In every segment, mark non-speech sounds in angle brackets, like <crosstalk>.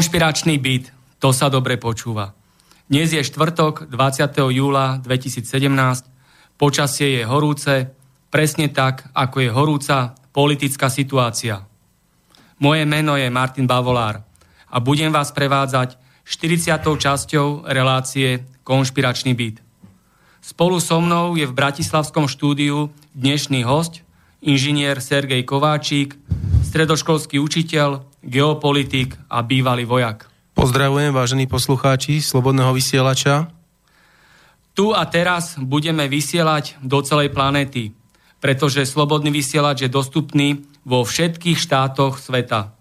Konšpiračný byt, to sa dobre počúva. Dnes je štvrtok 20. júla 2017, počasie je horúce, presne tak, ako je horúca politická situácia. Moje meno je Martin Bavolár a budem vás prevádzať 40. časťou relácie Konšpiračný byt. Spolu so mnou je v Bratislavskom štúdiu dnešný host, inžinier Sergej Kováčík, stredoškolský učiteľ, geopolitik a bývalý vojak. Pozdravujem, vážení poslucháči Slobodného vysielača. Tu a teraz budeme vysielať do celej planéty, pretože Slobodný vysielač je dostupný vo všetkých štátoch sveta.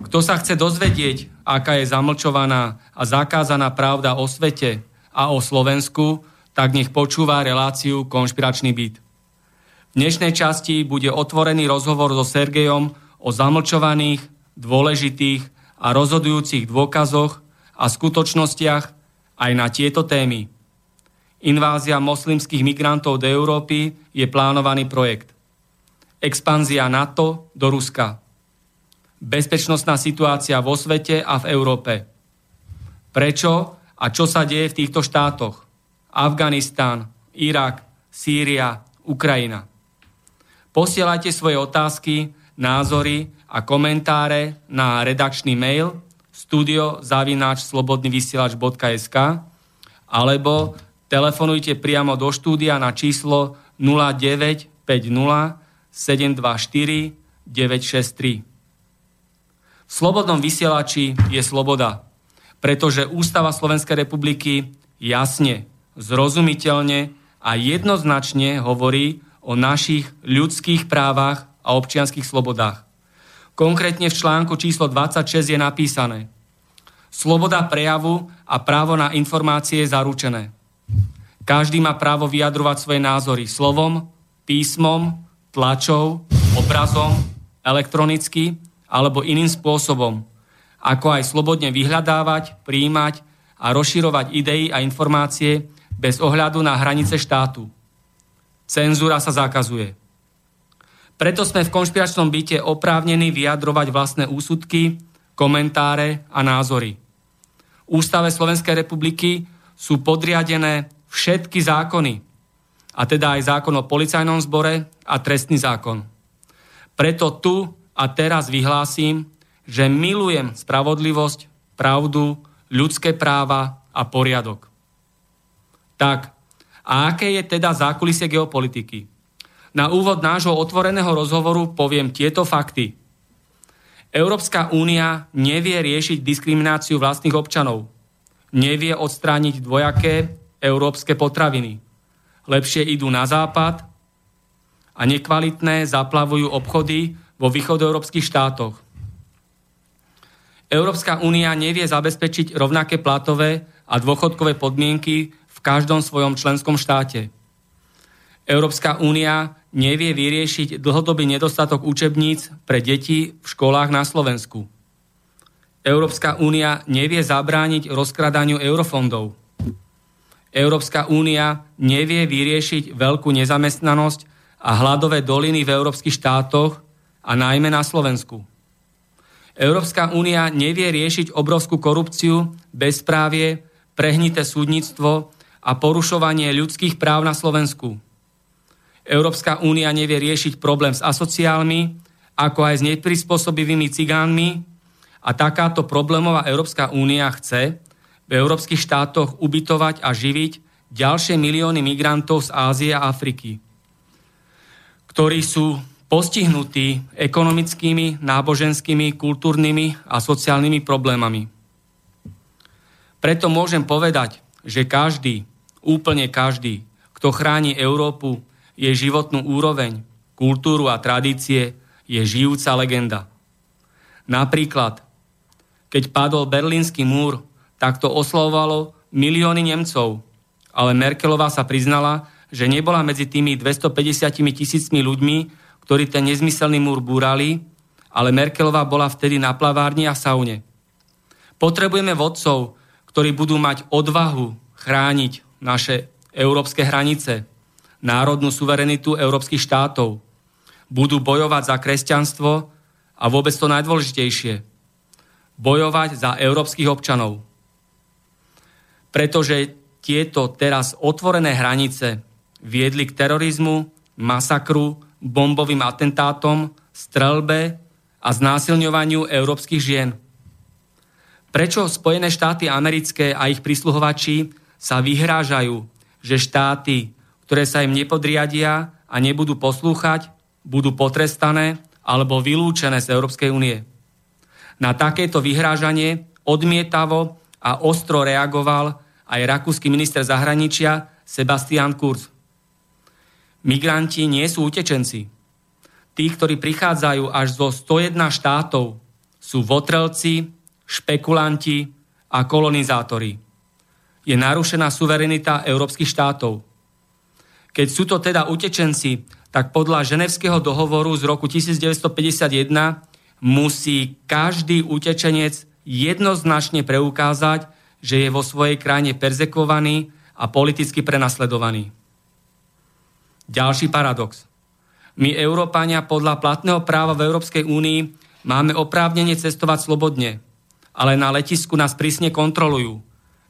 Kto sa chce dozvedieť, aká je zamlčovaná a zakázaná pravda o svete a o Slovensku, tak nech počúva reláciu Konšpiračný byt. V dnešnej časti bude otvorený rozhovor so Sergejom o zamlčovaných, dôležitých a rozhodujúcich dôkazoch a skutočnostiach aj na tieto témy. Invázia moslimských migrantov do Európy je plánovaný projekt. Expanzia NATO do Ruska. Bezpečnostná situácia vo svete a v Európe. Prečo a čo sa deje v týchto štátoch? Afganistán, Irak, Sýria, Ukrajina. Posielajte svoje otázky, názory a komentáre na redakčný mail studiozavináčslobodnyvysielač.sk alebo telefonujte priamo do štúdia na číslo 0950 724 963. V slobodnom vysielači je sloboda, pretože Ústava Slovenskej republiky jasne, zrozumiteľne a jednoznačne hovorí o našich ľudských právach a občianských slobodách. Konkrétne v článku číslo 26 je napísané Sloboda prejavu a právo na informácie je zaručené. Každý má právo vyjadrovať svoje názory slovom, písmom, tlačou, obrazom, elektronicky alebo iným spôsobom, ako aj slobodne vyhľadávať, príjmať a rozširovať idei a informácie bez ohľadu na hranice štátu. Cenzúra sa zakazuje. Preto sme v konšpiračnom byte oprávnení vyjadrovať vlastné úsudky, komentáre a názory. Ústave Slovenskej republiky sú podriadené všetky zákony, a teda aj zákon o policajnom zbore a trestný zákon. Preto tu a teraz vyhlásim, že milujem spravodlivosť, pravdu, ľudské práva a poriadok. Tak, a aké je teda zákulisie geopolitiky? Na úvod nášho otvoreného rozhovoru poviem tieto fakty. Európska únia nevie riešiť diskrimináciu vlastných občanov. Nevie odstrániť dvojaké európske potraviny. Lepšie idú na západ a nekvalitné zaplavujú obchody vo východoeurópskych štátoch. Európska únia nevie zabezpečiť rovnaké platové a dôchodkové podmienky v každom svojom členskom štáte. Európska únia nevie vyriešiť dlhodobý nedostatok učebníc pre deti v školách na Slovensku. Európska únia nevie zabrániť rozkradaniu eurofondov. Európska únia nevie vyriešiť veľkú nezamestnanosť a hladové doliny v európskych štátoch a najmä na Slovensku. Európska únia nevie riešiť obrovskú korupciu, bezprávie, prehnité súdnictvo a porušovanie ľudských práv na Slovensku. Európska únia nevie riešiť problém s asociálmi, ako aj s neprispôsobivými cigánmi a takáto problémová Európska únia chce, v európskych štátoch ubytovať a živiť ďalšie milióny migrantov z Ázie a Afriky, ktorí sú postihnutí ekonomickými, náboženskými, kultúrnymi a sociálnymi problémami. Preto môžem povedať, že každý, úplne každý, kto chráni Európu, jej životnú úroveň, kultúru a tradície, je žijúca legenda. Napríklad, keď padol berlínsky múr tak to oslovovalo milióny Nemcov. Ale Merkelová sa priznala, že nebola medzi tými 250 tisícmi ľuďmi, ktorí ten nezmyselný múr búrali, ale Merkelová bola vtedy na plavárni a saune. Potrebujeme vodcov, ktorí budú mať odvahu chrániť naše európske hranice, národnú suverenitu európskych štátov. Budú bojovať za kresťanstvo a vôbec to najdôležitejšie. Bojovať za európskych občanov pretože tieto teraz otvorené hranice viedli k terorizmu, masakru, bombovým atentátom, strelbe a znásilňovaniu európskych žien. Prečo Spojené štáty americké a ich prisluhovači sa vyhrážajú, že štáty, ktoré sa im nepodriadia a nebudú poslúchať, budú potrestané alebo vylúčené z Európskej únie. Na takéto vyhrážanie odmietavo a ostro reagoval aj rakúsky minister zahraničia Sebastian Kurz. Migranti nie sú utečenci. Tí, ktorí prichádzajú až zo 101 štátov, sú votrelci, špekulanti a kolonizátori. Je narušená suverenita európskych štátov. Keď sú to teda utečenci, tak podľa Ženevského dohovoru z roku 1951 musí každý utečenec jednoznačne preukázať, že je vo svojej krajine perzekovaný a politicky prenasledovaný. Ďalší paradox. My, Európania, podľa platného práva v Európskej únii máme oprávnenie cestovať slobodne, ale na letisku nás prísne kontrolujú.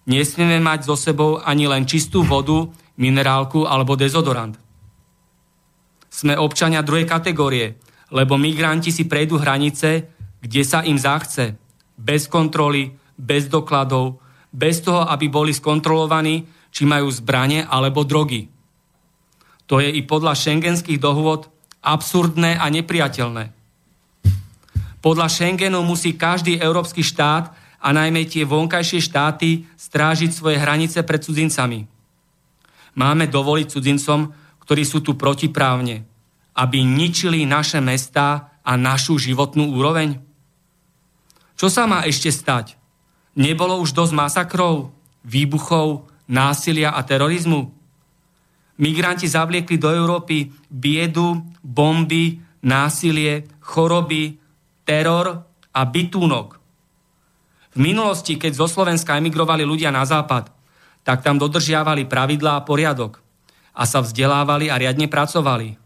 Nesmieme mať so sebou ani len čistú vodu, minerálku alebo dezodorant. Sme občania druhej kategórie, lebo migranti si prejdú hranice, kde sa im zachce bez kontroly, bez dokladov, bez toho, aby boli skontrolovaní, či majú zbranie alebo drogy. To je i podľa šengenských dohôd absurdné a nepriateľné. Podľa Schengenu musí každý európsky štát a najmä tie vonkajšie štáty strážiť svoje hranice pred cudzincami. Máme dovoliť cudzincom, ktorí sú tu protiprávne, aby ničili naše mestá a našu životnú úroveň? Čo sa má ešte stať? Nebolo už dosť masakrov, výbuchov, násilia a terorizmu? Migranti zavliekli do Európy biedu, bomby, násilie, choroby, teror a bytúnok. V minulosti, keď zo Slovenska emigrovali ľudia na západ, tak tam dodržiavali pravidlá a poriadok a sa vzdelávali a riadne pracovali.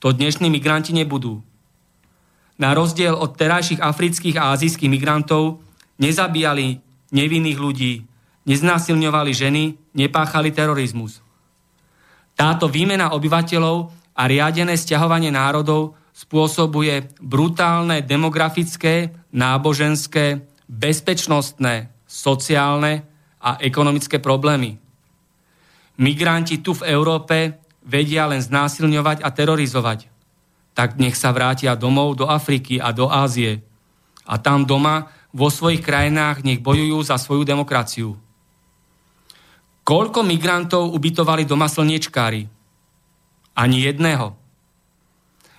To dnešní migranti nebudú. Na rozdiel od terajších afrických a azijských migrantov nezabíjali nevinných ľudí, neznásilňovali ženy, nepáchali terorizmus. Táto výmena obyvateľov a riadené stiahovanie národov spôsobuje brutálne demografické, náboženské, bezpečnostné, sociálne a ekonomické problémy. Migranti tu v Európe vedia len znásilňovať a terorizovať tak nech sa vrátia domov do Afriky a do Ázie. A tam doma, vo svojich krajinách, nech bojujú za svoju demokraciu. Koľko migrantov ubytovali doma slniečkári? Ani jedného.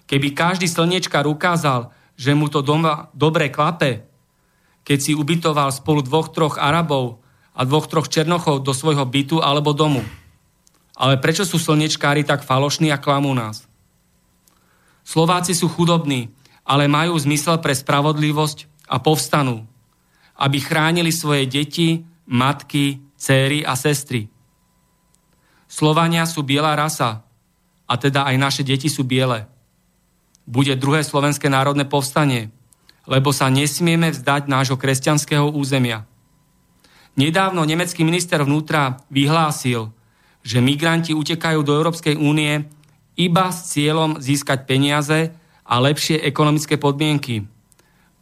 Keby každý slniečkár ukázal, že mu to doma dobre klape, keď si ubytoval spolu dvoch, troch Arabov a dvoch, troch Černochov do svojho bytu alebo domu. Ale prečo sú slniečkári tak falošní a klamú nás? Slováci sú chudobní, ale majú zmysel pre spravodlivosť a povstanú, aby chránili svoje deti, matky, céry a sestry. Slovania sú biela rasa, a teda aj naše deti sú biele. Bude druhé slovenské národné povstanie, lebo sa nesmieme vzdať nášho kresťanského územia. Nedávno nemecký minister vnútra vyhlásil, že migranti utekajú do Európskej únie iba s cieľom získať peniaze a lepšie ekonomické podmienky,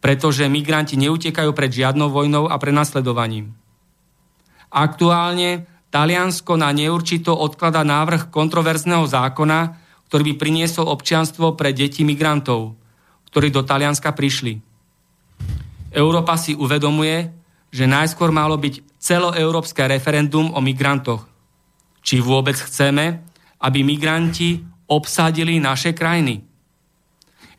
pretože migranti neutekajú pred žiadnou vojnou a prenasledovaním. Aktuálne Taliansko na neurčito odklada návrh kontroverzného zákona, ktorý by priniesol občianstvo pre deti migrantov, ktorí do Talianska prišli. Európa si uvedomuje, že najskôr malo byť celoeurópske referendum o migrantoch. Či vôbec chceme, aby migranti obsadili naše krajiny.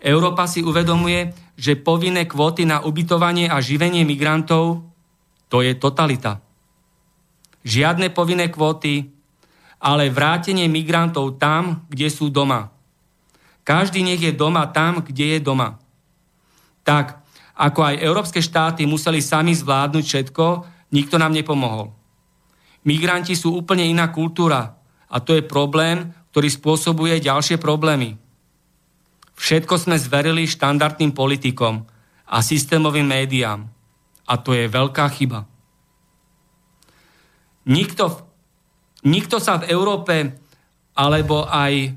Európa si uvedomuje, že povinné kvóty na ubytovanie a živenie migrantov to je totalita. Žiadne povinné kvóty, ale vrátenie migrantov tam, kde sú doma. Každý nech je doma tam, kde je doma. Tak, ako aj európske štáty museli sami zvládnuť všetko, nikto nám nepomohol. Migranti sú úplne iná kultúra a to je problém, ktorý spôsobuje ďalšie problémy. Všetko sme zverili štandardným politikom a systémovým médiám. A to je veľká chyba. Nikto, nikto sa v Európe alebo aj,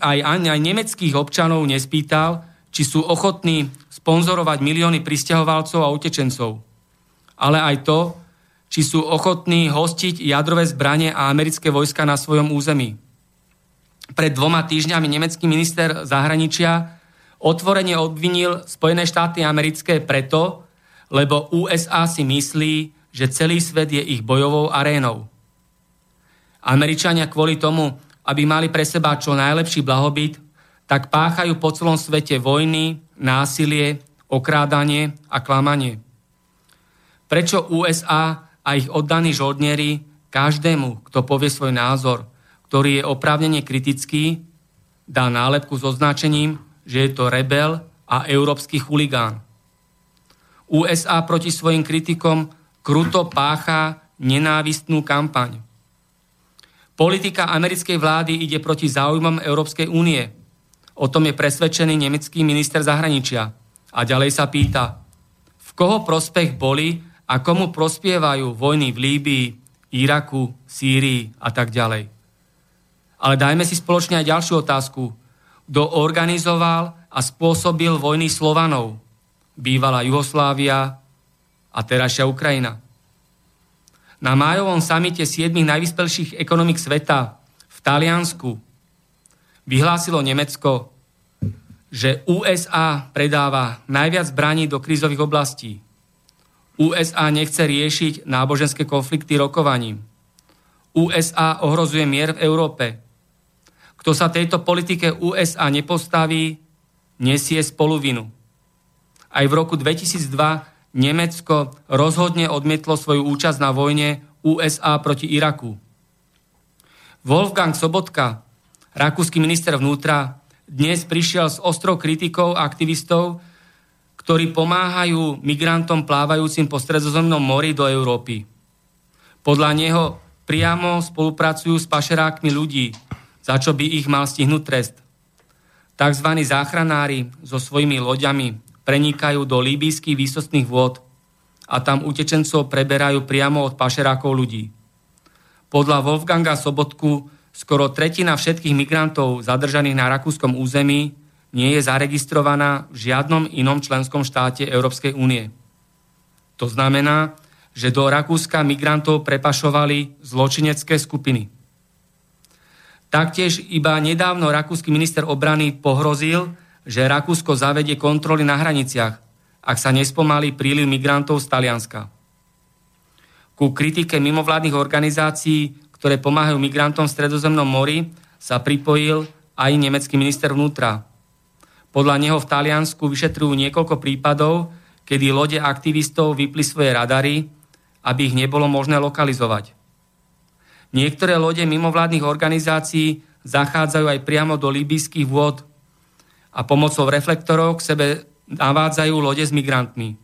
aj, aj nemeckých občanov nespýtal, či sú ochotní sponzorovať milióny pristahovalcov a utečencov. Ale aj to, či sú ochotní hostiť jadrové zbranie a americké vojska na svojom území pred dvoma týždňami nemecký minister zahraničia otvorene obvinil Spojené štáty americké preto, lebo USA si myslí, že celý svet je ich bojovou arénou. Američania kvôli tomu, aby mali pre seba čo najlepší blahobyt, tak páchajú po celom svete vojny, násilie, okrádanie a klamanie. Prečo USA a ich oddaní žoldnieri každému, kto povie svoj názor – ktorý je oprávnene kritický, dá nálepku s označením, že je to rebel a európsky chuligán. USA proti svojim kritikom kruto pácha nenávistnú kampaň. Politika americkej vlády ide proti záujmom Európskej únie. O tom je presvedčený nemecký minister zahraničia. A ďalej sa pýta, v koho prospech boli a komu prospievajú vojny v Líbii, Iraku, Sýrii a tak ďalej. Ale dajme si spoločne aj ďalšiu otázku. Kto organizoval a spôsobil vojny Slovanov? Bývala Juhoslávia a terajšia Ukrajina. Na májovom samite siedmých najvyspelších ekonomik sveta v Taliansku vyhlásilo Nemecko, že USA predáva najviac zbraní do krízových oblastí. USA nechce riešiť náboženské konflikty rokovaním. USA ohrozuje mier v Európe. Kto sa tejto politike USA nepostaví, nesie spoluvinu. Aj v roku 2002 Nemecko rozhodne odmietlo svoju účasť na vojne USA proti Iraku. Wolfgang Sobotka, rakúsky minister vnútra, dnes prišiel s ostrou kritikou aktivistov, ktorí pomáhajú migrantom plávajúcim po stredozemnom mori do Európy. Podľa neho priamo spolupracujú s pašerákmi ľudí, za čo by ich mal stihnúť trest. Takzvaní záchranári so svojimi loďami prenikajú do líbyjských výsostných vôd a tam utečencov preberajú priamo od pašerákov ľudí. Podľa Wolfganga Sobotku skoro tretina všetkých migrantov zadržaných na rakúskom území nie je zaregistrovaná v žiadnom inom členskom štáte Európskej únie. To znamená, že do Rakúska migrantov prepašovali zločinecké skupiny. Taktiež iba nedávno rakúsky minister obrany pohrozil, že Rakúsko zavedie kontroly na hraniciach, ak sa nespomalí príliv migrantov z Talianska. Ku kritike mimovládnych organizácií, ktoré pomáhajú migrantom v Stredozemnom mori, sa pripojil aj nemecký minister vnútra. Podľa neho v Taliansku vyšetrujú niekoľko prípadov, kedy lode aktivistov vypli svoje radary, aby ich nebolo možné lokalizovať. Niektoré lode mimovládnych organizácií zachádzajú aj priamo do líbyských vôd a pomocou reflektorov k sebe navádzajú lode s migrantmi.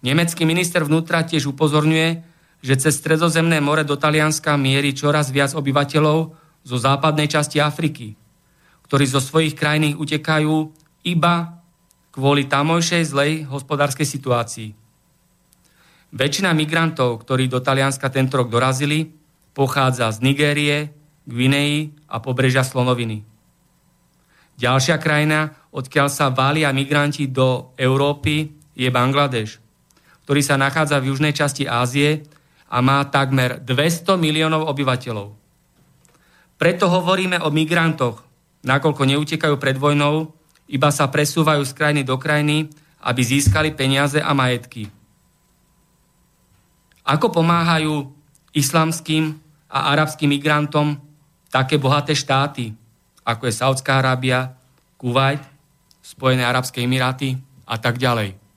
Nemecký minister vnútra tiež upozorňuje, že cez Stredozemné more do Talianska mierí čoraz viac obyvateľov zo západnej časti Afriky, ktorí zo svojich krajín utekajú iba kvôli tamojšej zlej hospodárskej situácii. Väčšina migrantov, ktorí do Talianska tento rok dorazili, pochádza z Nigérie, Gvineji a pobrežia Slonoviny. Ďalšia krajina, odkiaľ sa vália migranti do Európy, je Bangladeš, ktorý sa nachádza v južnej časti Ázie a má takmer 200 miliónov obyvateľov. Preto hovoríme o migrantoch, nakoľko neutekajú pred vojnou, iba sa presúvajú z krajiny do krajiny, aby získali peniaze a majetky. Ako pomáhajú islamským a arabským migrantom také bohaté štáty, ako je Saudská Arábia, Kuwait, Spojené arabské emiráty a tak ďalej.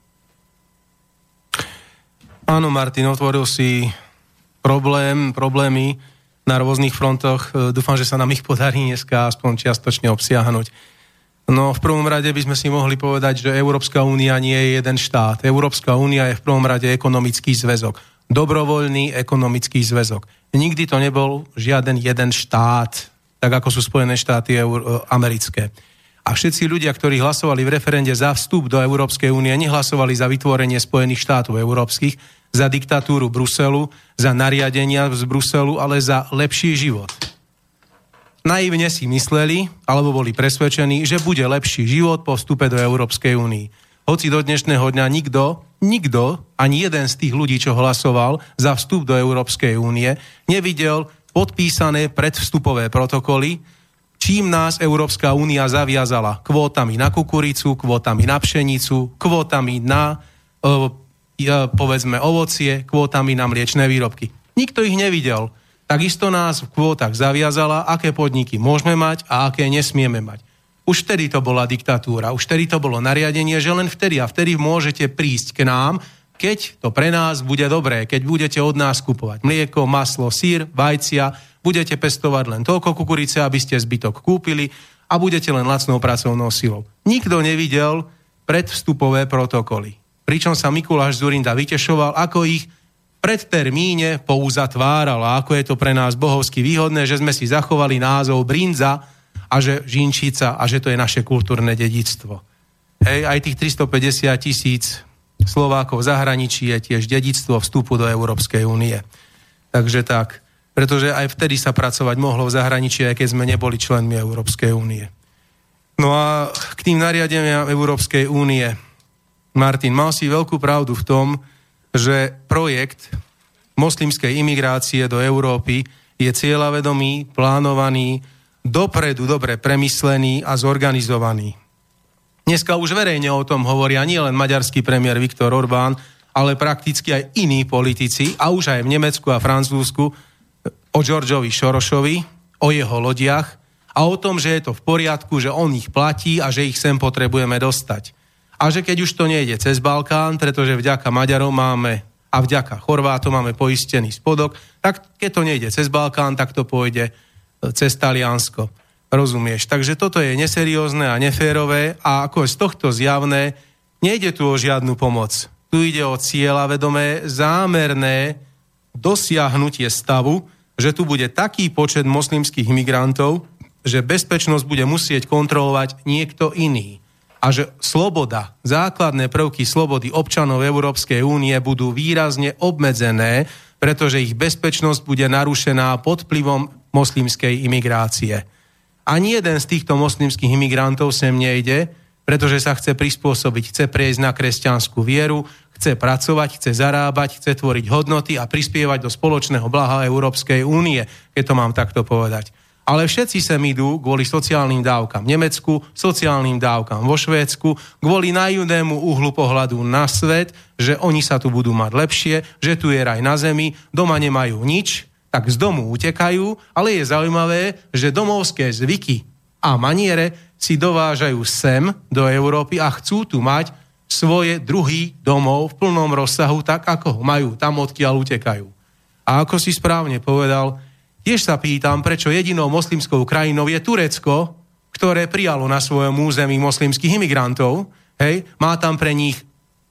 Áno, Martin, otvoril si problém, problémy na rôznych frontoch. Dúfam, že sa nám ich podarí dneska aspoň čiastočne obsiahnuť. No v prvom rade by sme si mohli povedať, že Európska únia nie je jeden štát. Európska únia je v prvom rade ekonomický zväzok. Dobrovoľný ekonomický zväzok. Nikdy to nebol žiaden jeden štát, tak ako sú Spojené štáty americké. A všetci ľudia, ktorí hlasovali v referende za vstup do Európskej únie, nehlasovali za vytvorenie Spojených štátov európskych, za diktatúru Bruselu, za nariadenia z Bruselu, ale za lepší život naivne si mysleli, alebo boli presvedčení, že bude lepší život po vstupe do Európskej únii. Hoci do dnešného dňa nikto, nikto, ani jeden z tých ľudí, čo hlasoval za vstup do Európskej únie, nevidel podpísané predvstupové protokoly, čím nás Európska únia zaviazala kvótami na kukuricu, kvótami na pšenicu, kvótami na, e, povedzme, ovocie, kvótami na mliečné výrobky. Nikto ich nevidel takisto nás v kvótach zaviazala, aké podniky môžeme mať a aké nesmieme mať. Už vtedy to bola diktatúra, už vtedy to bolo nariadenie, že len vtedy a vtedy môžete prísť k nám, keď to pre nás bude dobré, keď budete od nás kupovať mlieko, maslo, sír, vajcia, budete pestovať len toľko kukurice, aby ste zbytok kúpili a budete len lacnou pracovnou silou. Nikto nevidel predvstupové protokoly. Pričom sa Mikuláš Zurinda vytešoval, ako ich predtermíne pouzatváral a ako je to pre nás bohovsky výhodné, že sme si zachovali názov Brinza a že Žinčica a že to je naše kultúrne dedictvo. Hej, aj tých 350 tisíc Slovákov v zahraničí je tiež dedictvo vstupu do Európskej únie. Takže tak, pretože aj vtedy sa pracovať mohlo v zahraničí, aj keď sme neboli členmi Európskej únie. No a k tým nariadeniam Európskej únie. Martin, mal si veľkú pravdu v tom, že projekt moslimskej imigrácie do Európy je cieľavedomý, plánovaný, dopredu dobre premyslený a zorganizovaný. Dneska už verejne o tom hovoria nielen maďarský premiér Viktor Orbán, ale prakticky aj iní politici, a už aj v Nemecku a Francúzsku, o Georgeovi Šorošovi, o jeho lodiach a o tom, že je to v poriadku, že on ich platí a že ich sem potrebujeme dostať a že keď už to nejde cez Balkán, pretože vďaka Maďarom máme a vďaka Chorvátom máme poistený spodok, tak keď to nejde cez Balkán, tak to pôjde e, cez Taliansko. Rozumieš? Takže toto je neseriózne a neférové a ako je z tohto zjavné, nejde tu o žiadnu pomoc. Tu ide o cieľa vedomé, zámerné dosiahnutie stavu, že tu bude taký počet moslimských imigrantov, že bezpečnosť bude musieť kontrolovať niekto iný a že sloboda, základné prvky slobody občanov Európskej únie budú výrazne obmedzené, pretože ich bezpečnosť bude narušená pod vplyvom moslimskej imigrácie. Ani jeden z týchto moslimských imigrantov sem nejde, pretože sa chce prispôsobiť, chce prejsť na kresťanskú vieru, chce pracovať, chce zarábať, chce tvoriť hodnoty a prispievať do spoločného blaha Európskej únie, keď to mám takto povedať. Ale všetci sem idú kvôli sociálnym dávkam v Nemecku, sociálnym dávkam vo Švédsku, kvôli naivnému uhlu pohľadu na svet, že oni sa tu budú mať lepšie, že tu je raj na zemi, doma nemajú nič, tak z domu utekajú, ale je zaujímavé, že domovské zvyky a maniere si dovážajú sem do Európy a chcú tu mať svoje druhý domov v plnom rozsahu, tak ako ho majú tam, odkiaľ utekajú. A ako si správne povedal, Tiež sa pýtam, prečo jedinou moslimskou krajinou je Turecko, ktoré prijalo na svojom území moslimských imigrantov, hej, má tam pre nich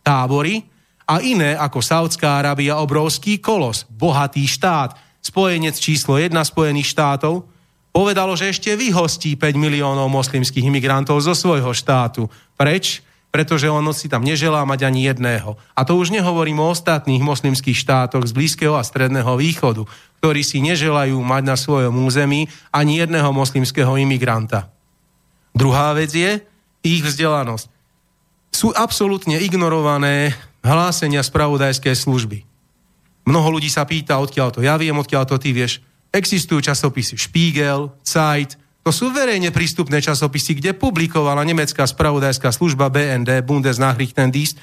tábory a iné ako Saudská Arábia obrovský kolos, bohatý štát, spojenec číslo 1 Spojených štátov, povedalo, že ešte vyhostí 5 miliónov moslimských imigrantov zo svojho štátu. Preč? Pretože on si tam neželá mať ani jedného. A to už nehovorím o ostatných moslimských štátoch z Blízkeho a Stredného východu, ktorí si neželajú mať na svojom území ani jedného moslimského imigranta. Druhá vec je ich vzdelanosť. Sú absolútne ignorované hlásenia spravodajskej služby. Mnoho ľudí sa pýta, odkiaľ to ja viem, odkiaľ to ty vieš. Existujú časopisy Spiegel, Zeit, to sú verejne prístupné časopisy, kde publikovala nemecká spravodajská služba BND, Bundesnachrichtendienst,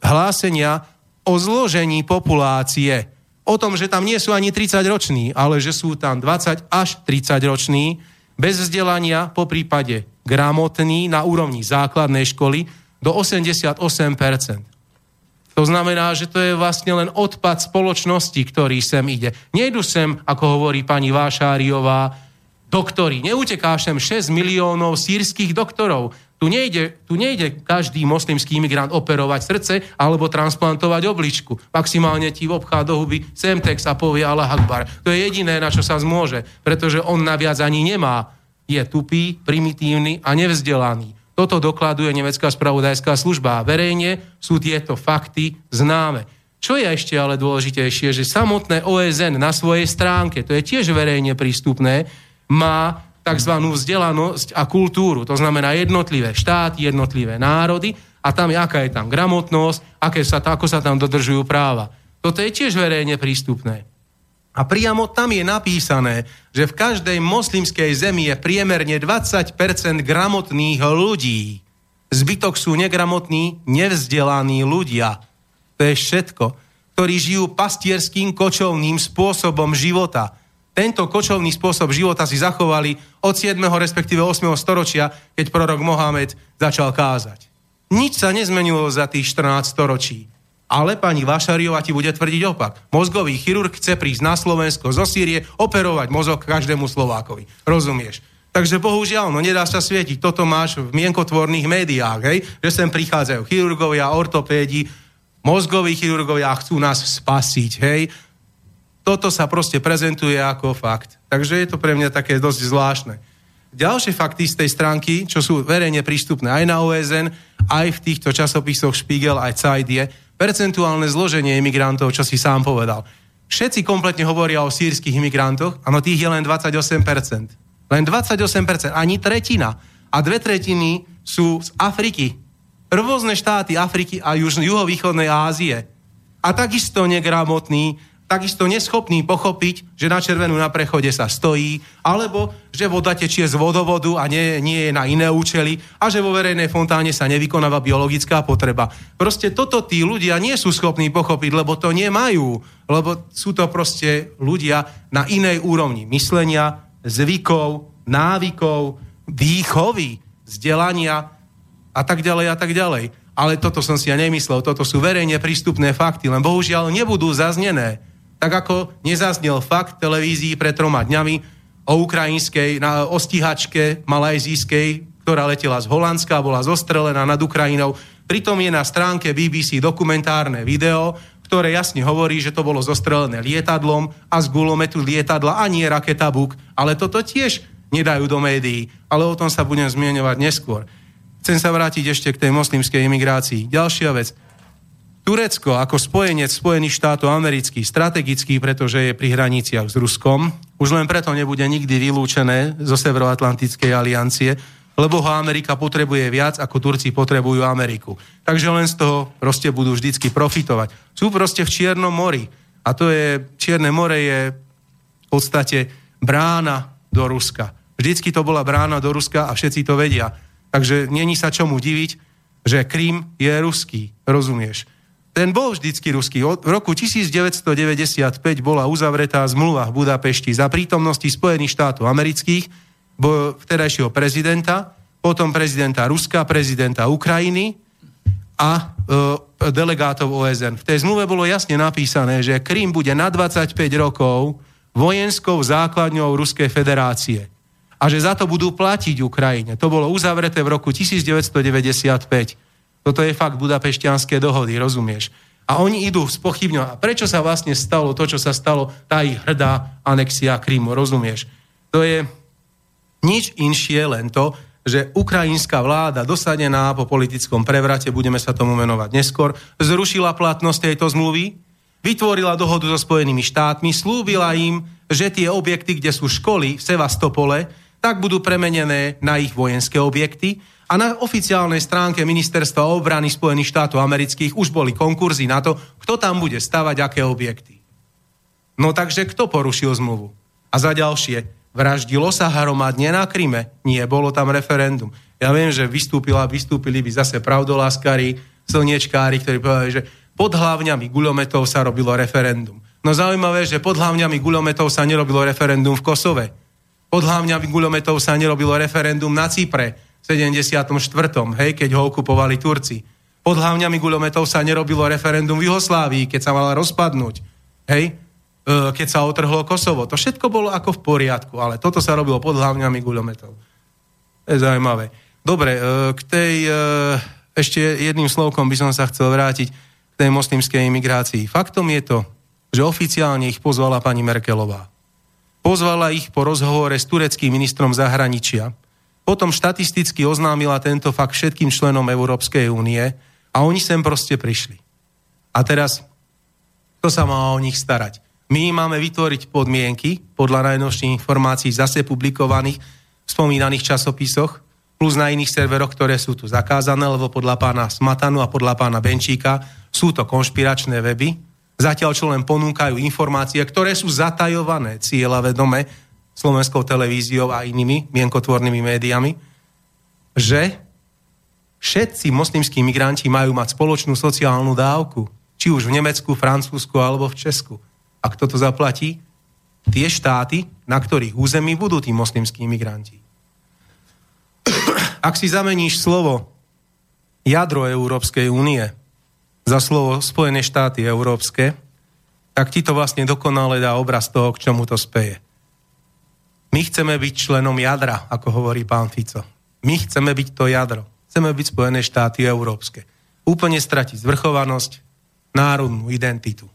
hlásenia o zložení populácie. O tom, že tam nie sú ani 30 roční, ale že sú tam 20 až 30 roční, bez vzdelania, po prípade gramotní na úrovni základnej školy do 88%. To znamená, že to je vlastne len odpad spoločnosti, ktorý sem ide. Nejdu sem, ako hovorí pani Vášáriová, doktori. Neuteká sem 6 miliónov sírskych doktorov. Tu nejde, tu nejde každý moslimský imigrant operovať srdce alebo transplantovať obličku. Maximálne ti obchá do huby Semtex a povie Allah Akbar. To je jediné, na čo sa zmôže, pretože on naviac ani nemá. Je tupý, primitívny a nevzdelaný. Toto dokladuje nemecká spravodajská služba. Verejne sú tieto fakty známe. Čo je ešte ale dôležitejšie, že samotné OSN na svojej stránke, to je tiež verejne prístupné, má tzv. vzdelanosť a kultúru. To znamená jednotlivé štáty, jednotlivé národy a tam, aká je tam gramotnosť, aké sa, ako sa tam dodržujú práva. Toto je tiež verejne prístupné. A priamo tam je napísané, že v každej moslimskej zemi je priemerne 20% gramotných ľudí. Zbytok sú negramotní, nevzdelaní ľudia. To je všetko. Ktorí žijú pastierským kočovným spôsobom života. Tento kočovný spôsob života si zachovali od 7. respektíve 8. storočia, keď prorok Mohamed začal kázať. Nič sa nezmenilo za tých 14 storočí. Ale pani Vašariová ti bude tvrdiť opak. Mozgový chirurg chce prísť na Slovensko zo Sýrie, operovať mozog každému Slovákovi. Rozumieš? Takže bohužiaľ, no nedá sa svietiť. Toto máš v mienkotvorných médiách, hej? že sem prichádzajú chirurgovia, ortopédi, mozgoví chirurgovia chcú nás spasiť, hej? Toto sa proste prezentuje ako fakt. Takže je to pre mňa také dosť zvláštne. Ďalšie fakty z tej stránky, čo sú verejne prístupné aj na OSN, aj v týchto časopisoch Spiegel aj Zeit je, percentuálne zloženie imigrantov, čo si sám povedal. Všetci kompletne hovoria o sírskych imigrantoch, áno, tých je len 28%. Len 28%, ani tretina. A dve tretiny sú z Afriky. Rôzne štáty Afriky a juhovýchodnej Ázie. A takisto negramotní, takisto neschopný pochopiť, že na červenú na prechode sa stojí, alebo že voda tečie z vodovodu a nie, nie je na iné účely a že vo verejnej fontáne sa nevykonáva biologická potreba. Proste toto tí ľudia nie sú schopní pochopiť, lebo to nemajú, lebo sú to proste ľudia na inej úrovni myslenia, zvykov, návykov, výchovy, vzdelania a tak ďalej a tak ďalej. Ale toto som si ja nemyslel, toto sú verejne prístupné fakty, len bohužiaľ nebudú zaznené tak ako nezaznel fakt televízii pred troma dňami o ukrajinskej, na, o stíhačke malajzijskej, ktorá letela z Holandska, bola zostrelená nad Ukrajinou. Pritom je na stránke BBC dokumentárne video, ktoré jasne hovorí, že to bolo zostrelené lietadlom a z gulometu lietadla a nie raketa Buk. Ale toto tiež nedajú do médií. Ale o tom sa budem zmieňovať neskôr. Chcem sa vrátiť ešte k tej moslimskej imigrácii. Ďalšia vec. Turecko ako spojenec Spojených štátov amerických, strategický, pretože je pri hraniciach s Ruskom, už len preto nebude nikdy vylúčené zo Severoatlantickej aliancie, lebo ho Amerika potrebuje viac, ako Turci potrebujú Ameriku. Takže len z toho proste budú vždycky profitovať. Sú proste v Čiernom mori. A to je, Čierne more je v podstate brána do Ruska. Vždycky to bola brána do Ruska a všetci to vedia. Takže není sa čomu diviť, že Krím je ruský, rozumieš? Ten bol vždycky ruský. Od roku 1995 bola uzavretá zmluva v Budapešti za prítomnosti Spojených štátov amerických, vtedajšieho prezidenta, potom prezidenta Ruska, prezidenta Ukrajiny a e, delegátov OSN. V tej zmluve bolo jasne napísané, že Krym bude na 25 rokov vojenskou základňou Ruskej federácie a že za to budú platiť Ukrajine. To bolo uzavreté v roku 1995. Toto je fakt budapešťanské dohody, rozumieš? A oni idú spochybňovať. Prečo sa vlastne stalo to, čo sa stalo, tá ich hrdá anexia Krymu, rozumieš? To je nič inšie, len to, že ukrajinská vláda dosadená po politickom prevrate, budeme sa tomu menovať neskôr, zrušila platnosť tejto zmluvy, vytvorila dohodu so Spojenými štátmi, slúbila im, že tie objekty, kde sú školy v Sevastopole, tak budú premenené na ich vojenské objekty a na oficiálnej stránke Ministerstva obrany Spojených štátov amerických už boli konkurzy na to, kto tam bude stavať aké objekty. No takže kto porušil zmluvu? A za ďalšie, vraždilo sa hromadne na Kryme? Nie, bolo tam referendum. Ja viem, že vystúpila, vystúpili by zase pravdoláskari, slniečkári, ktorí povedali, že pod hlavňami guľometov sa robilo referendum. No zaujímavé, že pod hlavňami guľometov sa nerobilo referendum v Kosove. Pod hlavňami guľometov sa nerobilo referendum na Cypre 74. hej, keď ho okupovali Turci. Pod hlavňami guľometov sa nerobilo referendum v Juhoslávii, keď sa mala rozpadnúť. Hej, e, keď sa otrhlo Kosovo. To všetko bolo ako v poriadku, ale toto sa robilo pod hlavňami guľometov. To je zaujímavé. Dobre, e, k tej, e, ešte jedným slovkom by som sa chcel vrátiť k tej moslimskej imigrácii. Faktom je to, že oficiálne ich pozvala pani Merkelová. Pozvala ich po rozhovore s tureckým ministrom zahraničia, potom štatisticky oznámila tento fakt všetkým členom Európskej únie a oni sem proste prišli. A teraz, kto sa má o nich starať? My máme vytvoriť podmienky, podľa najnovších informácií zase publikovaných v spomínaných časopisoch, plus na iných serveroch, ktoré sú tu zakázané, lebo podľa pána Smatanu a podľa pána Benčíka sú to konšpiračné weby, zatiaľ čo len ponúkajú informácie, ktoré sú zatajované cieľa vedome, slovenskou televíziou a inými mienkotvornými médiami, že všetci moslimskí migranti majú mať spoločnú sociálnu dávku, či už v Nemecku, Francúzsku alebo v Česku. A kto to zaplatí? Tie štáty, na ktorých území budú tí moslimskí migranti. Ak si zameníš slovo jadro Európskej únie za slovo Spojené štáty európske, tak ti to vlastne dokonale dá obraz toho, k čomu to speje. My chceme byť členom jadra, ako hovorí pán Fico. My chceme byť to jadro. Chceme byť Spojené štáty európske. Úplne stratiť zvrchovanosť, národnú identitu.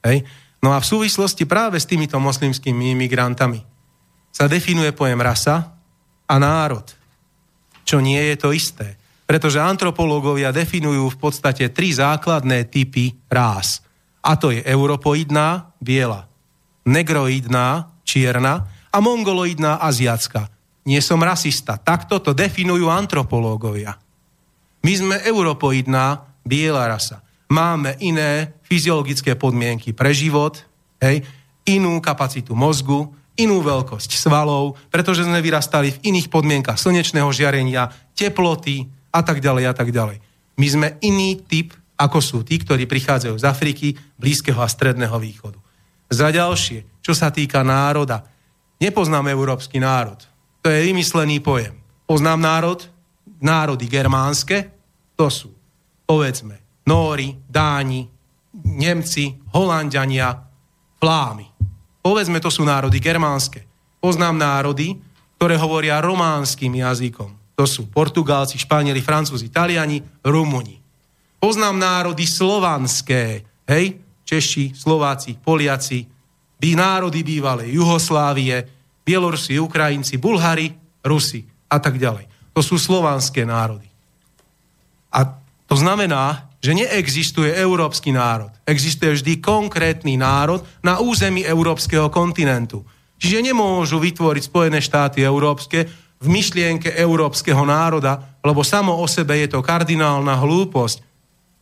Hej? No a v súvislosti práve s týmito moslimskými imigrantami sa definuje pojem rasa a národ, čo nie je to isté. Pretože antropológovia definujú v podstate tri základné typy rás. A to je europoidná, biela, negroidná, čierna a mongoloidná aziatská. Nie som rasista. Takto to definujú antropológovia. My sme europoidná biela rasa. Máme iné fyziologické podmienky pre život, hej, inú kapacitu mozgu, inú veľkosť svalov, pretože sme vyrastali v iných podmienkach slnečného žiarenia, teploty a tak ďalej a tak ďalej. My sme iný typ, ako sú tí, ktorí prichádzajú z Afriky, Blízkeho a Stredného východu. Za ďalšie, čo sa týka národa, Nepoznám európsky národ. To je vymyslený pojem. Poznám národ, národy germánske, to sú, povedzme, Nóri, Dáni, Nemci, Holandiania, Flámy. Povedzme, to sú národy germánske. Poznám národy, ktoré hovoria románskym jazykom. To sú Portugálci, Španieli, Francúzi, Taliani, Rumuni. Poznám národy slovanské, hej, Češi, Slováci, Poliaci, by národy bývalej Juhoslávie, Bielorusi, Ukrajinci, Bulhári, Rusi a tak ďalej. To sú slovanské národy. A to znamená, že neexistuje európsky národ. Existuje vždy konkrétny národ na území európskeho kontinentu. Čiže nemôžu vytvoriť Spojené štáty európske v myšlienke európskeho národa, lebo samo o sebe je to kardinálna hlúposť.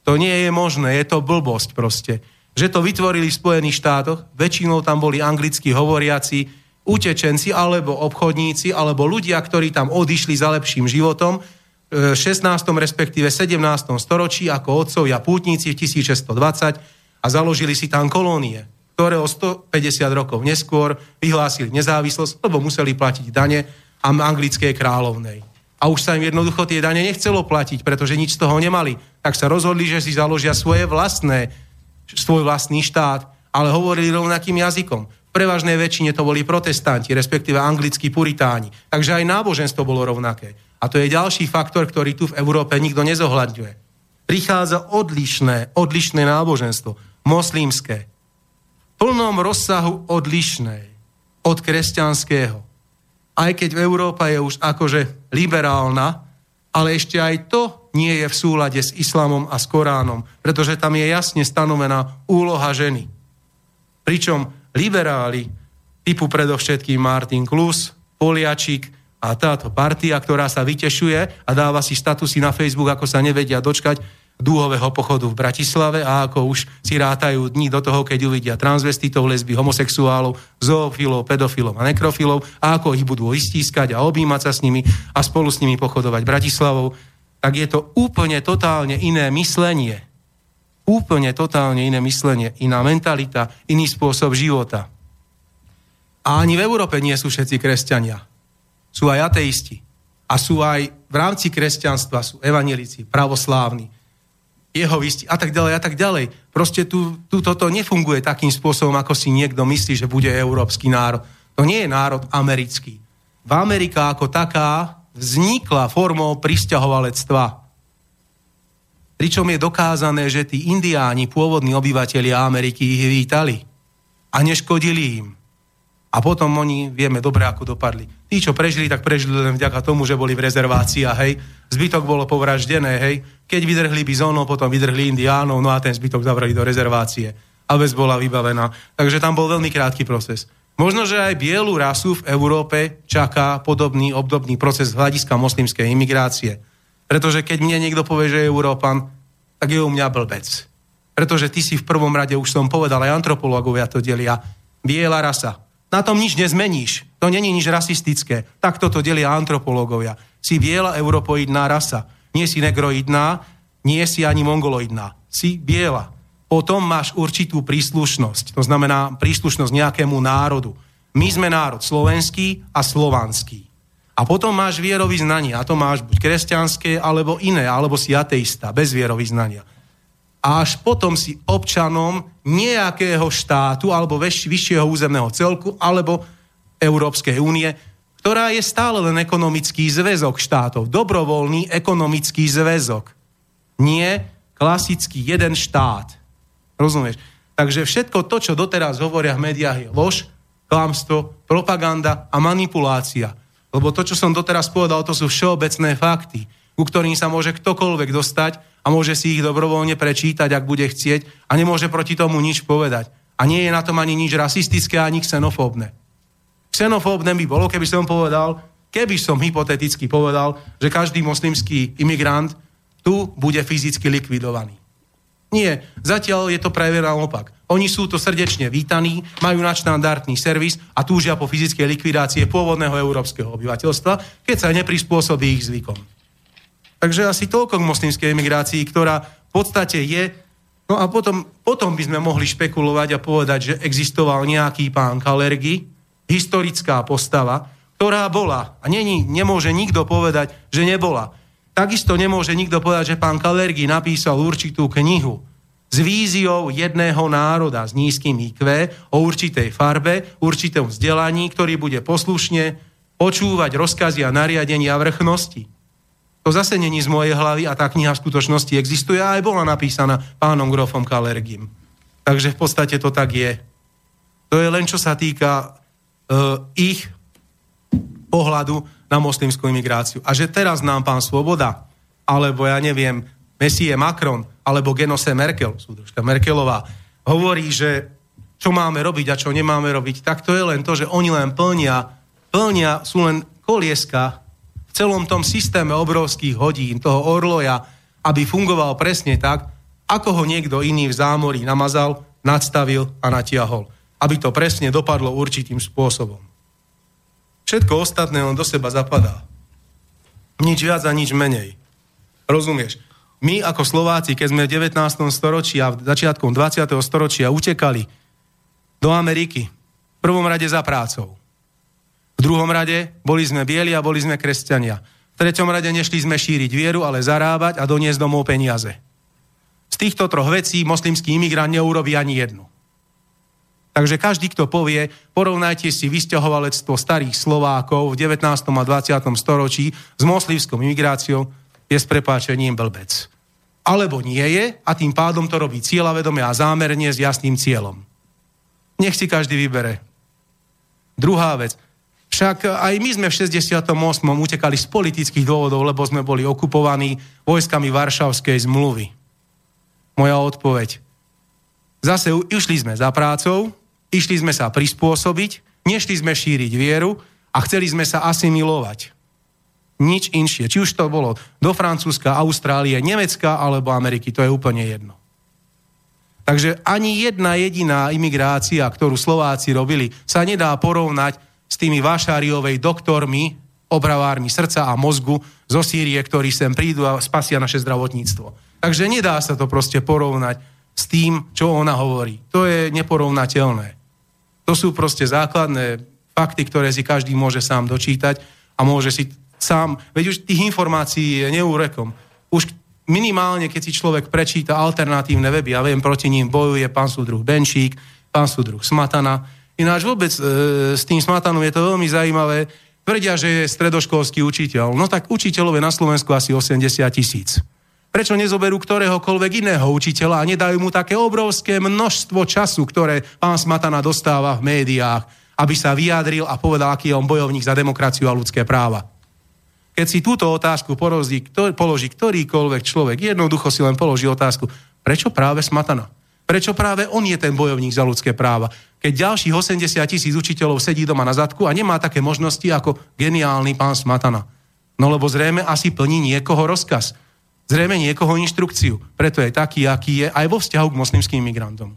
To nie je možné, je to blbosť proste že to vytvorili v Spojených štátoch, väčšinou tam boli anglicky hovoriaci utečenci alebo obchodníci alebo ľudia, ktorí tam odišli za lepším životom v 16. respektíve 17. storočí ako otcovia pútnici v 1620 a založili si tam kolónie, ktoré o 150 rokov neskôr vyhlásili nezávislosť, lebo museli platiť dane a anglickej kráľovnej. A už sa im jednoducho tie dane nechcelo platiť, pretože nič z toho nemali. Tak sa rozhodli, že si založia svoje vlastné svoj vlastný štát, ale hovorili rovnakým jazykom. V prevažnej väčšine to boli protestanti, respektíve anglickí puritáni. Takže aj náboženstvo bolo rovnaké. A to je ďalší faktor, ktorý tu v Európe nikto nezohľadňuje. prichádza odlišné, odlišné náboženstvo, moslimské, v plnom rozsahu odlišné od kresťanského. Aj keď Európa je už akože liberálna, ale ešte aj to nie je v súlade s islamom a s Koránom, pretože tam je jasne stanovená úloha ženy. Pričom liberáli, typu predovšetkým Martin Klus, Poliačik a táto partia, ktorá sa vytešuje a dáva si statusy na Facebook, ako sa nevedia dočkať dúhového pochodu v Bratislave a ako už si rátajú dní do toho, keď uvidia transvestitov, lesby, homosexuálov, zoofilov, pedofilov a nekrofilov a ako ich budú istískať a objímať sa s nimi a spolu s nimi pochodovať Bratislavou, tak je to úplne totálne iné myslenie. Úplne totálne iné myslenie, iná mentalita, iný spôsob života. A ani v Európe nie sú všetci kresťania. Sú aj ateisti. A sú aj v rámci kresťanstva, sú evanelici, pravoslávni, jehovisti a tak ďalej a tak ďalej. Proste tu, tu toto nefunguje takým spôsobom, ako si niekto myslí, že bude európsky národ. To nie je národ americký. V Amerika ako taká vznikla formou pristahovalectva. Pričom je dokázané, že tí indiáni, pôvodní obyvateľia Ameriky, ich vítali a neškodili im. A potom oni, vieme dobre, ako dopadli. Tí, čo prežili, tak prežili len vďaka tomu, že boli v rezerváciách, hej. Zbytok bolo povraždené, hej. Keď vydrhli bizónov, potom vydrhli indiánov, no a ten zbytok zavrali do rezervácie. A vec bola vybavená. Takže tam bol veľmi krátky proces. Možno, že aj bielu rasu v Európe čaká podobný, obdobný proces hľadiska moslimskej imigrácie. Pretože keď mne niekto povie, že je Európan, tak je u mňa blbec. Pretože ty si v prvom rade, už som povedal, aj antropológovia to delia, biela rasa. Na tom nič nezmeníš. To není nič rasistické. Tak toto delia antropológovia. Si biela europoidná rasa. Nie si negroidná, nie si ani mongoloidná. Si biela. Potom máš určitú príslušnosť. To znamená príslušnosť nejakému národu. My sme národ slovenský a slovanský. A potom máš vierovýznanie. A to máš buď kresťanské, alebo iné, alebo si ateista, bez vierovýznania a až potom si občanom nejakého štátu alebo vyššieho územného celku alebo Európskej únie, ktorá je stále len ekonomický zväzok štátov. Dobrovoľný ekonomický zväzok. Nie klasický jeden štát. Rozumieš? Takže všetko to, čo doteraz hovoria v médiách, je lož, klamstvo, propaganda a manipulácia. Lebo to, čo som doteraz povedal, to sú všeobecné fakty, ku ktorým sa môže ktokoľvek dostať a môže si ich dobrovoľne prečítať, ak bude chcieť a nemôže proti tomu nič povedať. A nie je na tom ani nič rasistické, ani xenofóbne. Xenofóbne by bolo, keby som povedal, keby som hypoteticky povedal, že každý moslimský imigrant tu bude fyzicky likvidovaný. Nie, zatiaľ je to práve naopak. Oni sú to srdečne vítaní, majú nadštandardný servis a túžia po fyzickej likvidácie pôvodného európskeho obyvateľstva, keď sa neprispôsobí ich zvykom. Takže asi toľko k moslimskej emigrácii, ktorá v podstate je... No a potom, potom by sme mohli špekulovať a povedať, že existoval nejaký pán Kalergy, historická postava, ktorá bola. A není, nemôže nikto povedať, že nebola. Takisto nemôže nikto povedať, že pán Kalergy napísal určitú knihu s víziou jedného národa s nízkym IQ o určitej farbe, určitom vzdelaní, ktorý bude poslušne počúvať rozkazy a nariadenia vrchnosti. To zase není z mojej hlavy a tá kniha v skutočnosti existuje a aj bola napísaná pánom grofom Kalergim. Takže v podstate to tak je. To je len čo sa týka uh, ich pohľadu na moslimskú imigráciu. A že teraz nám pán Svoboda, alebo ja neviem, Messie Macron, alebo Genose Merkel, súdružka Merkelová, hovorí, že čo máme robiť a čo nemáme robiť, tak to je len to, že oni len plnia, plnia, sú len kolieska celom tom systéme obrovských hodín, toho orloja, aby fungoval presne tak, ako ho niekto iný v zámorí namazal, nadstavil a natiahol. Aby to presne dopadlo určitým spôsobom. Všetko ostatné on do seba zapadá. Nič viac a nič menej. Rozumieš? My ako Slováci, keď sme v 19. storočí a v začiatkom 20. storočia utekali do Ameriky, v prvom rade za prácou. V druhom rade boli sme bieli a boli sme kresťania. V treťom rade nešli sme šíriť vieru, ale zarábať a doniesť domov peniaze. Z týchto troch vecí moslimský imigrant neurobi ani jednu. Takže každý, kto povie, porovnajte si vysťahovalectvo starých Slovákov v 19. a 20. storočí s moslimskou imigráciou, je s prepáčením blbec. alebo nie je a tým pádom to robí cieľavedome a zámerne s jasným cieľom. Nech si každý vybere. Druhá vec. Však aj my sme v 68. utekali z politických dôvodov, lebo sme boli okupovaní vojskami Varšavskej zmluvy. Moja odpoveď. Zase išli sme za prácou, išli sme sa prispôsobiť, nešli sme šíriť vieru a chceli sme sa asimilovať. Nič inšie. Či už to bolo do Francúzska, Austrálie, Nemecka alebo Ameriky, to je úplne jedno. Takže ani jedna jediná imigrácia, ktorú Slováci robili, sa nedá porovnať s tými Vašáriovej doktormi, obravármi srdca a mozgu zo Sýrie, ktorí sem prídu a spasia naše zdravotníctvo. Takže nedá sa to proste porovnať s tým, čo ona hovorí. To je neporovnateľné. To sú proste základné fakty, ktoré si každý môže sám dočítať a môže si sám, veď už tých informácií je neúrekom. Už minimálne, keď si človek prečíta alternatívne weby, ja viem, proti ním bojuje pán súdruh Benčík, pán súdruh Smatana. Ináč vôbec e, s tým Smatanom je to veľmi zaujímavé. Tvrdia, že je stredoškolský učiteľ. No tak učiteľov je na Slovensku asi 80 tisíc. Prečo nezoberú ktoréhokoľvek iného učiteľa a nedajú mu také obrovské množstvo času, ktoré pán Smatana dostáva v médiách, aby sa vyjadril a povedal, aký je on bojovník za demokraciu a ľudské práva. Keď si túto otázku položí, položí ktorýkoľvek človek, jednoducho si len položí otázku, prečo práve Smatana? Prečo práve on je ten bojovník za ľudské práva? Keď ďalších 80 tisíc učiteľov sedí doma na zadku a nemá také možnosti ako geniálny pán Smatana. No lebo zrejme asi plní niekoho rozkaz. Zrejme niekoho inštrukciu. Preto je taký, aký je aj vo vzťahu k moslimským migrantom.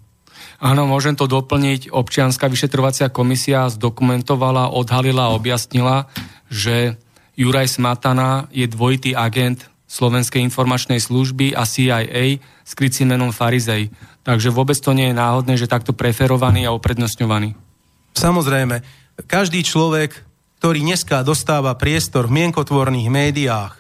Áno, môžem to doplniť. Občianská vyšetrovacia komisia zdokumentovala, odhalila a objasnila, že Juraj Smatana je dvojitý agent Slovenskej informačnej služby a CIA s krycím menom Farizej. Takže vôbec to nie je náhodné, že takto preferovaný a uprednostňovaný. Samozrejme, každý človek, ktorý dneska dostáva priestor v mienkotvorných médiách,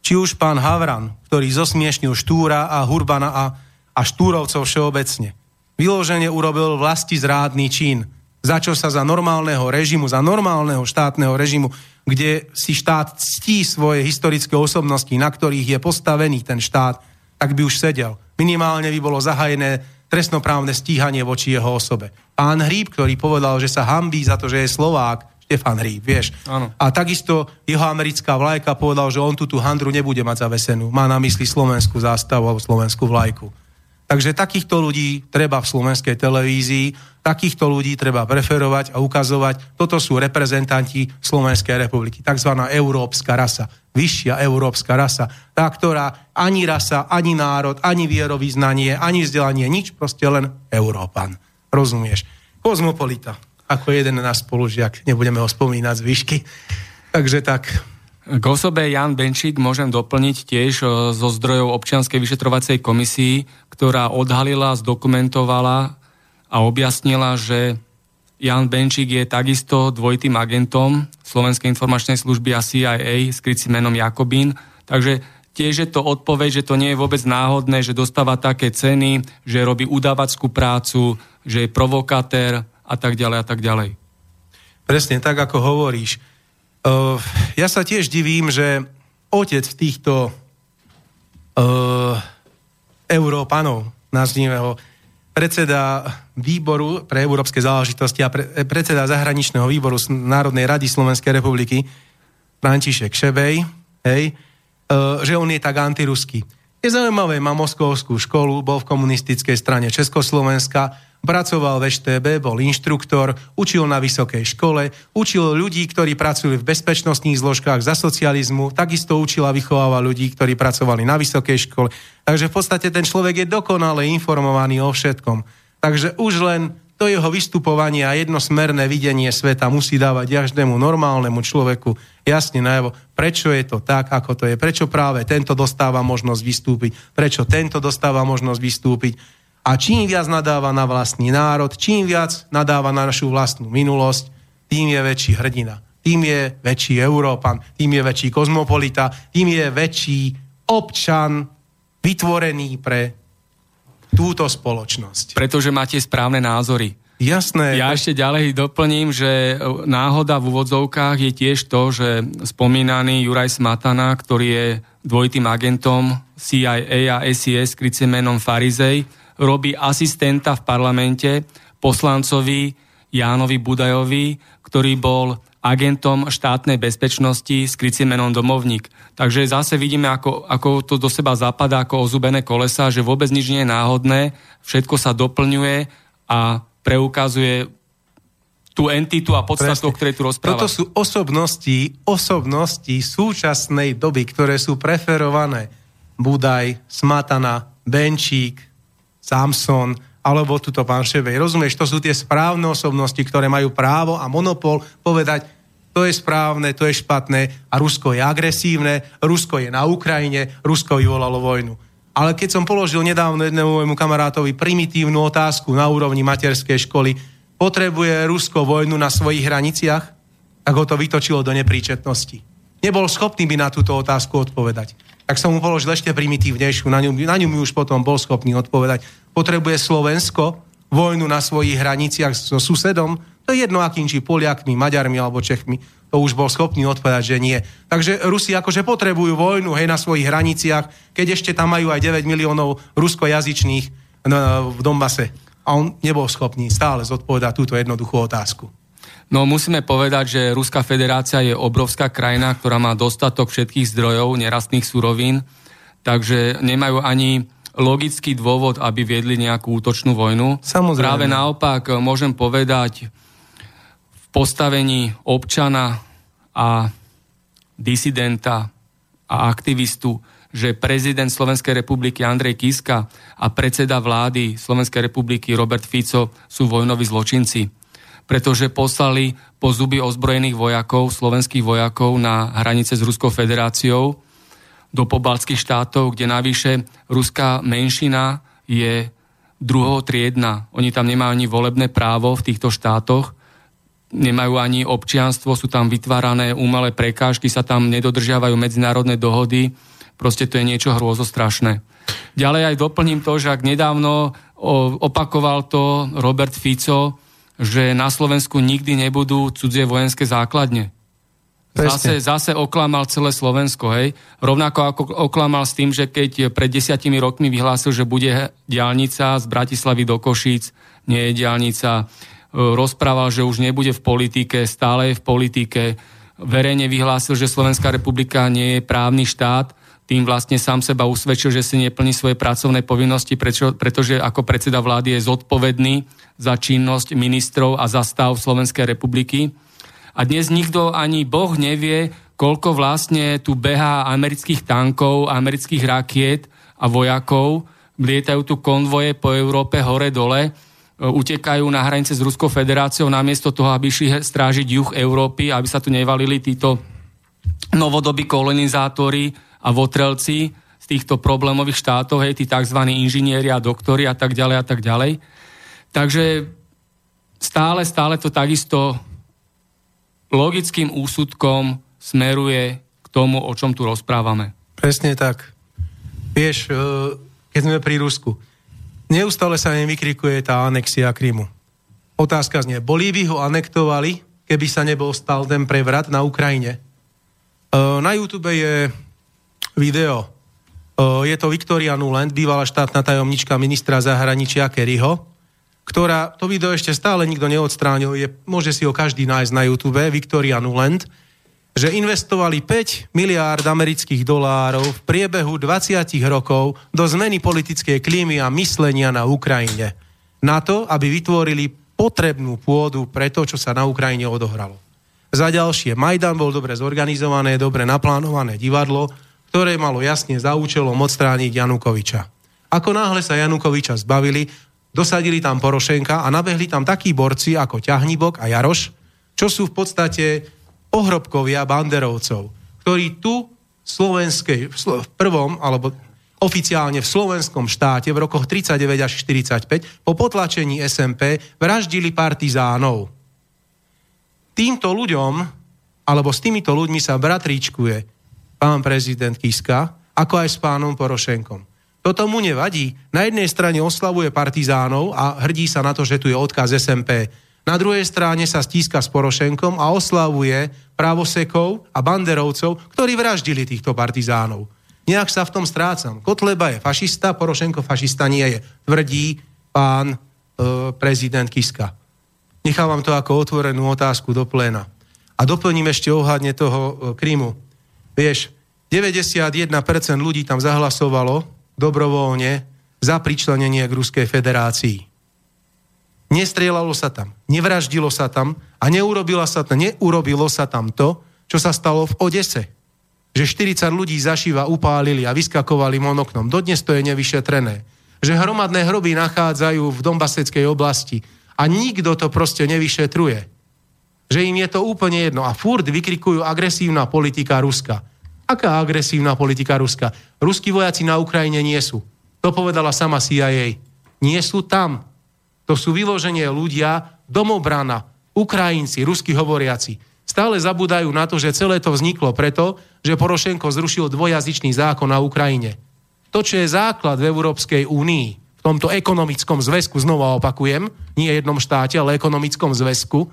či už pán Havran, ktorý zosmiešnil Štúra a Hurbana a, a Štúrovcov všeobecne, vyložene urobil vlasti zrádny čin, za čo sa za normálneho režimu, za normálneho štátneho režimu kde si štát ctí svoje historické osobnosti, na ktorých je postavený ten štát, tak by už sedel. Minimálne by bolo zahajené trestnoprávne stíhanie voči jeho osobe. Pán Hríb, ktorý povedal, že sa hambí za to, že je Slovák, Štefan Hríb, vieš. Ano. A takisto jeho americká vlajka povedal, že on tú, tú handru nebude mať zavesenú. Má na mysli slovenskú zástavu alebo slovenskú vlajku. Takže takýchto ľudí treba v slovenskej televízii, takýchto ľudí treba preferovať a ukazovať. Toto sú reprezentanti Slovenskej republiky, tzv. európska rasa, vyššia európska rasa, tá, ktorá ani rasa, ani národ, ani vierovýznanie, ani vzdelanie, nič, proste len Európan. Rozumieš? Kozmopolita, ako jeden náš spolužiak, nebudeme ho spomínať z výšky. Takže tak, k osobe Jan Benčík môžem doplniť tiež e, zo zdrojov občianskej vyšetrovacej komisii, ktorá odhalila, zdokumentovala a objasnila, že Jan Benčík je takisto dvojitým agentom Slovenskej informačnej služby a CIA s krycím menom Jakobín. Takže tiež je to odpoveď, že to nie je vôbec náhodné, že dostáva také ceny, že robí udávackú prácu, že je provokatér a tak ďalej a tak ďalej. Presne tak, ako hovoríš ja sa tiež divím, že otec týchto uh, Európanov, nazvime ho, predseda výboru pre európske záležitosti a pre, eh, predseda zahraničného výboru Národnej rady Slovenskej republiky, František Šebej, hej, uh, že on je tak antiruský. Je zaujímavé, má moskovskú školu, bol v komunistickej strane Československa, Pracoval v ŠTB, bol inštruktor, učil na vysokej škole, učil ľudí, ktorí pracujú v bezpečnostných zložkách za socializmu, takisto učil a vychováva ľudí, ktorí pracovali na vysokej škole. Takže v podstate ten človek je dokonale informovaný o všetkom. Takže už len to jeho vystupovanie a jednosmerné videnie sveta musí dávať každému normálnemu človeku jasne najavo, prečo je to tak, ako to je, prečo práve tento dostáva možnosť vystúpiť, prečo tento dostáva možnosť vystúpiť a čím viac nadáva na vlastný národ, čím viac nadáva na našu vlastnú minulosť, tým je väčší hrdina. Tým je väčší Európan, tým je väčší kozmopolita, tým je väčší občan vytvorený pre túto spoločnosť. Pretože máte správne názory. Jasné. Ja ešte ďalej doplním, že náhoda v úvodzovkách je tiež to, že spomínaný Juraj Smatana, ktorý je dvojitým agentom CIA a SIS, krycie menom Farizej, robí asistenta v parlamente poslancovi Jánovi Budajovi, ktorý bol agentom štátnej bezpečnosti s krycím menom Domovník. Takže zase vidíme, ako, ako to do seba zapadá ako ozubené kolesa, že vôbec nič nie je náhodné, všetko sa doplňuje a preukazuje tú entitu a podstatu, o ktorej tu rozpráva. Toto sú osobnosti, osobnosti súčasnej doby, ktoré sú preferované. Budaj, Smatana, Benčík, Samson, alebo tuto pán Ševej. Rozumieš, to sú tie správne osobnosti, ktoré majú právo a monopol povedať, to je správne, to je špatné a Rusko je agresívne, Rusko je na Ukrajine, Rusko vyvolalo vojnu. Ale keď som položil nedávno jednému môjmu kamarátovi primitívnu otázku na úrovni materskej školy, potrebuje Rusko vojnu na svojich hraniciach, tak ho to vytočilo do nepríčetnosti. Nebol schopný by na túto otázku odpovedať. Tak som mu položil ešte primitívnejšiu, na ňu, na ňu mi už potom bol schopný odpovedať. Potrebuje Slovensko vojnu na svojich hraniciach so susedom, to je jedno akým, či Poliakmi, Maďarmi alebo Čechmi, to už bol schopný odpovedať, že nie. Takže Rusi akože potrebujú vojnu hej, na svojich hraniciach, keď ešte tam majú aj 9 miliónov ruskojazyčných no, v Donbase. A on nebol schopný stále zodpovedať túto jednoduchú otázku. No musíme povedať, že Ruská federácia je obrovská krajina, ktorá má dostatok všetkých zdrojov, nerastných surovín, takže nemajú ani logický dôvod, aby viedli nejakú útočnú vojnu. Samozrejme. Práve naopak môžem povedať, postavení občana a disidenta a aktivistu, že prezident Slovenskej republiky Andrej Kiska a predseda vlády Slovenskej republiky Robert Fico sú vojnoví zločinci, pretože poslali po zuby ozbrojených vojakov, slovenských vojakov na hranice s Ruskou federáciou do pobaltských štátov, kde navyše ruská menšina je druhotriedna. Oni tam nemajú ani volebné právo v týchto štátoch nemajú ani občianstvo, sú tam vytvárané umelé prekážky, sa tam nedodržiavajú medzinárodné dohody. Proste to je niečo hrôzostrašné. Ďalej aj doplním to, že ak nedávno opakoval to Robert Fico, že na Slovensku nikdy nebudú cudzie vojenské základne. Zase, zase oklamal celé Slovensko, hej. Rovnako ako oklamal s tým, že keď pred desiatimi rokmi vyhlásil, že bude diálnica z Bratislavy do Košíc, nie je diálnica rozprával, že už nebude v politike, stále je v politike, verejne vyhlásil, že Slovenská republika nie je právny štát, tým vlastne sám seba usvedčil, že si neplní svoje pracovné povinnosti, prečo, pretože ako predseda vlády je zodpovedný za činnosť ministrov a za stav Slovenskej republiky. A dnes nikto ani Boh nevie, koľko vlastne tu behá amerických tankov, amerických rakiet a vojakov, lietajú tu konvoje po Európe hore-dole utekajú na hranice s Ruskou federáciou namiesto toho, aby išli strážiť juh Európy, aby sa tu nevalili títo novodobí kolonizátori a votrelci z týchto problémových štátov, hej, tí tzv. inžinieri a doktori a tak ďalej a tak ďalej. Takže stále, stále to takisto logickým úsudkom smeruje k tomu, o čom tu rozprávame. Presne tak. Vieš, e, keď sme pri Rusku, Neustále sa im vykrikuje tá anexia Krymu. Otázka znie, boli by ho anektovali, keby sa nebol stal ten prevrat na Ukrajine? E, na YouTube je video. E, je to Viktoria Nuland, bývalá štátna tajomnička ministra zahraničia Kerryho, ktorá, to video ešte stále nikto neodstránil, je, môže si ho každý nájsť na YouTube, Viktoria Nuland, že investovali 5 miliárd amerických dolárov v priebehu 20 rokov do zmeny politickej klímy a myslenia na Ukrajine. Na to, aby vytvorili potrebnú pôdu pre to, čo sa na Ukrajine odohralo. Za ďalšie, Majdan bol dobre zorganizované, dobre naplánované divadlo, ktoré malo jasne za účelom odstrániť Janukoviča. Ako náhle sa Janukoviča zbavili, dosadili tam Porošenka a nabehli tam takí borci ako Ťahnibok a Jaroš, čo sú v podstate pohrobkovia banderovcov, ktorí tu v slovenskej, v prvom, alebo oficiálne v slovenskom štáte v rokoch 39 až 45 po potlačení SMP vraždili partizánov. Týmto ľuďom, alebo s týmito ľuďmi sa bratríčkuje pán prezident Kiska, ako aj s pánom Porošenkom. Toto mu nevadí. Na jednej strane oslavuje partizánov a hrdí sa na to, že tu je odkaz SMP. Na druhej strane sa stíska s Porošenkom a oslavuje právosekov a banderovcov, ktorí vraždili týchto partizánov. Nejak sa v tom strácam. Kotleba je fašista, Porošenko fašista nie je. Tvrdí pán e, prezident Kiska. Nechávam to ako otvorenú otázku do pléna. A doplním ešte ohľadne toho e, Krymu. Vieš, 91% ľudí tam zahlasovalo dobrovoľne za pričlenenie k Ruskej federácii. Nestrieľalo sa tam, nevraždilo sa tam a neurobilo sa, tam, neurobilo sa tam to, čo sa stalo v Odese. Že 40 ľudí zašíva upálili a vyskakovali monoknom. Dodnes to je nevyšetrené. Že hromadné hroby nachádzajú v Dombaseckej oblasti a nikto to proste nevyšetruje. Že im je to úplne jedno. A furt vykrikujú agresívna politika Ruska. Aká agresívna politika Ruska? Ruskí vojaci na Ukrajine nie sú. To povedala sama CIA. Nie sú tam. To sú vyloženie ľudia, domobrana, Ukrajinci, rusky hovoriaci. Stále zabúdajú na to, že celé to vzniklo preto, že Porošenko zrušil dvojazyčný zákon na Ukrajine. To, čo je základ v Európskej únii, v tomto ekonomickom zväzku, znova opakujem, nie jednom štáte, ale ekonomickom zväzku,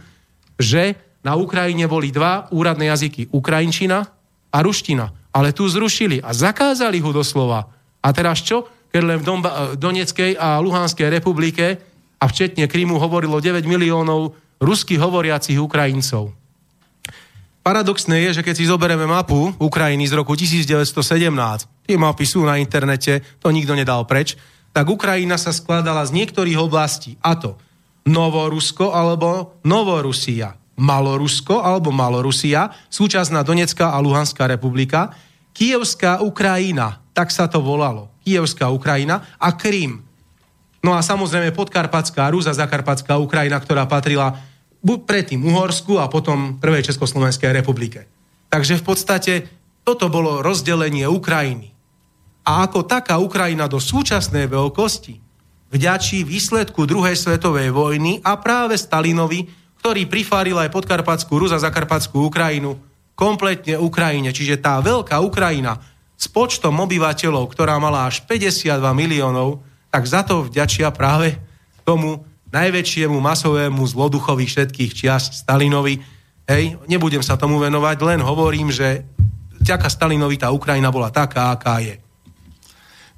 že na Ukrajine boli dva úradné jazyky, Ukrajinčina a ruština. Ale tu zrušili a zakázali ho doslova. A teraz čo? Keď len v Donetskej a Luhanskej republike a včetne Krymu hovorilo 9 miliónov rusky hovoriacich Ukrajincov. Paradoxné je, že keď si zoberieme mapu Ukrajiny z roku 1917, tie mapy sú na internete, to nikto nedal preč, tak Ukrajina sa skladala z niektorých oblastí, a to Novorusko alebo Novorusia, Malorusko alebo Malorusia, súčasná Donetská a Luhanská republika, Kievská Ukrajina, tak sa to volalo, Kievská Ukrajina a Krym, No a samozrejme podkarpatská Rus a zakarpatská Ukrajina, ktorá patrila predtým Uhorsku a potom Prvej Československej republike. Takže v podstate toto bolo rozdelenie Ukrajiny. A ako taká Ukrajina do súčasnej veľkosti vďačí výsledku druhej svetovej vojny a práve Stalinovi, ktorý prifáril aj podkarpatskú Rus a zakarpatskú Ukrajinu kompletne Ukrajine. Čiže tá veľká Ukrajina s počtom obyvateľov, ktorá mala až 52 miliónov, tak za to vďačia práve tomu najväčšiemu masovému zloduchovi všetkých čias Stalinovi. Hej, nebudem sa tomu venovať, len hovorím, že vďaka Stalinovi tá Ukrajina bola taká, aká je.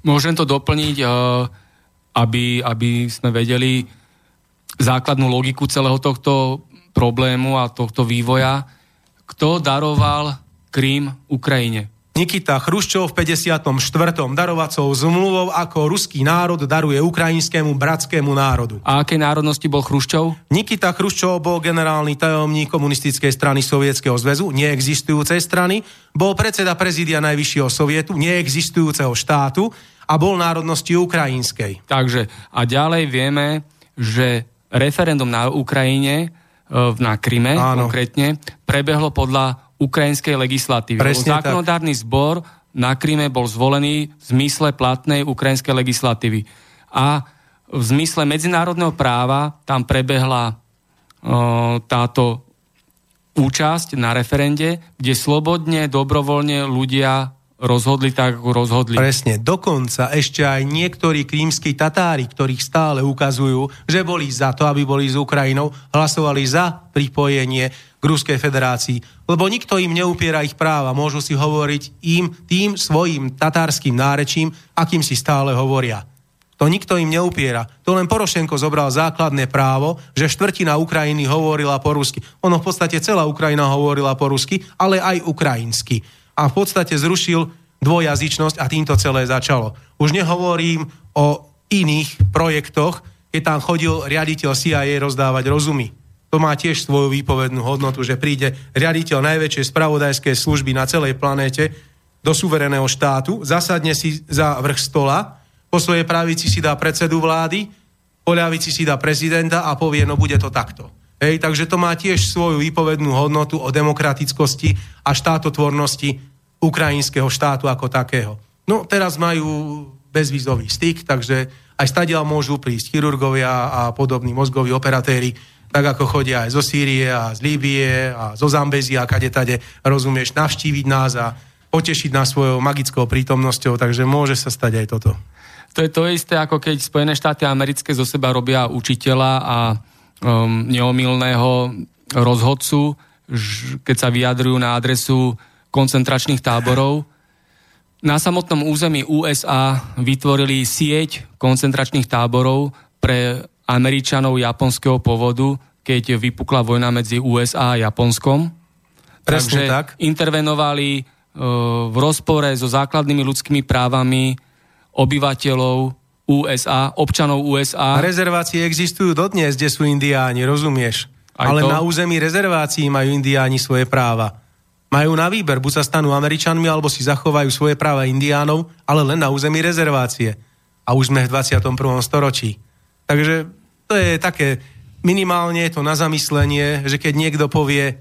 Môžem to doplniť, eh, aby, aby sme vedeli základnú logiku celého tohto problému a tohto vývoja. Kto daroval Krím Ukrajine? Nikita Chruščov v 54. darovacou zmluvou, ako ruský národ daruje ukrajinskému bratskému národu. A aké národnosti bol Chruščov? Nikita Chruščov bol generálny tajomník komunistickej strany Sovietskeho zväzu, neexistujúcej strany, bol predseda prezídia Najvyššieho sovietu, neexistujúceho štátu a bol národnosti ukrajinskej. Takže a ďalej vieme, že referendum na Ukrajine, e, na Kryme Áno. konkrétne, prebehlo podľa ukrajinskej legislatívy. Presne Zákonodárny tak. zbor na Kríme bol zvolený v zmysle platnej ukrajinskej legislatívy. A v zmysle medzinárodného práva tam prebehla o, táto účasť na referende, kde slobodne, dobrovoľne ľudia rozhodli tak, ako rozhodli. Presne. Dokonca ešte aj niektorí krímsky Tatári, ktorých stále ukazujú, že boli za to, aby boli s Ukrajinou, hlasovali za pripojenie k Ruskej federácii. Lebo nikto im neupiera ich práva. Môžu si hovoriť im tým svojim tatárským nárečím, akým si stále hovoria. To nikto im neupiera. To len Porošenko zobral základné právo, že štvrtina Ukrajiny hovorila po rusky. Ono v podstate celá Ukrajina hovorila po rusky, ale aj ukrajinsky a v podstate zrušil dvojazyčnosť a týmto celé začalo. Už nehovorím o iných projektoch, keď tam chodil riaditeľ CIA rozdávať rozumy. To má tiež svoju výpovednú hodnotu, že príde riaditeľ najväčšej spravodajskej služby na celej planéte do suvereného štátu, zasadne si za vrch stola, po svojej pravici si dá predsedu vlády, po ľavici si dá prezidenta a povie, no bude to takto. Hej, takže to má tiež svoju výpovednú hodnotu o demokratickosti a štátotvornosti ukrajinského štátu ako takého. No teraz majú bezvýzový styk, takže aj stadiaľ môžu prísť chirurgovia a podobní mozgoví operatéri, tak ako chodia aj zo Sýrie a z Líbie a zo Zambezia a kade tade, rozumieš, navštíviť nás a potešiť nás svojou magickou prítomnosťou, takže môže sa stať aj toto. To je to isté, ako keď Spojené štáty americké zo seba robia učiteľa a um, neomilného rozhodcu, keď sa vyjadrujú na adresu koncentračných táborov. Na samotnom území USA vytvorili sieť koncentračných táborov pre Američanov japonského povodu, keď vypukla vojna medzi USA a Japonskom. Presne Takže tak. intervenovali uh, v rozpore so základnými ľudskými právami obyvateľov USA, občanov USA. Rezervácie existujú dodnes, kde sú indiáni, rozumieš? Aj Ale to? na území rezervácií majú indiáni svoje práva. Majú na výber, buď sa stanú Američanmi, alebo si zachovajú svoje práva indiánov, ale len na území rezervácie. A už sme v 21. storočí. Takže to je také, minimálne je to na zamyslenie, že keď niekto povie,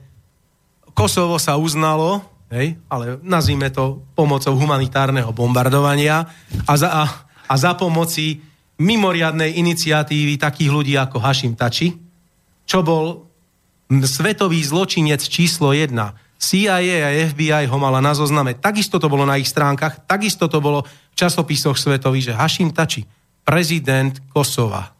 Kosovo sa uznalo, hej, ale nazvime to pomocou humanitárneho bombardovania a za, a, a za pomoci mimoriadnej iniciatívy takých ľudí ako Hashim Tači, čo bol svetový zločinec číslo jedna. CIA a FBI ho mala na zozname. Takisto to bolo na ich stránkach, takisto to bolo v časopisoch svetových, že Hashim Tači, prezident Kosova,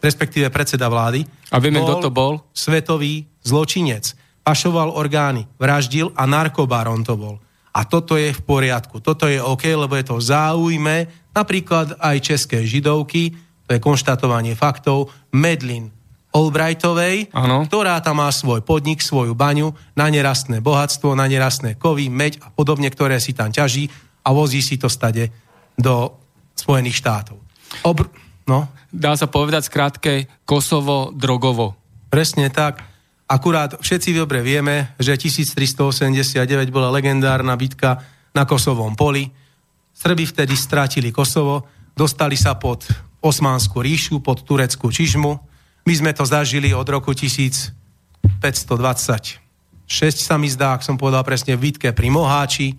respektíve predseda vlády, A vieme, kto to bol? svetový zločinec. Pašoval orgány, vraždil a narkobaron to bol. A toto je v poriadku. Toto je OK, lebo je to v záujme napríklad aj české židovky, to je konštatovanie faktov, Medlin Albrightovej, Áno. ktorá tam má svoj podnik, svoju baňu na nerastné bohatstvo, na nerastné kovy, meď a podobne, ktoré si tam ťaží a vozí si to stade do Spojených štátov. Obr- no, Dá sa povedať skrátke Kosovo drogovo. Presne tak. Akurát všetci dobre vieme, že 1389 bola legendárna bitka na Kosovom poli. Srbi vtedy strátili Kosovo, dostali sa pod Osmanskú ríšu, pod tureckú čižmu. My sme to zažili od roku 1526 sa mi zdá, ak som povedal presne, v bitke pri Moháči.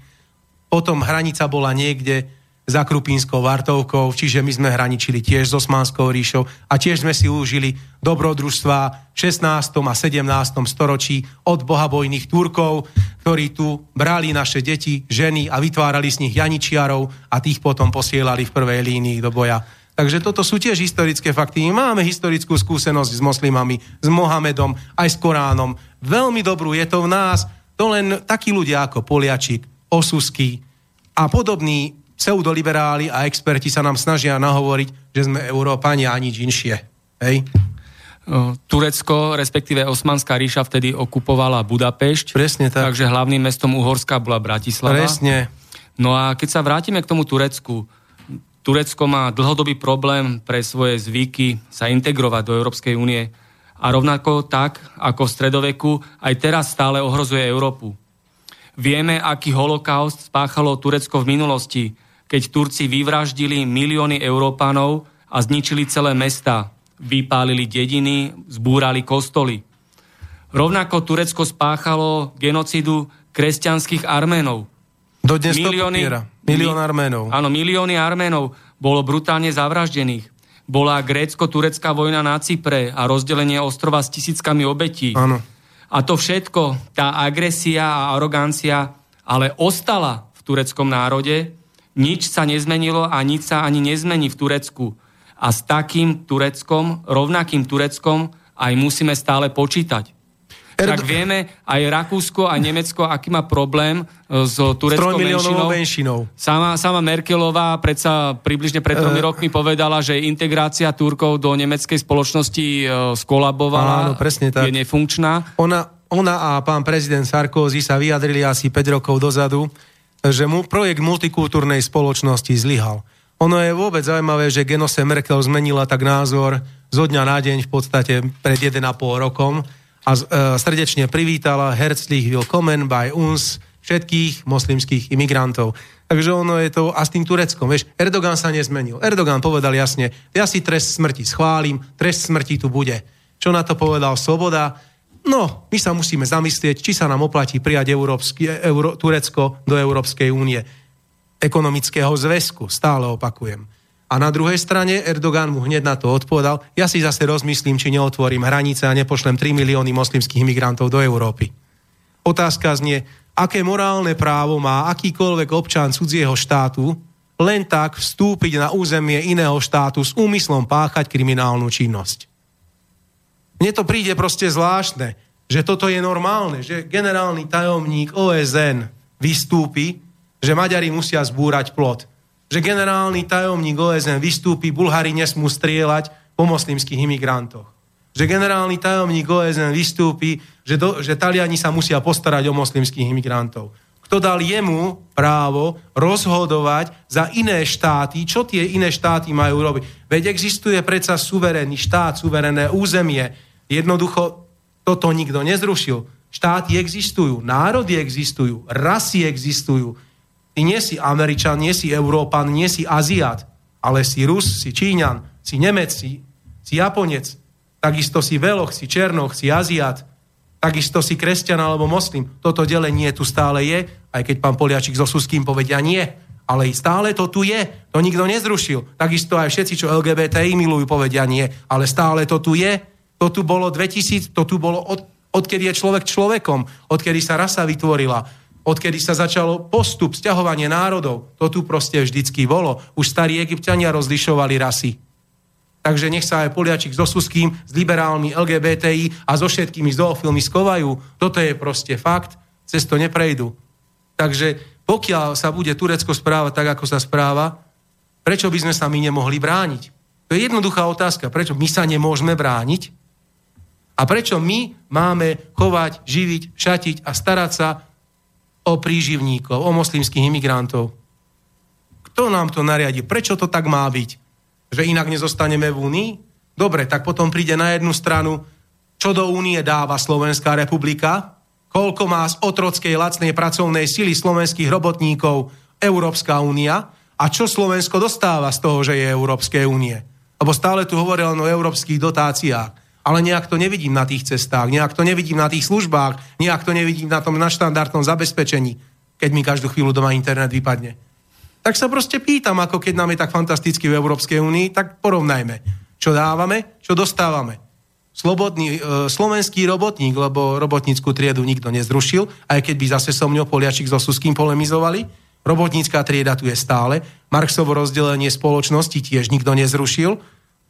Potom hranica bola niekde za Krupínskou Vartovkou, čiže my sme hraničili tiež s Osmanskou ríšou a tiež sme si užili dobrodružstva v 16. a 17. storočí od bohabojných Turkov, ktorí tu brali naše deti, ženy a vytvárali z nich janičiarov a tých potom posielali v prvej línii do boja. Takže toto sú tiež historické fakty. Máme historickú skúsenosť s moslimami, s Mohamedom, aj s Koránom. Veľmi dobrú je to v nás. To len takí ľudia ako Poliačik, Osusky a podobní pseudoliberáli a experti sa nám snažia nahovoriť, že sme Európania a nič inšie. Hej? Turecko, respektíve Osmanská ríša vtedy okupovala Budapešť. Presne tak. Takže hlavným mestom Uhorska bola Bratislava. Presne. No a keď sa vrátime k tomu Turecku, Turecko má dlhodobý problém pre svoje zvyky sa integrovať do Európskej únie. A rovnako tak, ako v stredoveku, aj teraz stále ohrozuje Európu. Vieme, aký holokaust spáchalo Turecko v minulosti, keď Turci vyvraždili milióny Európanov a zničili celé mesta, vypálili dediny, zbúrali kostoly. Rovnako Turecko spáchalo genocidu kresťanských Arménov. Dodnes to popiera. Milión mi- Arménov. Áno, milióny Arménov bolo brutálne zavraždených. Bola grécko-turecká vojna na Cypre a rozdelenie ostrova s tisíckami obetí. Áno. A to všetko, tá agresia a arogancia, ale ostala v tureckom národe, nič sa nezmenilo a nič sa ani nezmení v Turecku. A s takým Tureckom, rovnakým Tureckom, aj musíme stále počítať. Tak Erdo- vieme, aj Rakúsko a Nemecko, aký má problém e, s tureckou menšinou. menšinou. Sama, sama Merkelová predsa približne pred tromi Eh. rokmi povedala, že integrácia Turkov do nemeckej spoločnosti e, skolabovala, Áno, presne tak. je nefunkčná. Ona, ona a pán prezident Sarkozy sa vyjadrili asi 5 rokov dozadu, že mu projekt multikultúrnej spoločnosti zlyhal. Ono je vôbec zaujímavé, že Genose Merkel zmenila tak názor zo dňa na deň v podstate pred 1,5 rokom a e, srdečne privítala herzlich willkommen bei uns všetkých moslimských imigrantov. Takže ono je to, a s tým Tureckom, vieš, Erdogan sa nezmenil. Erdogan povedal jasne, ja si trest smrti schválim, trest smrti tu bude. Čo na to povedal Svoboda? No, my sa musíme zamyslieť, či sa nám oplatí prijať Európsky, Euro, Turecko do Európskej únie. Ekonomického zväzku, stále opakujem. A na druhej strane Erdogan mu hneď na to odpovedal, ja si zase rozmyslím, či neotvorím hranice a nepošlem 3 milióny moslimských imigrantov do Európy. Otázka znie, aké morálne právo má akýkoľvek občan cudzieho štátu len tak vstúpiť na územie iného štátu s úmyslom páchať kriminálnu činnosť. Mne to príde proste zvláštne, že toto je normálne, že generálny tajomník OSN vystúpi, že Maďari musia zbúrať plot. Že generálny tajomník OSN vystúpi, Bulhári nesmú strieľať po moslimských imigrantoch. Že generálny tajomník OSN vystúpi, že, do, že Taliani sa musia postarať o moslimských imigrantov kto dal jemu právo rozhodovať za iné štáty, čo tie iné štáty majú robiť. Veď existuje predsa suverénny štát, suverénne územie. Jednoducho toto nikto nezrušil. Štáty existujú, národy existujú, rasy existujú. Ty nie si Američan, nie si Európan, nie si Aziat, ale si Rus, si Číňan, si Nemec, si, si Japonec, takisto si Veloch, si Černoch, si Aziat, takisto si kresťan alebo moslim. Toto delenie tu stále je, aj keď pán Poliačik so Suským povedia nie. Ale stále to tu je, to nikto nezrušil. Takisto aj všetci, čo LGBTI milujú, povedia nie. Ale stále to tu je. To tu bolo 2000, to tu bolo od, odkedy je človek človekom, odkedy sa rasa vytvorila, odkedy sa začalo postup, sťahovanie národov. To tu proste vždycky bolo. Už starí egyptiania rozlišovali rasy. Takže nech sa aj Poliačik so Suským, s liberálmi LGBTI a so všetkými zoofilmi skovajú. Toto je proste fakt, cez to neprejdu. Takže pokiaľ sa bude Turecko správať tak, ako sa správa, prečo by sme sa my nemohli brániť? To je jednoduchá otázka. Prečo my sa nemôžeme brániť? A prečo my máme chovať, živiť, šatiť a starať sa o príživníkov, o moslimských imigrantov? Kto nám to nariadi? Prečo to tak má byť? že inak nezostaneme v Únii? Dobre, tak potom príde na jednu stranu, čo do Únie dáva Slovenská republika, koľko má z otrockej lacnej pracovnej sily slovenských robotníkov Európska únia a čo Slovensko dostáva z toho, že je Európskej únie. Lebo stále tu hovoril o európskych dotáciách, ale nejak to nevidím na tých cestách, nejak to nevidím na tých službách, nejak to nevidím na tom naštandardnom zabezpečení, keď mi každú chvíľu doma internet vypadne. Tak sa proste pýtam, ako keď nám je tak fantasticky v Európskej únii, tak porovnajme, čo dávame, čo dostávame. Slobodný, e, slovenský robotník, lebo robotníckú triedu nikto nezrušil, aj keď by zase so mňou Poliačik so Suským polemizovali, robotnícká trieda tu je stále, Marxovo rozdelenie spoločnosti tiež nikto nezrušil,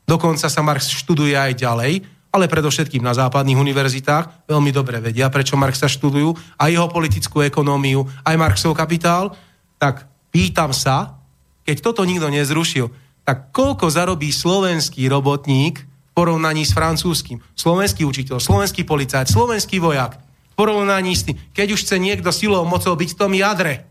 dokonca sa Marx študuje aj ďalej, ale predovšetkým na západných univerzitách veľmi dobre vedia, prečo Marxa študujú, aj jeho politickú ekonómiu, aj Marxov kapitál, tak Pýtam sa, keď toto nikto nezrušil, tak koľko zarobí slovenský robotník v porovnaní s francúzským? Slovenský učiteľ, slovenský policajt, slovenský vojak v porovnaní s tým, keď už chce niekto silou mocou byť v tom jadre.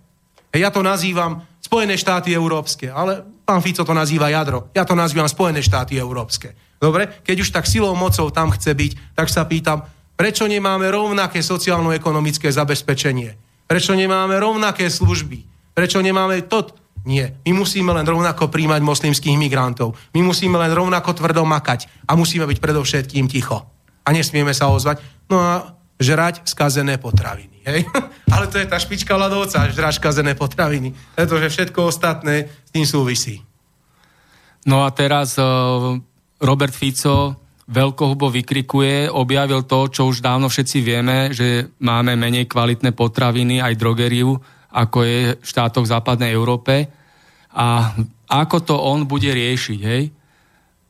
Ja to nazývam Spojené štáty európske, ale pán Fico to nazýva jadro. Ja to nazývam Spojené štáty európske. Dobre? Keď už tak silou mocou tam chce byť, tak sa pýtam, prečo nemáme rovnaké sociálno-ekonomické zabezpečenie? Prečo nemáme rovnaké služby? Prečo nemáme to? Nie. My musíme len rovnako príjmať moslimských migrantov. My musíme len rovnako tvrdo makať. A musíme byť predovšetkým ticho. A nesmieme sa ozvať. No a žrať skazené potraviny. Hej? <laughs> Ale to je tá špička ľadovca, žrať skazené potraviny. Pretože všetko ostatné s tým súvisí. No a teraz uh, Robert Fico veľkohubo vykrikuje, objavil to, čo už dávno všetci vieme, že máme menej kvalitné potraviny, aj drogeriu, ako je v štátoch západnej Európe a ako to on bude riešiť. Hej?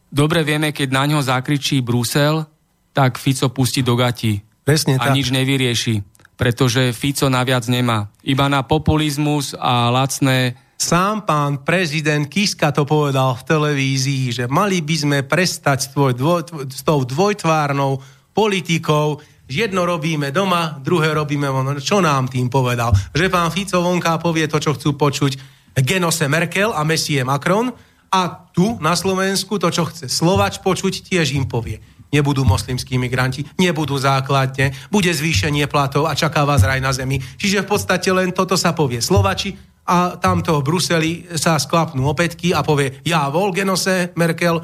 Dobre vieme, keď na ňo zakričí Brusel, tak Fico pustí do gati Presne a tak. nič nevyrieši, pretože Fico naviac nemá. Iba na populizmus a lacné Sám pán prezident Kiska to povedal v televízii, že mali by sme prestať s, tvoj, dvoj, s tou dvojtvárnou politikou, jedno robíme doma, druhé robíme von. Čo nám tým povedal? Že pán Fico vonká povie to, čo chcú počuť Genose Merkel a Messie Macron a tu na Slovensku to, čo chce Slovač počuť, tiež im povie. Nebudú moslimskí migranti, nebudú základne, bude zvýšenie platov a čaká vás raj na zemi. Čiže v podstate len toto sa povie Slovači a tamto v Bruseli sa sklapnú opätky a povie ja vol Genose Merkel,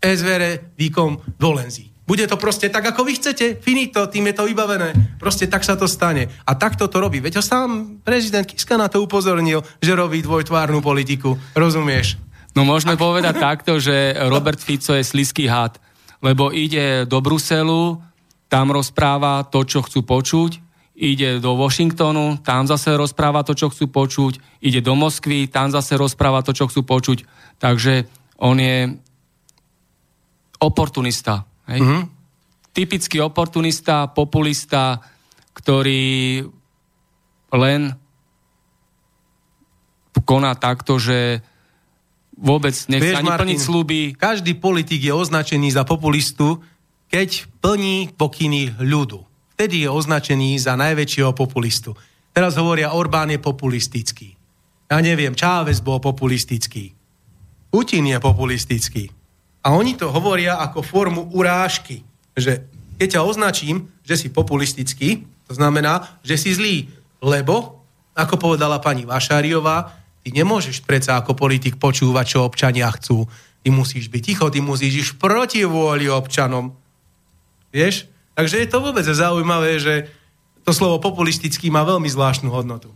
SVR výkom volenzí. Bude to proste tak, ako vy chcete. Finito, tým je to vybavené. Proste tak sa to stane. A takto to robí. Veď ho sám prezident Kiska na to upozornil, že robí dvojtvárnu politiku. Rozumieš? No môžeme povedať takto, že Robert Fico je sliský had, lebo ide do Bruselu, tam rozpráva to, čo chcú počuť, ide do Washingtonu, tam zase rozpráva to, čo chcú počuť, ide do Moskvy, tam zase rozpráva to, čo chcú počuť. Takže on je oportunista. Hej? Mm-hmm. Typický oportunista, populista, ktorý len koná takto, že vôbec nechce ani Martin, plniť sluby. Každý politik je označený za populistu, keď plní pokyny ľudu vtedy je označený za najväčšieho populistu. Teraz hovoria, Orbán je populistický. Ja neviem, Čávez bol populistický. Putin je populistický. A oni to hovoria ako formu urážky. Že keď ťa označím, že si populistický, to znamená, že si zlý. Lebo, ako povedala pani Vašáriová, ty nemôžeš predsa ako politik počúvať, čo občania chcú. Ty musíš byť ticho, ty musíš ísť proti vôli občanom. Vieš? Takže je to vôbec zaujímavé, že to slovo populistický má veľmi zvláštnu hodnotu.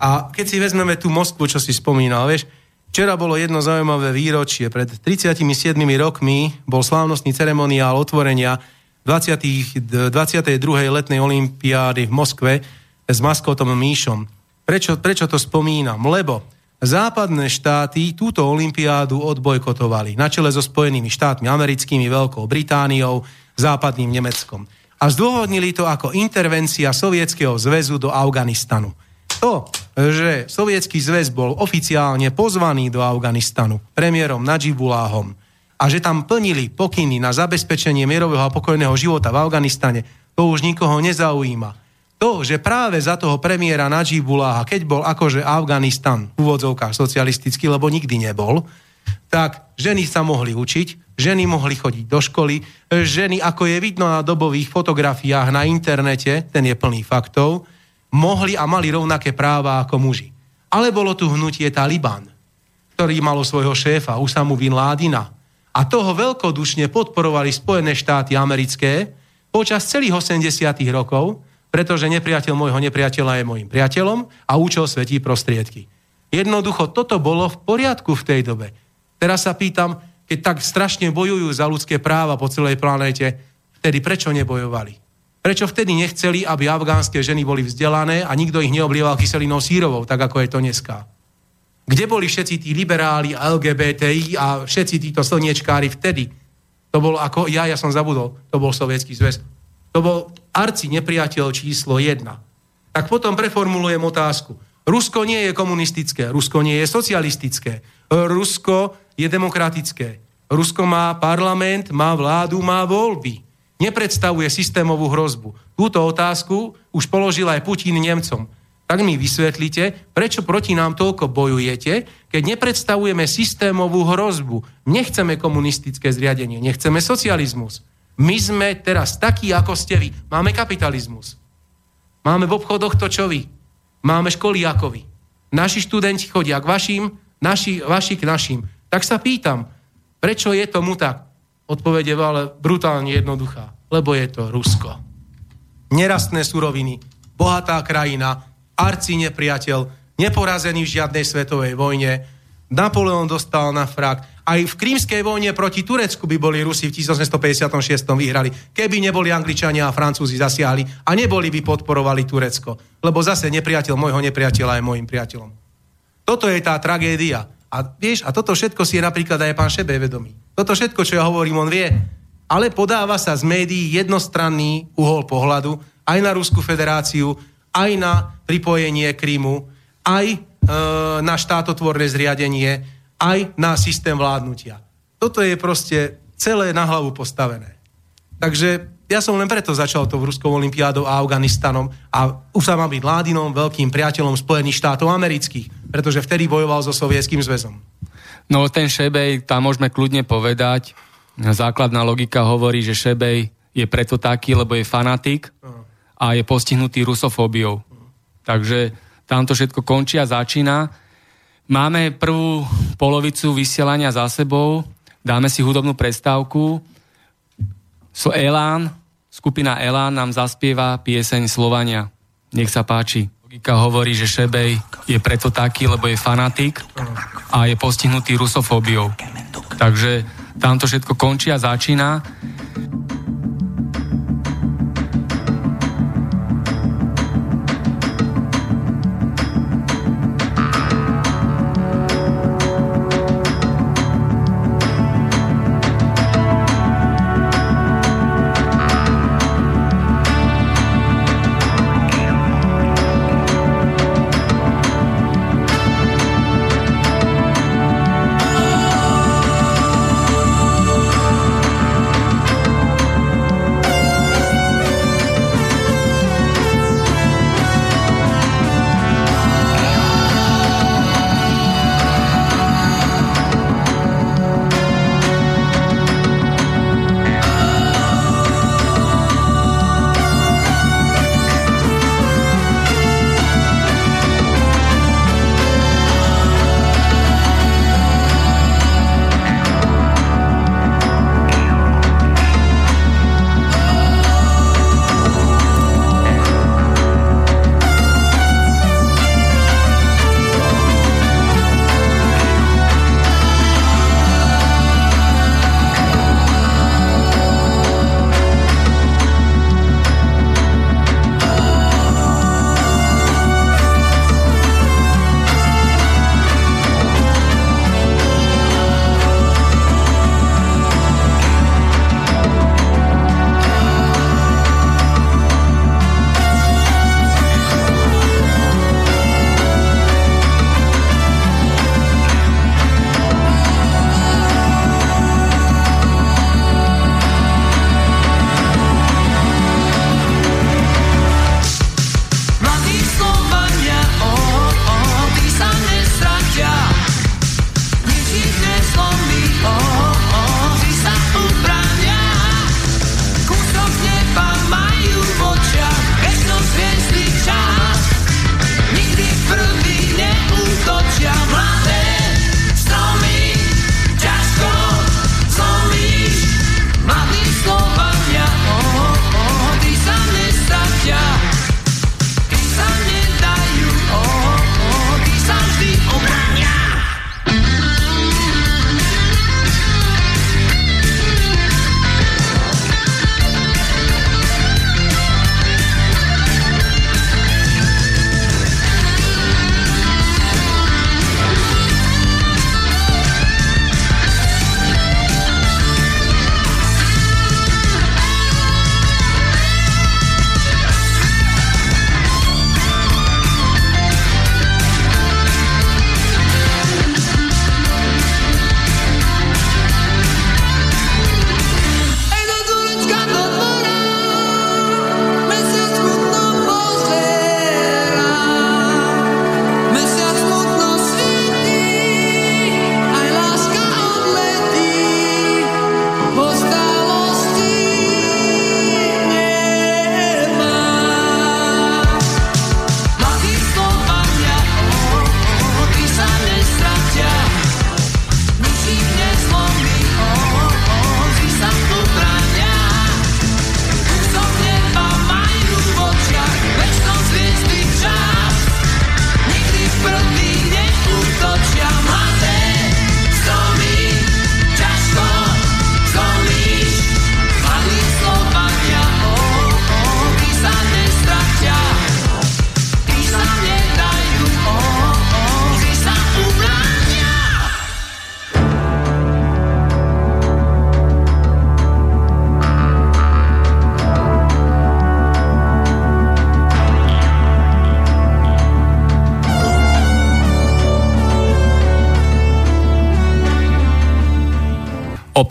A keď si vezmeme tú Moskvu, čo si spomínal, vieš, včera bolo jedno zaujímavé výročie. Pred 37 rokmi bol slávnostný ceremoniál otvorenia 20, 22. letnej olympiády v Moskve s maskotom Míšom. Prečo, prečo to spomínam? Lebo západné štáty túto olympiádu odbojkotovali na čele so Spojenými štátmi americkými, Veľkou Britániou, západným Nemeckom. A zdôvodnili to ako intervencia Sovietskeho zväzu do Afganistanu. To, že Sovietský zväz bol oficiálne pozvaný do Afganistanu premiérom Nadžibuláhom a že tam plnili pokyny na zabezpečenie mierového a pokojného života v Afganistane, to už nikoho nezaujíma. To, že práve za toho premiéra Nadžibuláha, keď bol akože Afganistan v úvodzovkách socialistický, lebo nikdy nebol, tak ženy sa mohli učiť, ženy mohli chodiť do školy, ženy, ako je vidno na dobových fotografiách na internete, ten je plný faktov, mohli a mali rovnaké práva ako muži. Ale bolo tu hnutie Taliban, ktorý malo svojho šéfa Usamu Bin Ládina. A toho veľkodušne podporovali Spojené štáty americké počas celých 80 rokov, pretože nepriateľ môjho nepriateľa je môjim priateľom a účel svetí prostriedky. Jednoducho toto bolo v poriadku v tej dobe. Teraz sa pýtam, keď tak strašne bojujú za ľudské práva po celej planéte, vtedy prečo nebojovali? Prečo vtedy nechceli, aby afgánske ženy boli vzdelané a nikto ich neoblieval kyselinou sírovou, tak ako je to dneska? Kde boli všetci tí liberáli a LGBTI a všetci títo slniečkári vtedy? To bol ako, ja, ja som zabudol, to bol Sovietský zväz. To bol arci nepriateľ číslo jedna. Tak potom preformulujem otázku. Rusko nie je komunistické, Rusko nie je socialistické, Rusko je demokratické. Rusko má parlament, má vládu, má voľby. Nepredstavuje systémovú hrozbu. Túto otázku už položil aj Putin Nemcom. Tak mi vysvetlite, prečo proti nám toľko bojujete, keď nepredstavujeme systémovú hrozbu. Nechceme komunistické zriadenie, nechceme socializmus. My sme teraz takí, ako ste vy. Máme kapitalizmus. Máme v obchodoch to, čo vy. Máme školy ako vy. Naši študenti chodia k vašim, naši, vaši k našim. Tak sa pýtam, prečo je tomu tak? Odpovede ale brutálne jednoduchá. Lebo je to Rusko. Nerastné suroviny, bohatá krajina, arci nepriateľ, neporazený v žiadnej svetovej vojne. Napoleon dostal na frak. Aj v krímskej vojne proti Turecku by boli Rusi v 1856 vyhrali, keby neboli Angličania a Francúzi zasiahli a neboli by podporovali Turecko. Lebo zase nepriateľ môjho nepriateľa je môjim priateľom. Toto je tá tragédia. A vieš, a toto všetko si je napríklad aj pán Šebe vedomý. Toto všetko, čo ja hovorím, on vie. Ale podáva sa z médií jednostranný uhol pohľadu aj na Rusku federáciu, aj na pripojenie Krímu, aj e, na štátotvorné zriadenie, aj na systém vládnutia. Toto je proste celé na hlavu postavené. Takže ja som len preto začal to v Ruskou olimpiádou a Afganistanom a Usama Bin Ládinom, veľkým priateľom Spojených štátov amerických pretože vtedy bojoval so Sovietským zväzom. No ten Šebej, tam môžeme kľudne povedať, základná logika hovorí, že Šebej je preto taký, lebo je fanatik a je postihnutý rusofóbiou. Takže tamto všetko končí a začína. Máme prvú polovicu vysielania za sebou, dáme si hudobnú prestávku. So Elán, skupina Elán nám zaspieva pieseň Slovania. Nech sa páči. Logika hovorí, že Šebej je preto taký, lebo je fanatik a je postihnutý rusofóbiou. Takže tamto všetko končí a začína.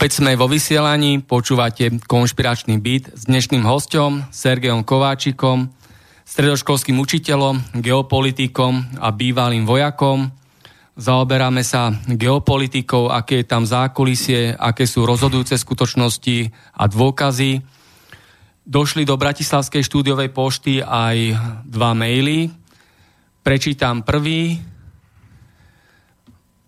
Opäť sme vo vysielaní, počúvate konšpiračný byt s dnešným hostom Sergejom Kováčikom, stredoškolským učiteľom, geopolitikom a bývalým vojakom. Zaoberáme sa geopolitikou, aké je tam zákulisie, aké sú rozhodujúce skutočnosti a dôkazy. Došli do Bratislavskej štúdiovej pošty aj dva maily. Prečítam prvý,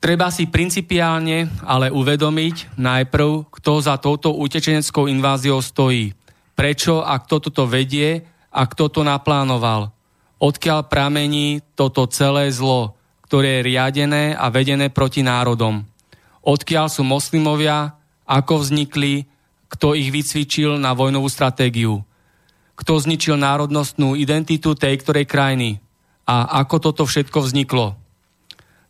Treba si principiálne ale uvedomiť najprv, kto za touto utečeneckou inváziou stojí. Prečo a kto toto vedie a kto to naplánoval. Odkiaľ pramení toto celé zlo, ktoré je riadené a vedené proti národom. Odkiaľ sú moslimovia, ako vznikli, kto ich vycvičil na vojnovú stratégiu. Kto zničil národnostnú identitu tej ktorej krajiny a ako toto všetko vzniklo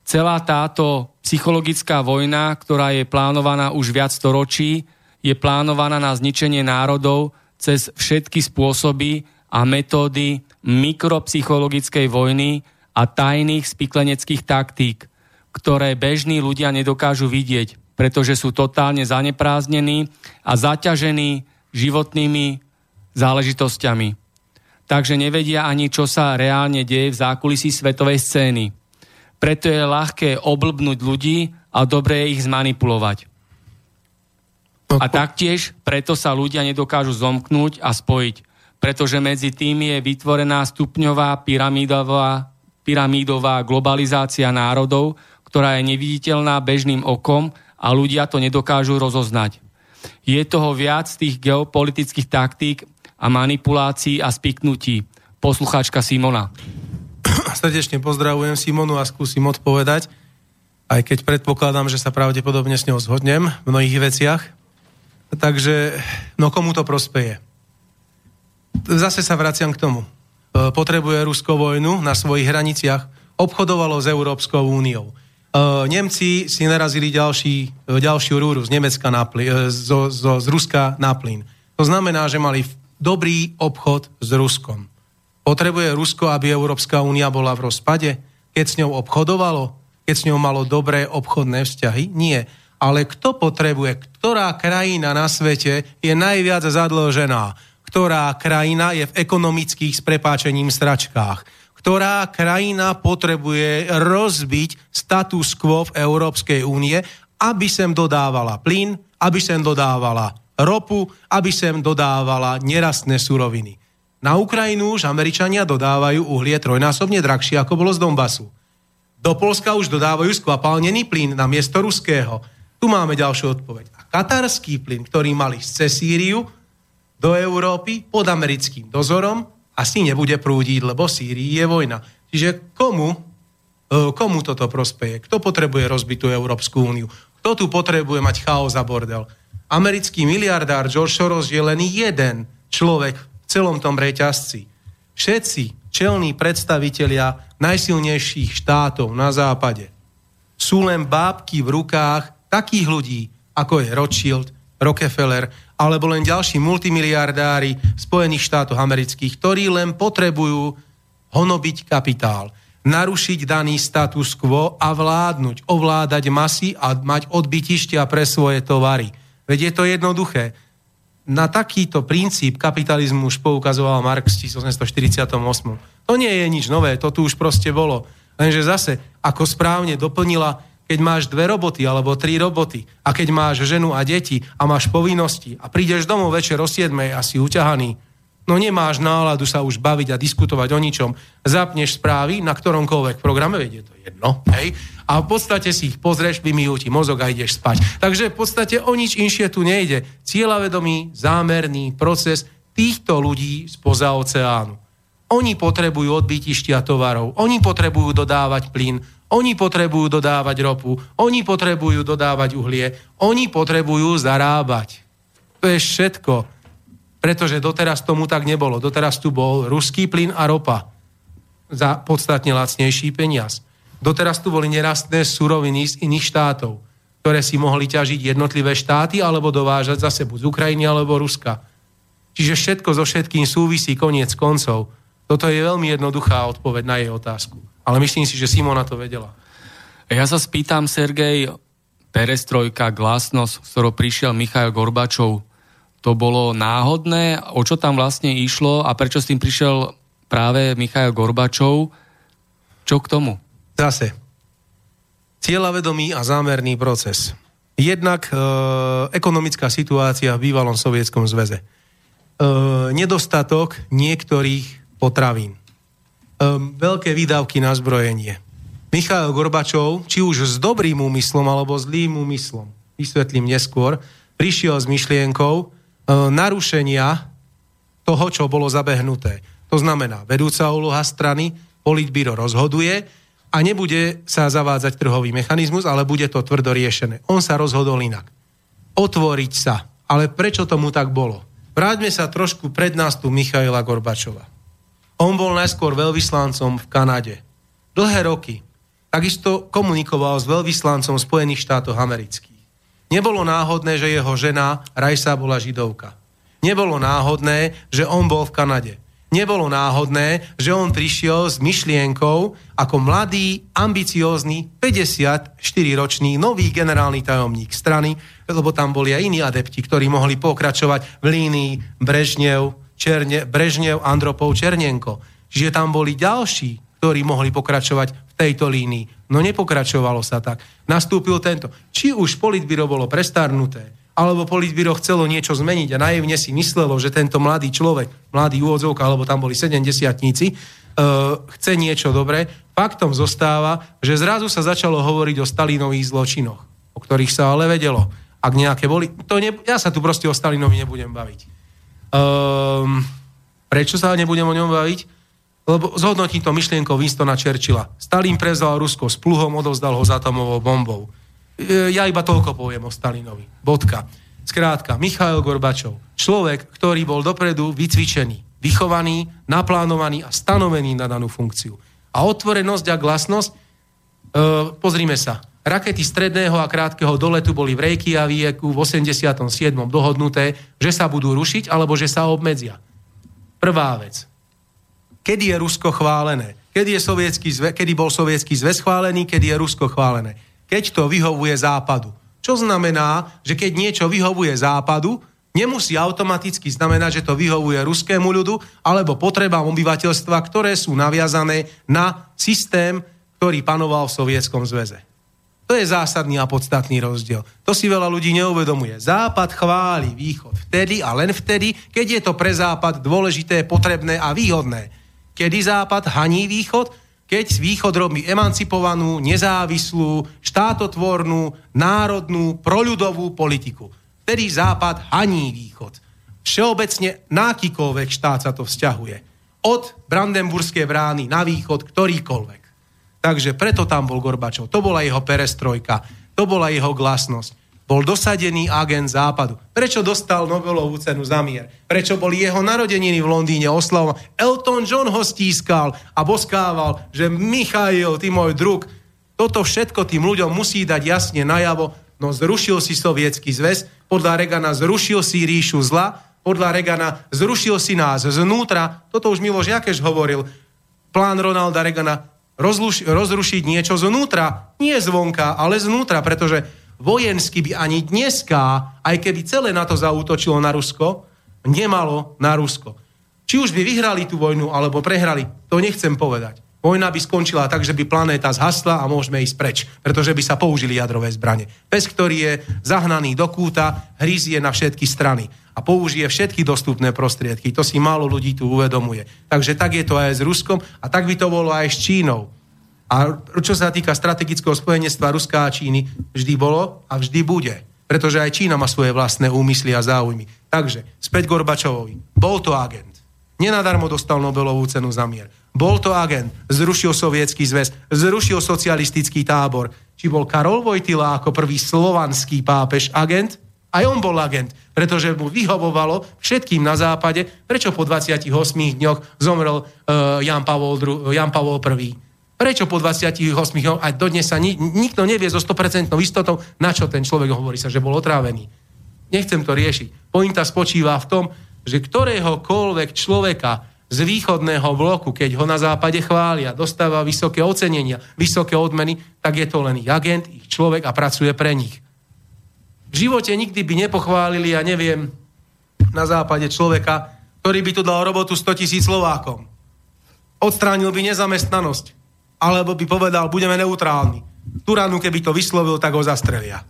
celá táto psychologická vojna, ktorá je plánovaná už viac storočí, je plánovaná na zničenie národov cez všetky spôsoby a metódy mikropsychologickej vojny a tajných spikleneckých taktík, ktoré bežní ľudia nedokážu vidieť, pretože sú totálne zanepráznení a zaťažení životnými záležitosťami. Takže nevedia ani, čo sa reálne deje v zákulisí svetovej scény preto je ľahké oblbnúť ľudí a dobre je ich zmanipulovať. A taktiež preto sa ľudia nedokážu zomknúť a spojiť, pretože medzi tým je vytvorená stupňová pyramídová, pyramídová globalizácia národov, ktorá je neviditeľná bežným okom a ľudia to nedokážu rozoznať. Je toho viac tých geopolitických taktík a manipulácií a spiknutí. Poslucháčka Simona. Srdečne pozdravujem Simonu a skúsim odpovedať, aj keď predpokladám, že sa pravdepodobne s ňou zhodnem v mnohých veciach. Takže, no komu to prospeje? Zase sa vraciam k tomu. E, potrebuje Rusko vojnu na svojich hraniciach, obchodovalo s Európskou úniou. E, Nemci si narazili ďalší, e, ďalšiu rúru z, Nemecka na plyn, zo, zo, z Ruska na plyn. To znamená, že mali dobrý obchod s Ruskom. Potrebuje Rusko, aby Európska únia bola v rozpade? Keď s ňou obchodovalo? Keď s ňou malo dobré obchodné vzťahy? Nie. Ale kto potrebuje? Ktorá krajina na svete je najviac zadlžená? Ktorá krajina je v ekonomických s prepáčením stračkách? Ktorá krajina potrebuje rozbiť status quo v Európskej únie, aby sem dodávala plyn, aby sem dodávala ropu, aby sem dodávala nerastné suroviny. Na Ukrajinu už Američania dodávajú uhlie trojnásobne drahšie, ako bolo z Donbasu. Do Polska už dodávajú skvapalnený plyn na miesto ruského. Tu máme ďalšiu odpoveď. A katarský plyn, ktorý mali z Sýriu do Európy pod americkým dozorom, asi nebude prúdiť, lebo Sýrii je vojna. Čiže komu, e, komu toto prospeje? Kto potrebuje rozbitú Európsku úniu? Kto tu potrebuje mať chaos a bordel? Americký miliardár George Soros je len jeden človek celom tom reťazci. Všetci čelní predstavitelia najsilnejších štátov na západe sú len bábky v rukách takých ľudí, ako je Rothschild, Rockefeller, alebo len ďalší multimiliardári Spojených štátoch amerických, ktorí len potrebujú honobiť kapitál, narušiť daný status quo a vládnuť, ovládať masy a mať odbytištia pre svoje tovary. Veď je to jednoduché na takýto princíp kapitalizmu už poukazoval Marx v 1848. To nie je nič nové, to tu už proste bolo. Lenže zase, ako správne doplnila, keď máš dve roboty alebo tri roboty a keď máš ženu a deti a máš povinnosti a prídeš domov večer o 7 a si uťahaný, no nemáš náladu sa už baviť a diskutovať o ničom. Zapneš správy na ktoromkoľvek programe, vedie to jedno, hej, a v podstate si ich pozrieš, vymijú ti mozog a ideš spať. Takže v podstate o nič inšie tu nejde. Cieľavedomý, zámerný proces týchto ľudí spoza oceánu. Oni potrebujú odbytištia tovarov, oni potrebujú dodávať plyn, oni potrebujú dodávať ropu, oni potrebujú dodávať uhlie, oni potrebujú zarábať. To je všetko. Pretože doteraz tomu tak nebolo. Doteraz tu bol ruský plyn a ropa za podstatne lacnejší peniaz. Doteraz tu boli nerastné suroviny z iných štátov, ktoré si mohli ťažiť jednotlivé štáty alebo dovážať zase buď z Ukrajiny alebo Ruska. Čiže všetko so všetkým súvisí koniec koncov. Toto je veľmi jednoduchá odpoveď na jej otázku. Ale myslím si, že Simona to vedela. Ja sa spýtam, Sergej, perestrojka, glasnosť, s ktorou prišiel Michail Gorbačov, to bolo náhodné? O čo tam vlastne išlo a prečo s tým prišiel práve Michail Gorbačov? Čo k tomu? Zase. Cieľavedomý a zámerný proces. Jednak e, ekonomická situácia v bývalom sovietskom zväze. E, nedostatok niektorých potravín. E, veľké výdavky na zbrojenie Michail Gorbačov, či už s dobrým úmyslom alebo zlým úmyslom, vysvetlím neskôr, prišiel s myšlienkou narušenia toho, čo bolo zabehnuté. To znamená, vedúca úloha strany, politbíro rozhoduje a nebude sa zavádzať trhový mechanizmus, ale bude to tvrdo riešené. On sa rozhodol inak. Otvoriť sa. Ale prečo tomu tak bolo? Vráťme sa trošku pred nás tu Michaila Gorbačova. On bol najskôr veľvyslancom v Kanade. Dlhé roky takisto komunikoval s veľvyslancom Spojených štátov amerických. Nebolo náhodné, že jeho žena Rajsa bola židovka. Nebolo náhodné, že on bol v Kanade. Nebolo náhodné, že on prišiel s myšlienkou ako mladý, ambiciózny, 54-ročný nový generálny tajomník strany, lebo tam boli aj iní adepti, ktorí mohli pokračovať v línii Brežnev, Černe, Brežnev, Andropov, Černenko. Čiže tam boli ďalší, ktorí mohli pokračovať tejto línii. No nepokračovalo sa tak. Nastúpil tento. Či už politbíro bolo prestarnuté, alebo politbíro chcelo niečo zmeniť a naivne si myslelo, že tento mladý človek, mladý úvodzovka, alebo tam boli 70 uh, chce niečo dobré, faktom zostáva, že zrazu sa začalo hovoriť o Stalinových zločinoch, o ktorých sa ale vedelo. Ak nejaké boli... To ne, ja sa tu proste o Stalinovi nebudem baviť. Um, prečo sa nebudem o ňom baviť? Lebo zhodnotí to myšlienkou Winstona Churchilla. Stalin prevzal Rusko s pluhom, odovzdal ho za atomovou bombou. E, ja iba toľko poviem o Stalinovi. Bodka. Skrátka, Michail Gorbačov, človek, ktorý bol dopredu vycvičený, vychovaný, naplánovaný a stanovený na danú funkciu. A otvorenosť a glasnosť, e, pozrime sa, rakety stredného a krátkeho doletu boli v Reykjavíku v 87. dohodnuté, že sa budú rušiť alebo že sa obmedzia. Prvá vec. Kedy je Rusko chválené? Kedy, je sovietský zve, kedy bol sovietský zväz chválený? Kedy je Rusko chválené? Keď to vyhovuje západu. Čo znamená, že keď niečo vyhovuje západu, nemusí automaticky znamenať, že to vyhovuje ruskému ľudu alebo potrebám obyvateľstva, ktoré sú naviazané na systém, ktorý panoval v Sovietskom zväze. To je zásadný a podstatný rozdiel. To si veľa ľudí neuvedomuje. Západ chváli východ vtedy a len vtedy, keď je to pre západ dôležité, potrebné a výhodné. Kedy Západ haní Východ? Keď Východ robí emancipovanú, nezávislú, štátotvornú, národnú, proľudovú politiku. Vtedy Západ haní Východ. Všeobecne na akýkoľvek štát sa to vzťahuje. Od Brandenburskej brány na východ ktorýkoľvek. Takže preto tam bol Gorbačov. To bola jeho perestrojka. To bola jeho glasnosť bol dosadený agent západu. Prečo dostal Nobelovú cenu za mier? Prečo boli jeho narodeniny v Londýne oslavované? Elton John ho stískal a boskával, že Michail, ty môj druh, toto všetko tým ľuďom musí dať jasne najavo, no zrušil si sovietský zväz, podľa Regana zrušil si ríšu zla, podľa Regana zrušil si nás znútra, toto už Miloš Jakeš hovoril, plán Ronalda Regana rozrušiť niečo znútra, nie zvonka, ale znútra, pretože vojensky by ani dneska, aj keby celé na to zautočilo na Rusko, nemalo na Rusko. Či už by vyhrali tú vojnu, alebo prehrali, to nechcem povedať. Vojna by skončila tak, že by planéta zhasla a môžeme ísť preč, pretože by sa použili jadrové zbranie. Pes, ktorý je zahnaný do kúta, hryzie na všetky strany a použije všetky dostupné prostriedky. To si málo ľudí tu uvedomuje. Takže tak je to aj s Ruskom a tak by to bolo aj s Čínou. A čo sa týka strategického spojenectva Ruska a Číny, vždy bolo a vždy bude. Pretože aj Čína má svoje vlastné úmysly a záujmy. Takže, späť Gorbačovovi. Bol to agent. Nenadarmo dostal Nobelovú cenu za mier. Bol to agent. Zrušil sovietský zväz. Zrušil socialistický tábor. Či bol Karol Vojtila ako prvý slovanský pápež agent? Aj on bol agent, pretože mu vyhovovalo všetkým na západe, prečo po 28 dňoch zomrel uh, Jan, Pavol, Jan Pavol I Prečo po 28 aj dodnes sa ni, nikto nevie so 100% istotou, na čo ten človek hovorí sa, že bol otrávený. Nechcem to riešiť. Pointa spočíva v tom, že ktoréhokoľvek človeka z východného bloku, keď ho na západe chvália, dostáva vysoké ocenenia, vysoké odmeny, tak je to len ich agent, ich človek a pracuje pre nich. V živote nikdy by nepochválili, ja neviem, na západe človeka, ktorý by tu dal robotu 100 tisíc Slovákom. Odstránil by nezamestnanosť. Alebo by povedal, budeme neutrálni. Turánu, keby to vyslovil, tak ho zastrelia.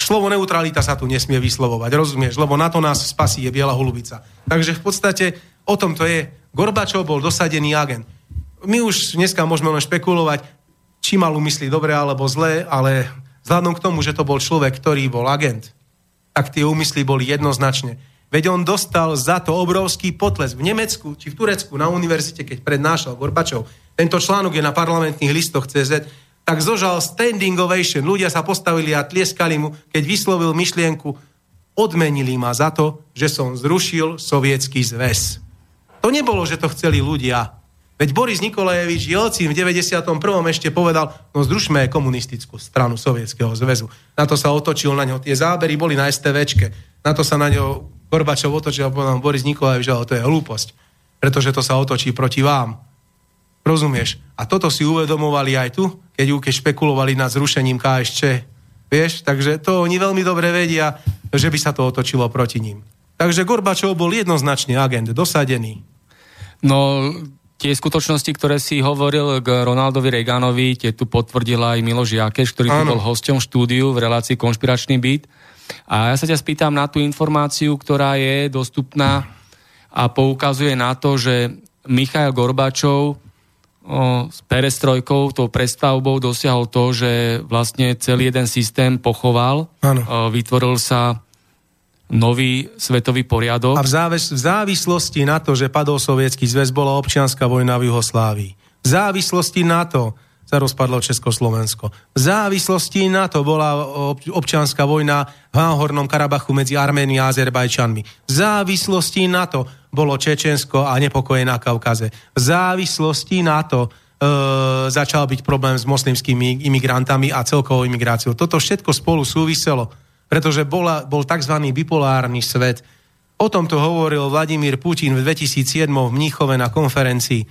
Slovo neutralita sa tu nesmie vyslovovať, rozumieš? Lebo na to nás spasí je biela holubica. Takže v podstate o tom to je. Gorbačov bol dosadený agent. My už dneska môžeme len špekulovať, či mal umyslí dobre alebo zle, ale vzhľadom k tomu, že to bol človek, ktorý bol agent, tak tie úmysly boli jednoznačne. Veď on dostal za to obrovský potles v Nemecku či v Turecku na univerzite, keď prednášal Gorbačov. Tento článok je na parlamentných listoch CZ, tak zožal standing ovation. Ľudia sa postavili a tlieskali mu, keď vyslovil myšlienku, odmenili ma za to, že som zrušil sovietský zväz. To nebolo, že to chceli ľudia. Veď Boris Nikolajevič Jelcin v 91. ešte povedal, no zrušme komunistickú stranu Sovietskeho zväzu. Na to sa otočil na ňo. Tie zábery boli na STVčke. Na to sa na ňo Gorbačov otočil a povedal Boris Nikolajevič, ale to je hlúposť. Pretože to sa otočí proti vám. Rozumieš? A toto si uvedomovali aj tu, keď keď špekulovali nad zrušením KSČ. Vieš? Takže to oni veľmi dobre vedia, že by sa to otočilo proti ním. Takže Gorbačov bol jednoznačne agent, dosadený. No, tie skutočnosti, ktoré si hovoril k Ronaldovi Reaganovi, tie tu potvrdila aj Miloš Jakeš, ktorý tu bol hosťom štúdiu v relácii Konšpiračný byt. A ja sa ťa spýtam na tú informáciu, ktorá je dostupná a poukazuje na to, že Michail Gorbačov s perestrojkou, tou prestavbou dosiahol to, že vlastne celý jeden systém pochoval. Ano. Vytvoril sa nový svetový poriadok. A v, závis- v závislosti na to, že padol sovietský zväz, bola občianská vojna v Juhoslávii. V závislosti na to sa rozpadlo Československo. V závislosti na to bola občianská vojna v Háhornom Karabachu medzi Arméniou a Azerbajčanmi. V závislosti na to bolo Čečensko a nepokoje na Kaukaze. V závislosti na to e, začal byť problém s moslimskými imigrantami a celkovou imigráciou. Toto všetko spolu súviselo pretože bola, bol tzv. bipolárny svet. O tom to hovoril Vladimír Putin v 2007 v Mníchove na konferencii.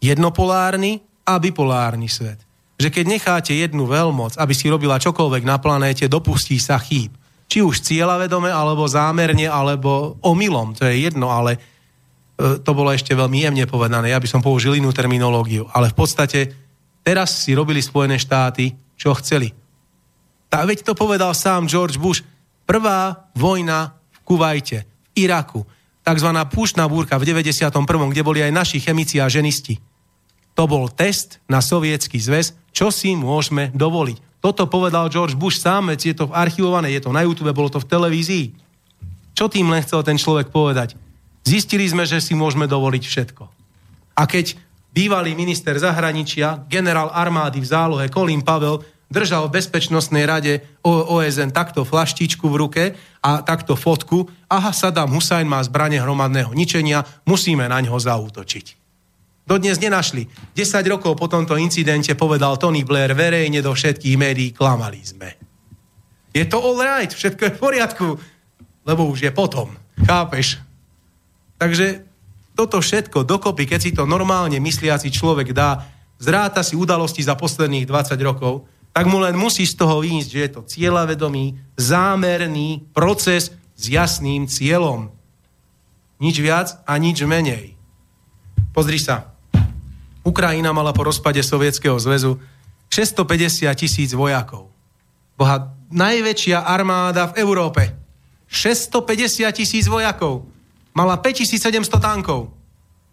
Jednopolárny a bipolárny svet. Že keď necháte jednu veľmoc, aby si robila čokoľvek na planéte, dopustí sa chýb. Či už cieľavedome, alebo zámerne, alebo omylom, to je jedno, ale e, to bolo ešte veľmi jemne povedané. Ja by som použil inú terminológiu. Ale v podstate teraz si robili Spojené štáty, čo chceli tá, veď to povedal sám George Bush. Prvá vojna v Kuvajte, v Iraku, takzvaná púštna búrka v 91., kde boli aj naši chemici a ženisti. To bol test na sovietský zväz, čo si môžeme dovoliť. Toto povedal George Bush sám, je to archivované, je to na YouTube, bolo to v televízii. Čo tým len chcel ten človek povedať? Zistili sme, že si môžeme dovoliť všetko. A keď bývalý minister zahraničia, generál armády v zálohe Colin Pavel držal v Bezpečnostnej rade OSN takto flaštičku v ruke a takto fotku. Aha, Saddam Hussein má zbranie hromadného ničenia, musíme na ňo zaútočiť. Dodnes nenašli. 10 rokov po tomto incidente povedal Tony Blair verejne do všetkých médií, klamali sme. Je to all right, všetko je v poriadku, lebo už je potom. Chápeš? Takže toto všetko dokopy, keď si to normálne mysliaci človek dá, zráta si udalosti za posledných 20 rokov, tak mu len musí z toho výjsť, že je to cieľavedomý, zámerný proces s jasným cieľom. Nič viac a nič menej. Pozri sa. Ukrajina mala po rozpade Sovietskeho zväzu 650 tisíc vojakov. Boha, najväčšia armáda v Európe. 650 tisíc vojakov. Mala 5700 tankov.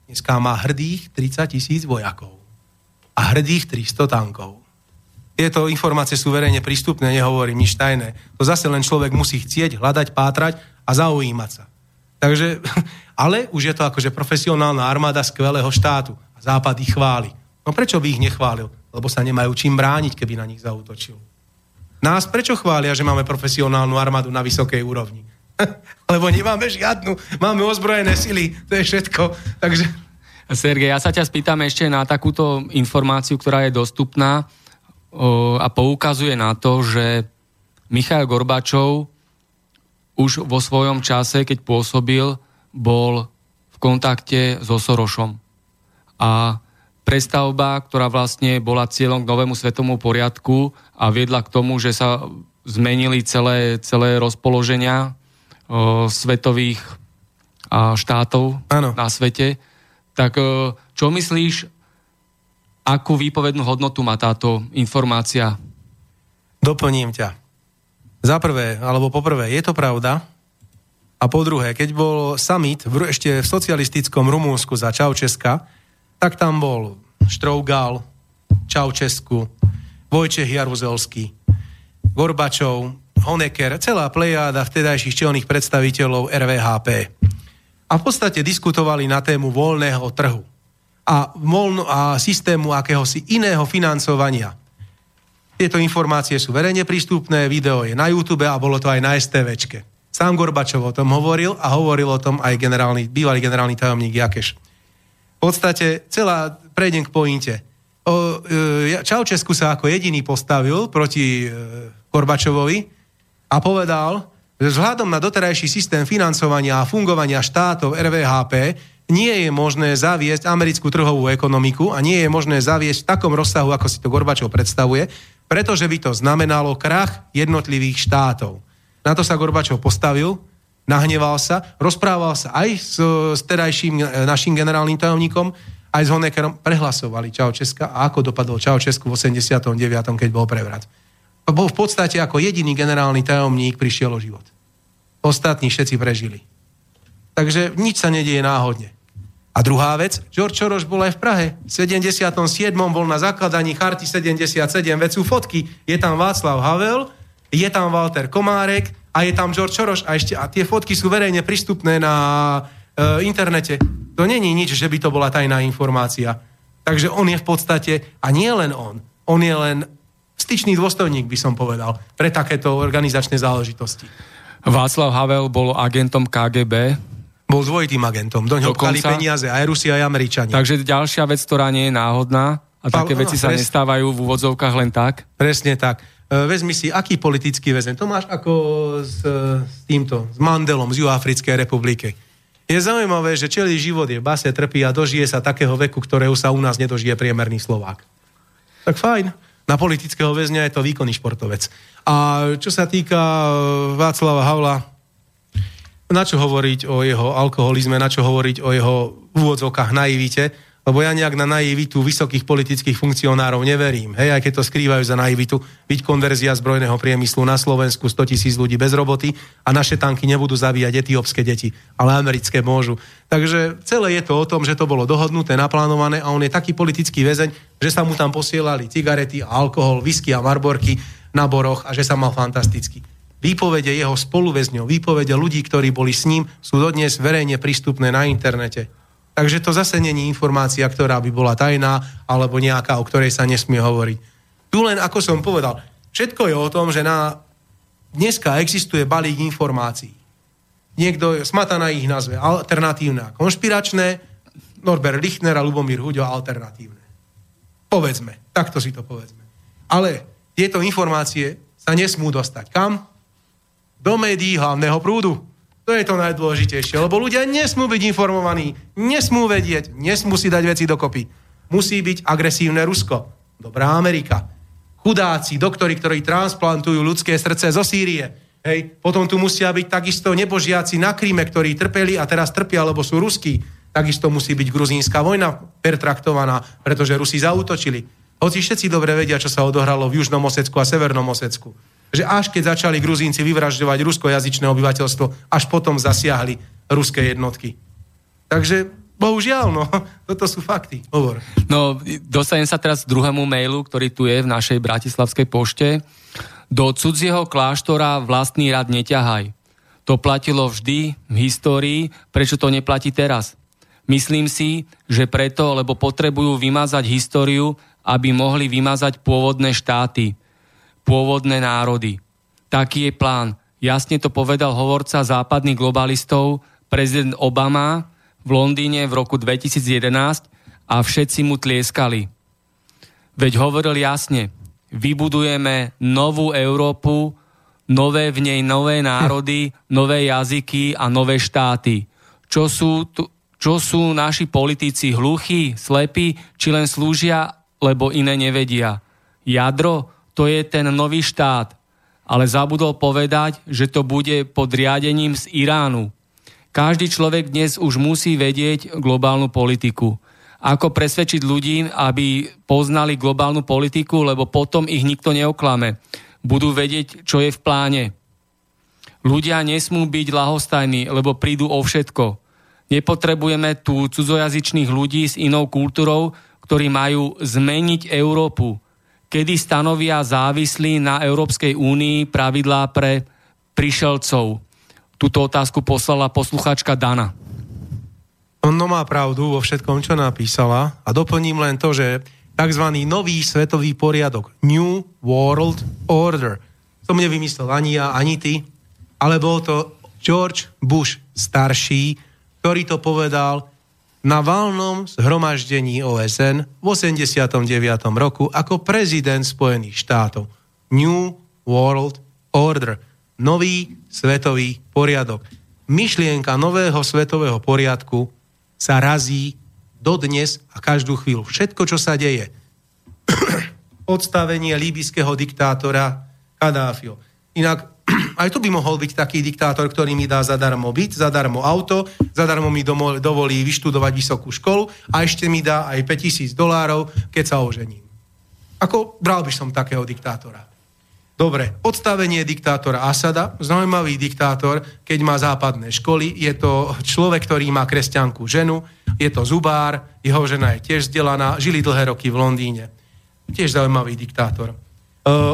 Dneska má hrdých 30 tisíc vojakov. A hrdých 300 tankov. Tieto informácie sú verejne prístupné, nehovorím nič tajné. To zase len človek musí chcieť, hľadať, pátrať a zaujímať sa. Takže, <laughs> ale už je to akože profesionálna armáda skvelého štátu. A Západ ich chváli. No prečo by ich nechválil? Lebo sa nemajú čím brániť, keby na nich zautočil. Nás prečo chvália, že máme profesionálnu armádu na vysokej úrovni? <laughs> Lebo nemáme žiadnu, máme ozbrojené sily, to je všetko. Takže... Sergej, ja sa ťa spýtam ešte na takúto informáciu, ktorá je dostupná a poukazuje na to, že Michail Gorbačov už vo svojom čase, keď pôsobil, bol v kontakte so Sorošom. A prestavba, ktorá vlastne bola cieľom k novému svetomu poriadku a viedla k tomu, že sa zmenili celé, celé rozpoloženia o, svetových a, štátov ano. na svete. Tak o, čo myslíš, akú výpovednú hodnotu má táto informácia? Doplním ťa. Za prvé, alebo poprvé, je to pravda. A po druhé, keď bol summit v, ešte v socialistickom Rumúnsku za Čaučeska, tak tam bol Štrougal, Čaučesku, Vojčech Jaruzelský, Gorbačov, Honecker, celá plejáda vtedajších čelných predstaviteľov RVHP. A v podstate diskutovali na tému voľného trhu a, voľno, a systému akéhosi iného financovania. Tieto informácie sú verejne prístupné, video je na YouTube a bolo to aj na STVčke. Sám Gorbačov o tom hovoril a hovoril o tom aj generálny, bývalý generálny tajomník Jakeš. V podstate celá, prejdem k pointe. O, e, Čaučesku sa ako jediný postavil proti e, Gorbačovovi a povedal, že vzhľadom na doterajší systém financovania a fungovania štátov RVHP nie je možné zaviesť americkú trhovú ekonomiku a nie je možné zaviesť v takom rozsahu, ako si to Gorbačov predstavuje, pretože by to znamenalo krach jednotlivých štátov. Na to sa Gorbačov postavil, nahneval sa, rozprával sa aj s, s terajším e, našim generálnym tajomníkom, aj s Honeckerom, prehlasovali Čaučeska a ako dopadol Čaučesku v 89., keď bol prevrat bol v podstate ako jediný generálny tajomník prišiel o život. Ostatní všetci prežili. Takže nič sa nedieje náhodne. A druhá vec, George Soros bol aj v Prahe. V 77. bol na zakladaní Charty 77, veď sú fotky. Je tam Václav Havel, je tam Walter Komárek a je tam George Soros a, ešte, a tie fotky sú verejne prístupné na e, internete. To není nič, že by to bola tajná informácia. Takže on je v podstate, a nie len on, on je len styčný dôstojník, by som povedal, pre takéto organizačné záležitosti. Václav Havel bol agentom KGB. Bol dvojitým agentom. Do ňoho pchali peniaze aj Rusi, aj Američania. Takže ďalšia vec, ktorá nie je náhodná a také Ale, veci sa pres... nestávajú v úvodzovkách len tak? Presne tak. E, vezmi si, aký politický väzen. To máš ako s, s týmto, s Mandelom z Juhoafrickej republiky. Je zaujímavé, že celý život je v base, trpí a dožije sa takého veku, ktorého sa u nás nedožije priemerný Slovák. Tak fajn na politického väzňa je to výkonný športovec. A čo sa týka e, Václava Havla, na čo hovoriť o jeho alkoholizme, na čo hovoriť o jeho úvodzovkách naivite, lebo ja nejak na naivitu vysokých politických funkcionárov neverím. Hej, aj keď to skrývajú za naivitu, byť konverzia zbrojného priemyslu na Slovensku 100 tisíc ľudí bez roboty a naše tanky nebudú zabíjať etiópske deti, ale americké môžu. Takže celé je to o tom, že to bolo dohodnuté, naplánované a on je taký politický väzeň, že sa mu tam posielali cigarety alkohol, whisky a marborky na boroch a že sa mal fantasticky. Výpovede jeho spoluväzňov, výpovede ľudí, ktorí boli s ním, sú dodnes verejne prístupné na internete. Takže to zase není informácia, ktorá by bola tajná, alebo nejaká, o ktorej sa nesmie hovoriť. Tu len, ako som povedal, všetko je o tom, že na dneska existuje balík informácií. Niekto, Smatana ich nazve alternatívne a konšpiračné, Norbert Lichner a Lubomír Huďo alternatívne. Povedzme, takto si to povedzme. Ale tieto informácie sa nesmú dostať kam? Do médií hlavného prúdu. To je to najdôležitejšie, lebo ľudia nesmú byť informovaní, nesmú vedieť, nesmú si dať veci dokopy. Musí byť agresívne Rusko, dobrá Amerika, chudáci, doktori, ktorí transplantujú ľudské srdce zo Sýrie. Hej, potom tu musia byť takisto nebožiaci na Kríme, ktorí trpeli a teraz trpia, lebo sú ruskí. Takisto musí byť gruzínska vojna pertraktovaná, pretože Rusi zautočili. Hoci všetci dobre vedia, čo sa odohralo v Južnom Osecku a Severnom Osecku že až keď začali Gruzínci vyvražďovať ruskojazyčné obyvateľstvo, až potom zasiahli ruské jednotky. Takže bohužiaľ, no, <laughs> toto sú fakty. Hovor. No, dostanem sa teraz k druhému mailu, ktorý tu je v našej bratislavskej pošte. Do cudzieho kláštora vlastný rad neťahaj. To platilo vždy v histórii, prečo to neplatí teraz? Myslím si, že preto, lebo potrebujú vymazať históriu, aby mohli vymazať pôvodné štáty pôvodné národy. Taký je plán. Jasne to povedal hovorca západných globalistov prezident Obama v Londýne v roku 2011 a všetci mu tlieskali. Veď hovoril jasne, vybudujeme novú Európu, nové v nej nové národy, nové jazyky a nové štáty. Čo sú, tu, čo sú naši politici hluchí, slepí, či len slúžia, lebo iné nevedia. Jadro to je ten nový štát, ale zabudol povedať, že to bude pod riadením z Iránu. Každý človek dnes už musí vedieť globálnu politiku. Ako presvedčiť ľudí, aby poznali globálnu politiku, lebo potom ich nikto neoklame. Budú vedieť, čo je v pláne. Ľudia nesmú byť lahostajní, lebo prídu o všetko. Nepotrebujeme tu cudzojazyčných ľudí s inou kultúrou, ktorí majú zmeniť Európu, kedy stanovia závislí na Európskej únii pravidlá pre prišelcov. Túto otázku poslala posluchačka Dana. No má pravdu vo všetkom, čo napísala a doplním len to, že tzv. nový svetový poriadok, New World Order, som nevymyslel ani ja, ani ty, ale bol to George Bush starší, ktorý to povedal na valnom zhromaždení OSN v 89. roku ako prezident Spojených štátov. New World Order. Nový svetový poriadok. Myšlienka nového svetového poriadku sa razí dodnes a každú chvíľu. Všetko, čo sa deje. <clears throat> Odstavenie líbyského diktátora Kadáfio. Inak aj tu by mohol byť taký diktátor, ktorý mi dá zadarmo byt, zadarmo auto, zadarmo mi dovolí vyštudovať vysokú školu a ešte mi dá aj 5000 dolárov, keď sa ožením. Ako bral by som takého diktátora. Dobre, odstavenie diktátora Asada, zaujímavý diktátor, keď má západné školy, je to človek, ktorý má kresťanku ženu, je to zubár, jeho žena je tiež vzdelaná, žili dlhé roky v Londýne. Tiež zaujímavý diktátor. E,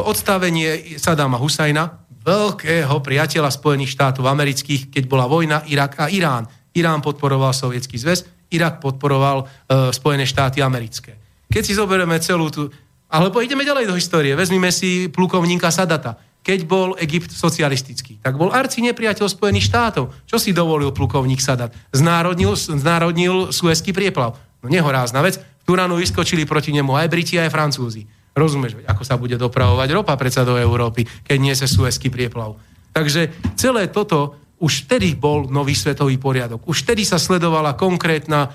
odstavenie Sadama Husajna, veľkého priateľa Spojených štátov amerických, keď bola vojna Irak a Irán. Irán podporoval Sovietský zväz, Irak podporoval e, Spojené štáty americké. Keď si zoberieme celú tú... Alebo ideme ďalej do histórie. Vezmime si plukovníka Sadata. Keď bol Egypt socialistický, tak bol arci nepriateľ Spojených štátov. Čo si dovolil plukovník Sadat? Znárodnil, znárodnil Suezký prieplav. No nehorázna vec. V Turánu vyskočili proti nemu aj Briti, aj Francúzi. Rozumieš, ako sa bude dopravovať ropa predsa do Európy, keď nie sa Suezký prieplav. Takže celé toto už vtedy bol nový svetový poriadok. Už vtedy sa sledovala konkrétna e,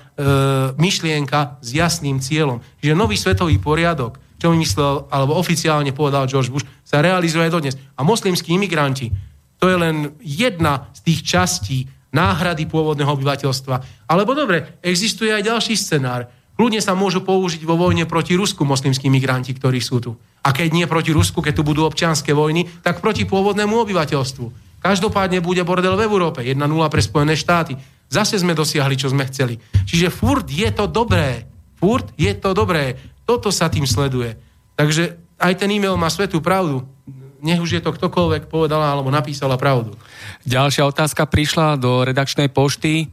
myšlienka s jasným cieľom. Že nový svetový poriadok, čo myslel, alebo oficiálne povedal George Bush, sa realizuje dodnes. A moslimskí imigranti, to je len jedna z tých častí náhrady pôvodného obyvateľstva. Alebo dobre, existuje aj ďalší scenár Kľudne sa môžu použiť vo vojne proti Rusku moslimskí migranti, ktorí sú tu. A keď nie proti Rusku, keď tu budú občianské vojny, tak proti pôvodnému obyvateľstvu. Každopádne bude bordel v Európe. 1-0 pre Spojené štáty. Zase sme dosiahli, čo sme chceli. Čiže furt je to dobré. Furt je to dobré. Toto sa tým sleduje. Takže aj ten e-mail má svetú pravdu. Nech už je to ktokoľvek povedala alebo napísala pravdu. Ďalšia otázka prišla do redakčnej pošty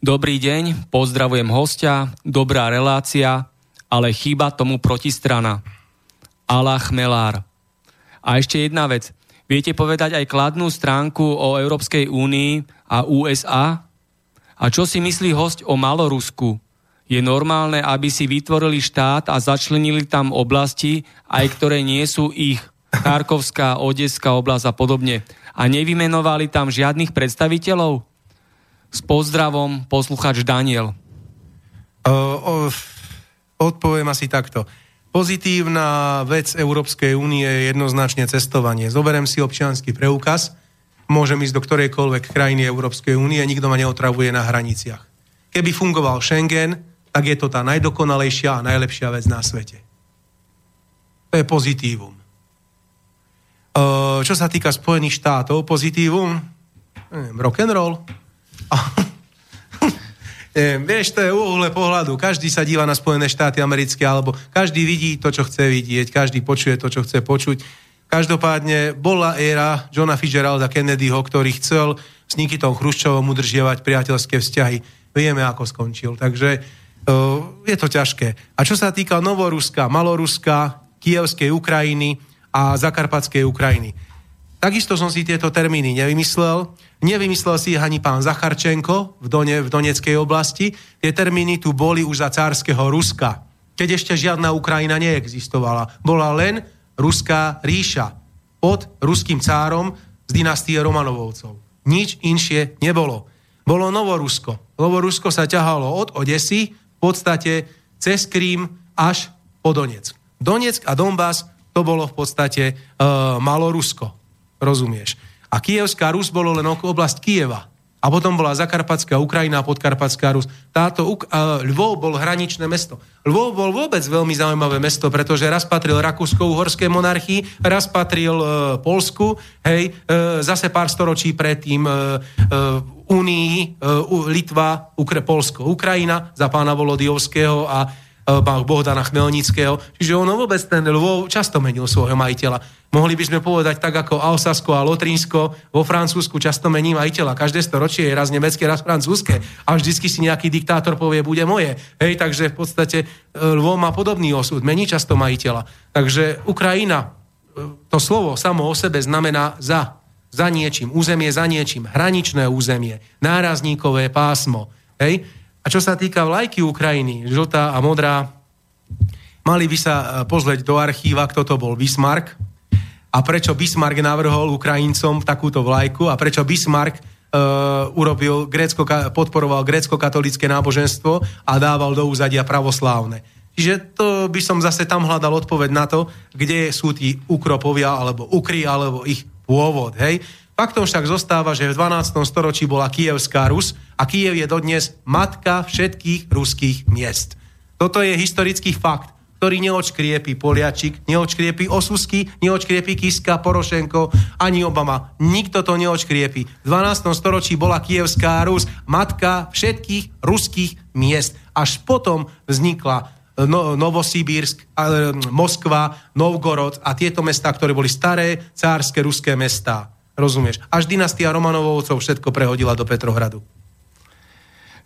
Dobrý deň, pozdravujem hostia, dobrá relácia, ale chýba tomu protistrana. Ala Chmelár. A ešte jedna vec. Viete povedať aj kladnú stránku o Európskej únii a USA? A čo si myslí host o Malorusku? Je normálne, aby si vytvorili štát a začlenili tam oblasti, aj ktoré nie sú ich. Charkovská, Odeská oblasť a podobne. A nevymenovali tam žiadnych predstaviteľov? S pozdravom, posluchač Daniel. O, o, odpoviem asi takto. Pozitívna vec Európskej únie je jednoznačne cestovanie. Zoberiem si občianský preukaz, môžem ísť do ktorejkoľvek krajiny Európskej únie, nikto ma neotravuje na hraniciach. Keby fungoval Schengen, tak je to tá najdokonalejšia a najlepšia vec na svete. To je pozitívum. Čo sa týka Spojených štátov, pozitívum, rock and roll, <laughs> Neviem, vieš, to je uhle pohľadu. Každý sa díva na Spojené štáty americké, alebo každý vidí to, čo chce vidieť, každý počuje to, čo chce počuť. Každopádne bola éra Johna Fitzgeralda Kennedyho, ktorý chcel s Nikitom Chruščovom udržiavať priateľské vzťahy. Vieme, ako skončil. Takže uh, je to ťažké. A čo sa týka Novoruska, Maloruska, Kievskej Ukrajiny a Zakarpatskej Ukrajiny. Takisto som si tieto termíny nevymyslel. Nevymyslel si ich ani pán Zacharčenko v, Done, v Doneckej oblasti. Tie termíny tu boli už za cárskeho Ruska, keď ešte žiadna Ukrajina neexistovala. Bola len Ruská ríša pod ruským cárom z dynastie Romanovovcov. Nič inšie nebolo. bolo Novorusko. Novorusko sa ťahalo od Odesy v podstate cez Krím až po Donetsk. Donetsk a Donbass to bolo v podstate uh, Malorusko. Rozumieš? A Kievská Rus bolo len oblasť Kieva. A potom bola Zakarpatská Ukrajina a Podkarpatská Rus. Táto uh, Lvov bol hraničné mesto. Lvov bol vôbec veľmi zaujímavé mesto, pretože raz patril Rakúsko-Uhorskej monarchii, raz patril uh, Polsku, hej, uh, zase pár storočí predtým uh, uh, uh, Litva, Ukre, Polsko, Ukrajina za pána Volodijovského a Bohdana Chmelnického. Čiže ono vôbec ten Lvov často menil svojho majiteľa. Mohli by sme povedať tak ako Alsasko a Lotrínsko vo Francúzsku často mení majiteľa. Každé storočie je raz nemecké, raz francúzske. A vždycky si nejaký diktátor povie, bude moje. Hej, takže v podstate e, Lvov má podobný osud, mení často majiteľa. Takže Ukrajina, e, to slovo samo o sebe znamená za, za niečím, územie za niečím, hraničné územie, nárazníkové pásmo. Hej? A čo sa týka vlajky Ukrajiny, žltá a modrá, mali by sa e, pozrieť do archíva, kto to bol Bismarck, a prečo Bismarck navrhol Ukrajincom takúto vlajku a prečo Bismarck uh, urobil grécko, podporoval grécko-katolické náboženstvo a dával do úzadia pravoslávne. Čiže to by som zase tam hľadal odpoveď na to, kde sú tí ukropovia alebo ukry alebo ich pôvod. Hej? Faktom však zostáva, že v 12. storočí bola Kievská Rus a Kiev je dodnes matka všetkých ruských miest. Toto je historický fakt ktorý neočkriepí Poliačik, neočkriepí Osusky, neočkriepí Kiska, Porošenko, ani Obama. Nikto to neočkriepí. V 12. storočí bola Kievská Rus, matka všetkých ruských miest. Až potom vznikla e, no, Novosibírsk, e, Moskva, Novgorod a tieto mestá, ktoré boli staré cárske ruské mestá. Rozumieš? Až dynastia Romanovovcov všetko prehodila do Petrohradu.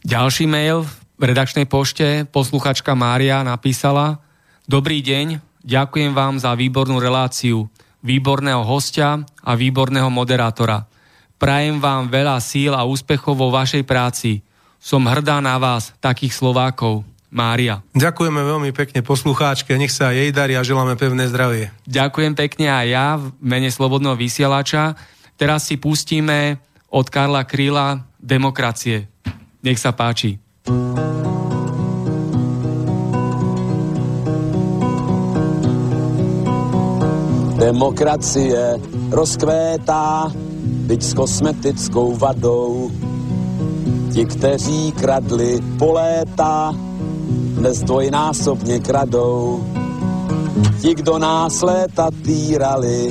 Ďalší mail v redakčnej pošte posluchačka Mária napísala Dobrý deň, ďakujem vám za výbornú reláciu, výborného hostia a výborného moderátora. Prajem vám veľa síl a úspechov vo vašej práci. Som hrdá na vás, takých Slovákov. Mária. Ďakujeme veľmi pekne poslucháčke, nech sa jej darí a želáme pevné zdravie. Ďakujem pekne aj ja v mene Slobodného vysielača. Teraz si pustíme od Karla Kríla Demokracie. Nech sa páči. Demokracie rozkvétá, byť s kosmetickou vadou. Ti, kteří kradli po léta, dnes dvojnásobně kradou. Ti, kdo nás léta týrali,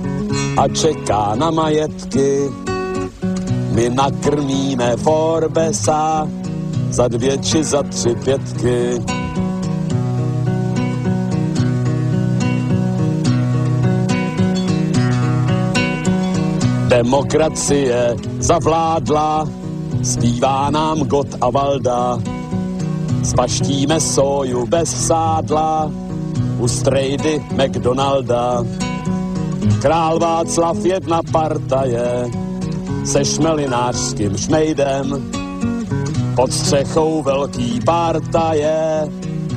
a čeká na majetky. My nakrmíme Forbesa za dvě či za tři pětky. Demokracie zavládla, zpívá nám God a Valda. Spaštíme soju bez sádla, u strejdy McDonalda. Král Václav jedna partaje, se šmelinářským šmejdem. Pod střechou velký partaje,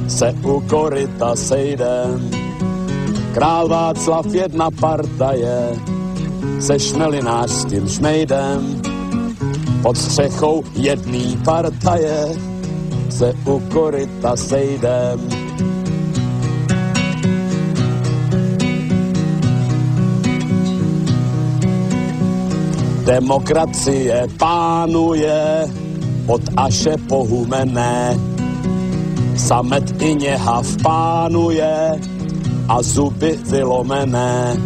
se u koryta sejdem. Král Václav jedna partaje, se šmelinářským šmejdem. Pod střechou jedný partaje se u koryta sejdem. Demokracie pánuje od Aše pohumené. Samet i něhav pánuje a zuby vylomené.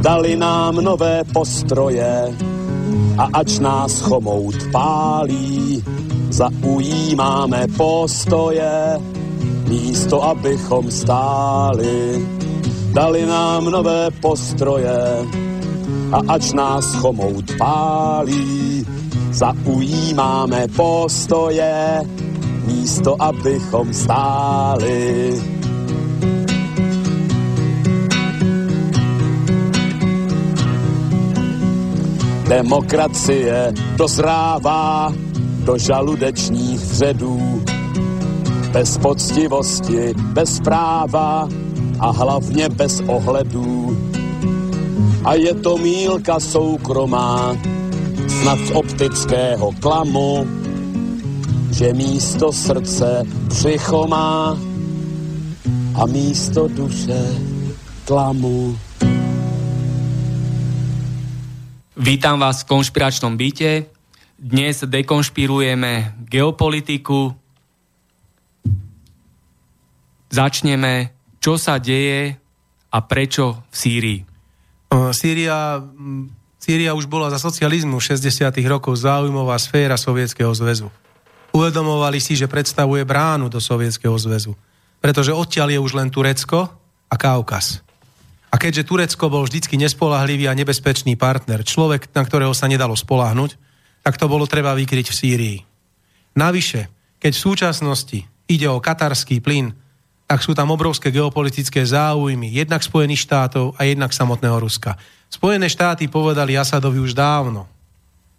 Dali nám nové postroje a ač nás chomout pálí, zaujímáme postoje, místo abychom stáli. Dali nám nové postroje a ač nás chomout pálí, zaujímáme postoje, místo abychom stáli. Demokracie dozrává do žaludečních vředů, bez poctivosti, bez práva a hlavně bez ohledů. A je to mílka soukromá, snad z optického klamu, že místo srdce psycho má a místo duše klamu. Vítam vás v konšpiračnom byte. Dnes dekonšpirujeme geopolitiku. Začneme, čo sa deje a prečo v Sýrii. Sýria, Sýria už bola za socializmu 60. rokov záujmová sféra Sovietskeho zväzu. Uvedomovali si, že predstavuje bránu do Sovietskeho zväzu, pretože odtiaľ je už len Turecko a Kaukaz. A keďže Turecko bol vždycky nespolahlivý a nebezpečný partner, človek, na ktorého sa nedalo spolahnuť, tak to bolo treba vykryť v Sýrii. Navyše, keď v súčasnosti ide o katarský plyn, tak sú tam obrovské geopolitické záujmy, jednak Spojených štátov a jednak samotného Ruska. Spojené štáty povedali Asadovi už dávno,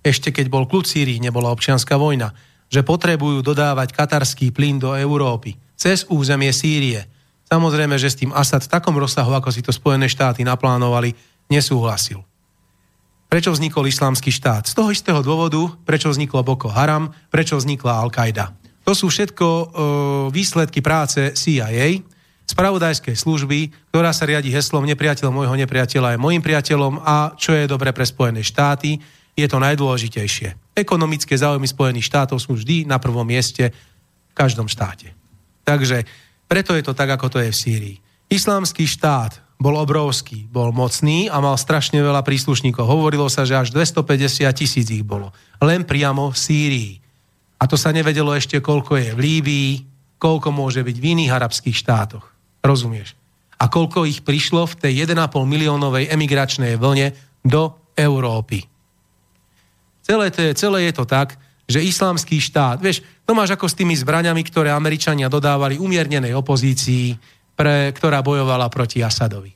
ešte keď bol kľud Sýrii, nebola občianská vojna, že potrebujú dodávať katarský plyn do Európy cez územie Sýrie – Samozrejme, že s tým Asad v takom rozsahu, ako si to Spojené štáty naplánovali, nesúhlasil. Prečo vznikol islamský štát? Z toho istého dôvodu, prečo vzniklo Boko Haram, prečo vznikla Al-Qaida. To sú všetko e, výsledky práce CIA, spravodajskej služby, ktorá sa riadi heslom nepriateľ môjho nepriateľa je môjim priateľom a čo je dobre pre Spojené štáty, je to najdôležitejšie. Ekonomické záujmy Spojených štátov sú vždy na prvom mieste v každom štáte. Takže preto je to tak, ako to je v Sýrii. Islámsky štát bol obrovský, bol mocný a mal strašne veľa príslušníkov. Hovorilo sa, že až 250 tisíc ich bolo. Len priamo v Sýrii. A to sa nevedelo ešte, koľko je v Líbii, koľko môže byť v iných arabských štátoch. Rozumieš? A koľko ich prišlo v tej 1,5 miliónovej emigračnej vlne do Európy. Celé, to je, celé je to tak, že islamský štát, vieš, to máš ako s tými zbraňami, ktoré Američania dodávali umiernenej opozícii, pre, ktorá bojovala proti Asadovi.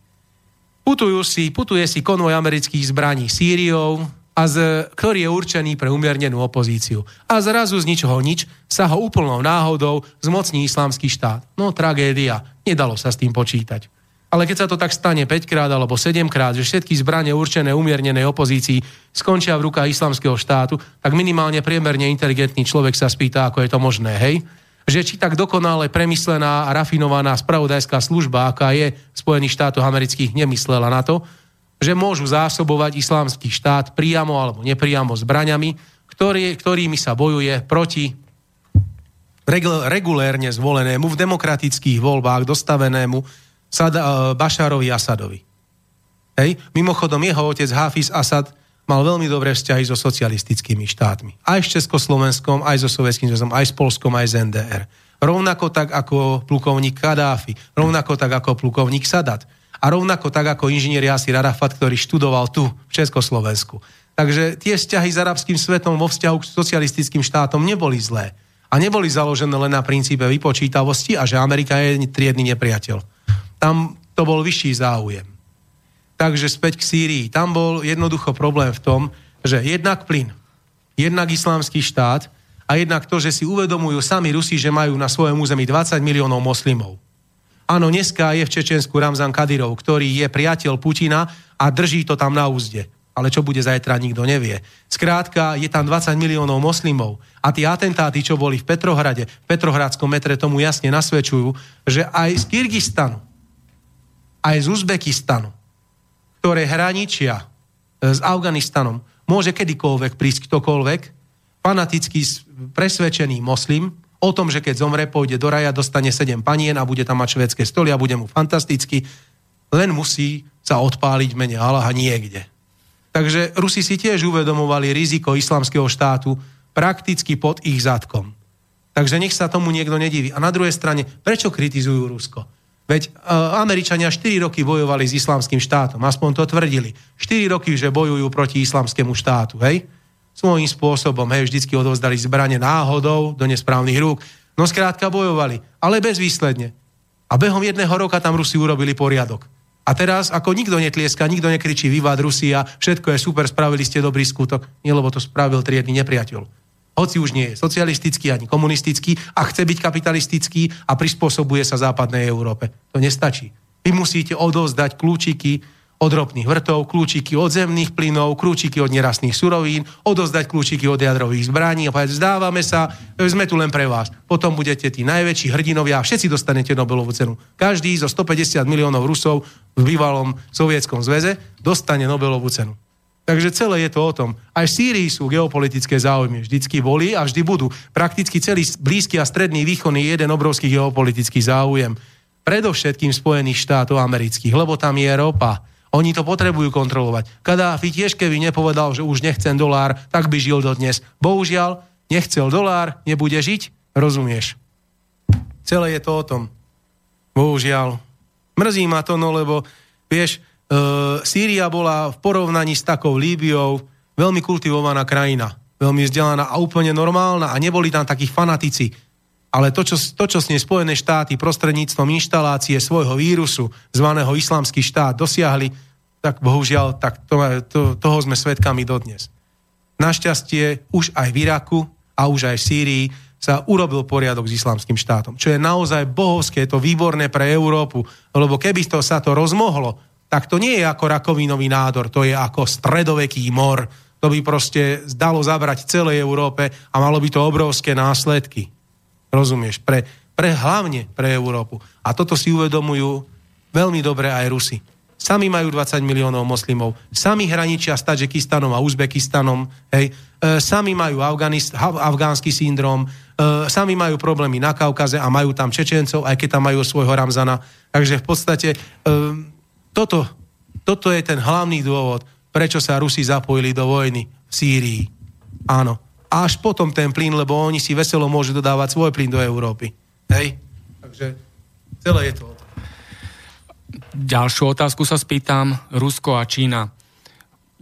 Putujú si, putuje si konvoj amerických zbraní Sýriou, a z, ktorý je určený pre umiernenú opozíciu. A zrazu z ničoho nič sa ho úplnou náhodou zmocní islamský štát. No tragédia, nedalo sa s tým počítať. Ale keď sa to tak stane 5 krát alebo 7 krát, že všetky zbranie určené umiernenej opozícii skončia v rukách islamského štátu, tak minimálne priemerne inteligentný človek sa spýta, ako je to možné, hej? Že či tak dokonale premyslená a rafinovaná spravodajská služba, aká je v Spojených štátoch amerických, nemyslela na to, že môžu zásobovať islamský štát priamo alebo nepriamo zbraňami, ktorý, ktorými sa bojuje proti regulérne zvolenému v demokratických voľbách dostavenému Sada, uh, Bašarovi Asadovi. Hej? Mimochodom, jeho otec Hafiz Asad mal veľmi dobré vzťahy so socialistickými štátmi. Aj s Československom, aj so Sovjetským zväzom, aj s Polskom, aj s NDR. Rovnako tak ako plukovník Kadáfi, rovnako tak ako plukovník Sadat a rovnako tak ako inžinier Jasir Arafat, ktorý študoval tu v Československu. Takže tie vzťahy s arabským svetom vo vzťahu k socialistickým štátom neboli zlé. A neboli založené len na princípe vypočítavosti a že Amerika je triedny nepriateľ. Tam to bol vyšší záujem. Takže späť k Sýrii. Tam bol jednoducho problém v tom, že jednak plyn, jednak islámsky štát a jednak to, že si uvedomujú sami Rusi, že majú na svojom území 20 miliónov moslimov. Áno, dneska je v Čečensku Ramzan Kadyrov, ktorý je priateľ Putina a drží to tam na úzde. Ale čo bude zajtra, nikto nevie. Skrátka, je tam 20 miliónov moslimov a tie atentáty, čo boli v Petrohrade, v Petrohradskom metre tomu jasne nasvedčujú, že aj z Kyrgyzstanu, aj z Uzbekistanu, ktoré hraničia e, s Afganistanom, môže kedykoľvek prísť ktokoľvek, fanatický, presvedčený moslim o tom, že keď zomre, pôjde do raja, dostane 7 panien a bude tam mať švedské stoly a bude mu fantasticky, len musí sa odpáliť mene Allaha niekde. Takže Rusi si tiež uvedomovali riziko islamského štátu prakticky pod ich zadkom. Takže nech sa tomu niekto nediví. A na druhej strane, prečo kritizujú Rusko? Veď uh, Američania 4 roky bojovali s islamským štátom, aspoň to tvrdili. 4 roky, že bojujú proti islamskému štátu, hej? Svojím spôsobom, hej, vždycky odovzdali zbranie náhodou do nesprávnych rúk. No skrátka bojovali, ale bezvýsledne. A behom jedného roka tam Rusi urobili poriadok. A teraz, ako nikto netlieska, nikto nekričí vyvád Rusia, všetko je super, spravili ste dobrý skutok, nie lebo to spravil triedny nepriateľ. Hoci už nie je socialistický ani komunistický a chce byť kapitalistický a prispôsobuje sa západnej Európe. To nestačí. Vy musíte odovzdať kľúčiky od ropných vrtov, kľúčiky od zemných plynov, kľúčiky od nerastných surovín, odozdať kľúčiky od jadrových zbraní a povedať, zdávame sa, sme tu len pre vás. Potom budete tí najväčší hrdinovia a všetci dostanete Nobelovú cenu. Každý zo 150 miliónov Rusov v bývalom sovietskom zväze dostane Nobelovú cenu. Takže celé je to o tom. Aj v Sýrii sú geopolitické záujmy. Vždycky boli a vždy budú. Prakticky celý blízky a stredný východ je jeden obrovský geopolitický záujem. Predovšetkým Spojených štátov amerických, lebo tam je ropa oni to potrebujú kontrolovať. Kadáfi tiež keby nepovedal, že už nechcem dolár, tak by žil dodnes. Bohužiaľ, nechcel dolár, nebude žiť, rozumieš. Celé je to o tom. Bohužiaľ. Mrzí ma to, no lebo, vieš, e, Sýria bola v porovnaní s takou Líbiou veľmi kultivovaná krajina. Veľmi vzdelaná a úplne normálna a neboli tam takí fanatici. Ale to čo, to, čo s nej Spojené štáty prostredníctvom inštalácie svojho vírusu, zvaného islamský štát, dosiahli, tak bohužiaľ, tak to, to, toho sme svedkami dodnes. Našťastie už aj v Iraku a už aj v Sýrii sa urobil poriadok s islamským štátom, čo je naozaj bohovské, je to výborné pre Európu, lebo keby to sa to rozmohlo, tak to nie je ako rakovinový nádor, to je ako stredoveký mor, to by proste zdalo zabrať celej Európe a malo by to obrovské následky. Rozumieš? Pre, pre hlavne pre Európu. A toto si uvedomujú veľmi dobre aj Rusi. Sami majú 20 miliónov moslimov, sami hraničia s Tadžikistanom a Uzbekistanom, hej, e, sami majú afgánsky syndrom, e, sami majú problémy na Kaukaze a majú tam Čečencov, aj keď tam majú svojho Ramzana. Takže v podstate e, toto, toto je ten hlavný dôvod, prečo sa Rusi zapojili do vojny v Sýrii. Áno, a až potom ten plyn, lebo oni si veselo môžu dodávať svoj plyn do Európy. Hej? Takže celé je to. Ďalšiu otázku sa spýtam. Rusko a Čína.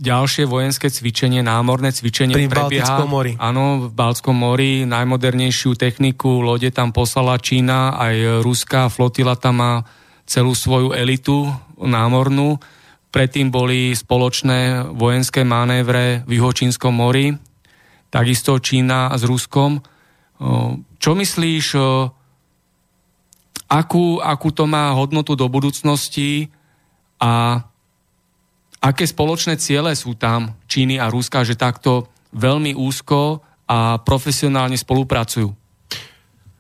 Ďalšie vojenské cvičenie, námorné cvičenie Pri prebieha. Baltickom mori. Áno, v Baltskom mori. Najmodernejšiu techniku lode tam poslala Čína, aj ruská flotila tam má celú svoju elitu námornú. Predtým boli spoločné vojenské manévre v Juhočínskom mori, takisto Čína s Ruskom. Čo myslíš, akú, akú to má hodnotu do budúcnosti a aké spoločné ciele sú tam Číny a Ruska, že takto veľmi úzko a profesionálne spolupracujú?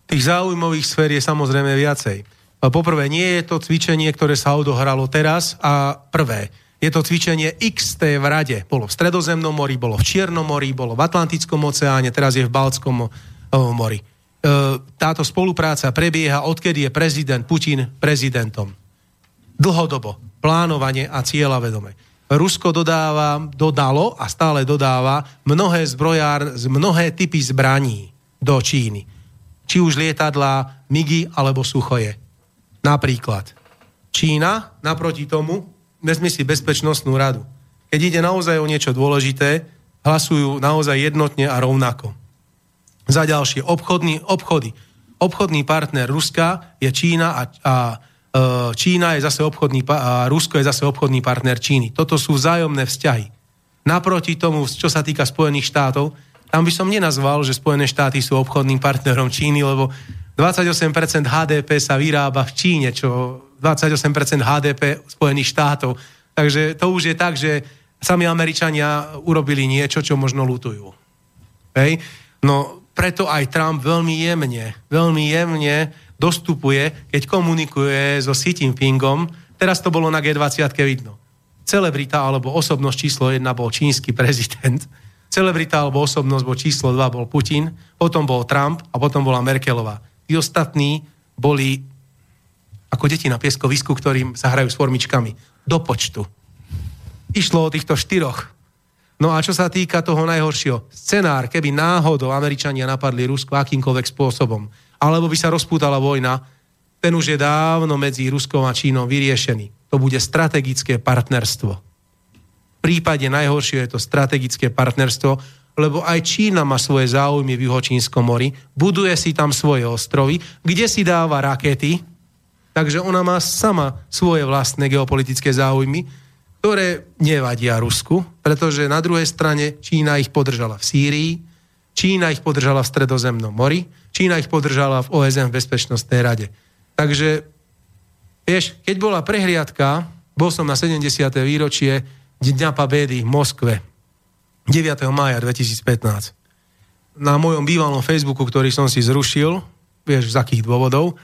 Tých záujmových sfér je samozrejme viacej. Poprvé, nie je to cvičenie, ktoré sa odohralo teraz a prvé je to cvičenie XT v rade. Bolo v Stredozemnom mori, bolo v Čiernom mori, bolo v Atlantickom oceáne, teraz je v Baltskom mori. E, táto spolupráca prebieha, odkedy je prezident Putin prezidentom. Dlhodobo. Plánovanie a cieľa vedome. Rusko dodáva, dodalo a stále dodáva mnohé zbrojár, mnohé typy zbraní do Číny. Či už lietadlá, migy alebo suchoje. Napríklad. Čína naproti tomu vezmi si bezpečnostnú radu. Keď ide naozaj o niečo dôležité, hlasujú naozaj jednotne a rovnako. Za ďalšie, obchodný, obchody. Obchodný partner Ruska je Čína a, a e, Čína je zase obchodný, a Rusko je zase obchodný partner Číny. Toto sú vzájomné vzťahy. Naproti tomu, čo sa týka Spojených štátov, tam by som nenazval, že Spojené štáty sú obchodným partnerom Číny, lebo 28% HDP sa vyrába v Číne, čo 28% HDP Spojených štátov. Takže to už je tak, že sami Američania urobili niečo, čo možno lutujú. Hej? No preto aj Trump veľmi jemne, veľmi jemne dostupuje, keď komunikuje so Xi Jinpingom. Teraz to bolo na G20 vidno. Celebrita alebo osobnosť číslo jedna bol čínsky prezident. celebrita alebo osobnosť, bo číslo 2 bol Putin, potom bol Trump a potom bola Merkelová. Tí ostatní boli ako deti na pieskovisku, ktorým sa hrajú s formičkami. Do počtu. Išlo o týchto štyroch. No a čo sa týka toho najhoršieho, scenár, keby náhodou Američania napadli Rusko akýmkoľvek spôsobom, alebo by sa rozpútala vojna, ten už je dávno medzi Ruskom a Čínou vyriešený. To bude strategické partnerstvo. V prípade najhoršie je to strategické partnerstvo, lebo aj Čína má svoje záujmy v Juhočínskom mori, buduje si tam svoje ostrovy, kde si dáva rakety, takže ona má sama svoje vlastné geopolitické záujmy, ktoré nevadia Rusku, pretože na druhej strane Čína ich podržala v Sýrii, Čína ich podržala v Stredozemnom mori, Čína ich podržala v OSN v Bezpečnostnej rade. Takže, vieš, keď bola prehliadka, bol som na 70. výročie Dňa Pabédy v Moskve 9. mája 2015. Na mojom bývalom Facebooku, ktorý som si zrušil, vieš, z akých dôvodov,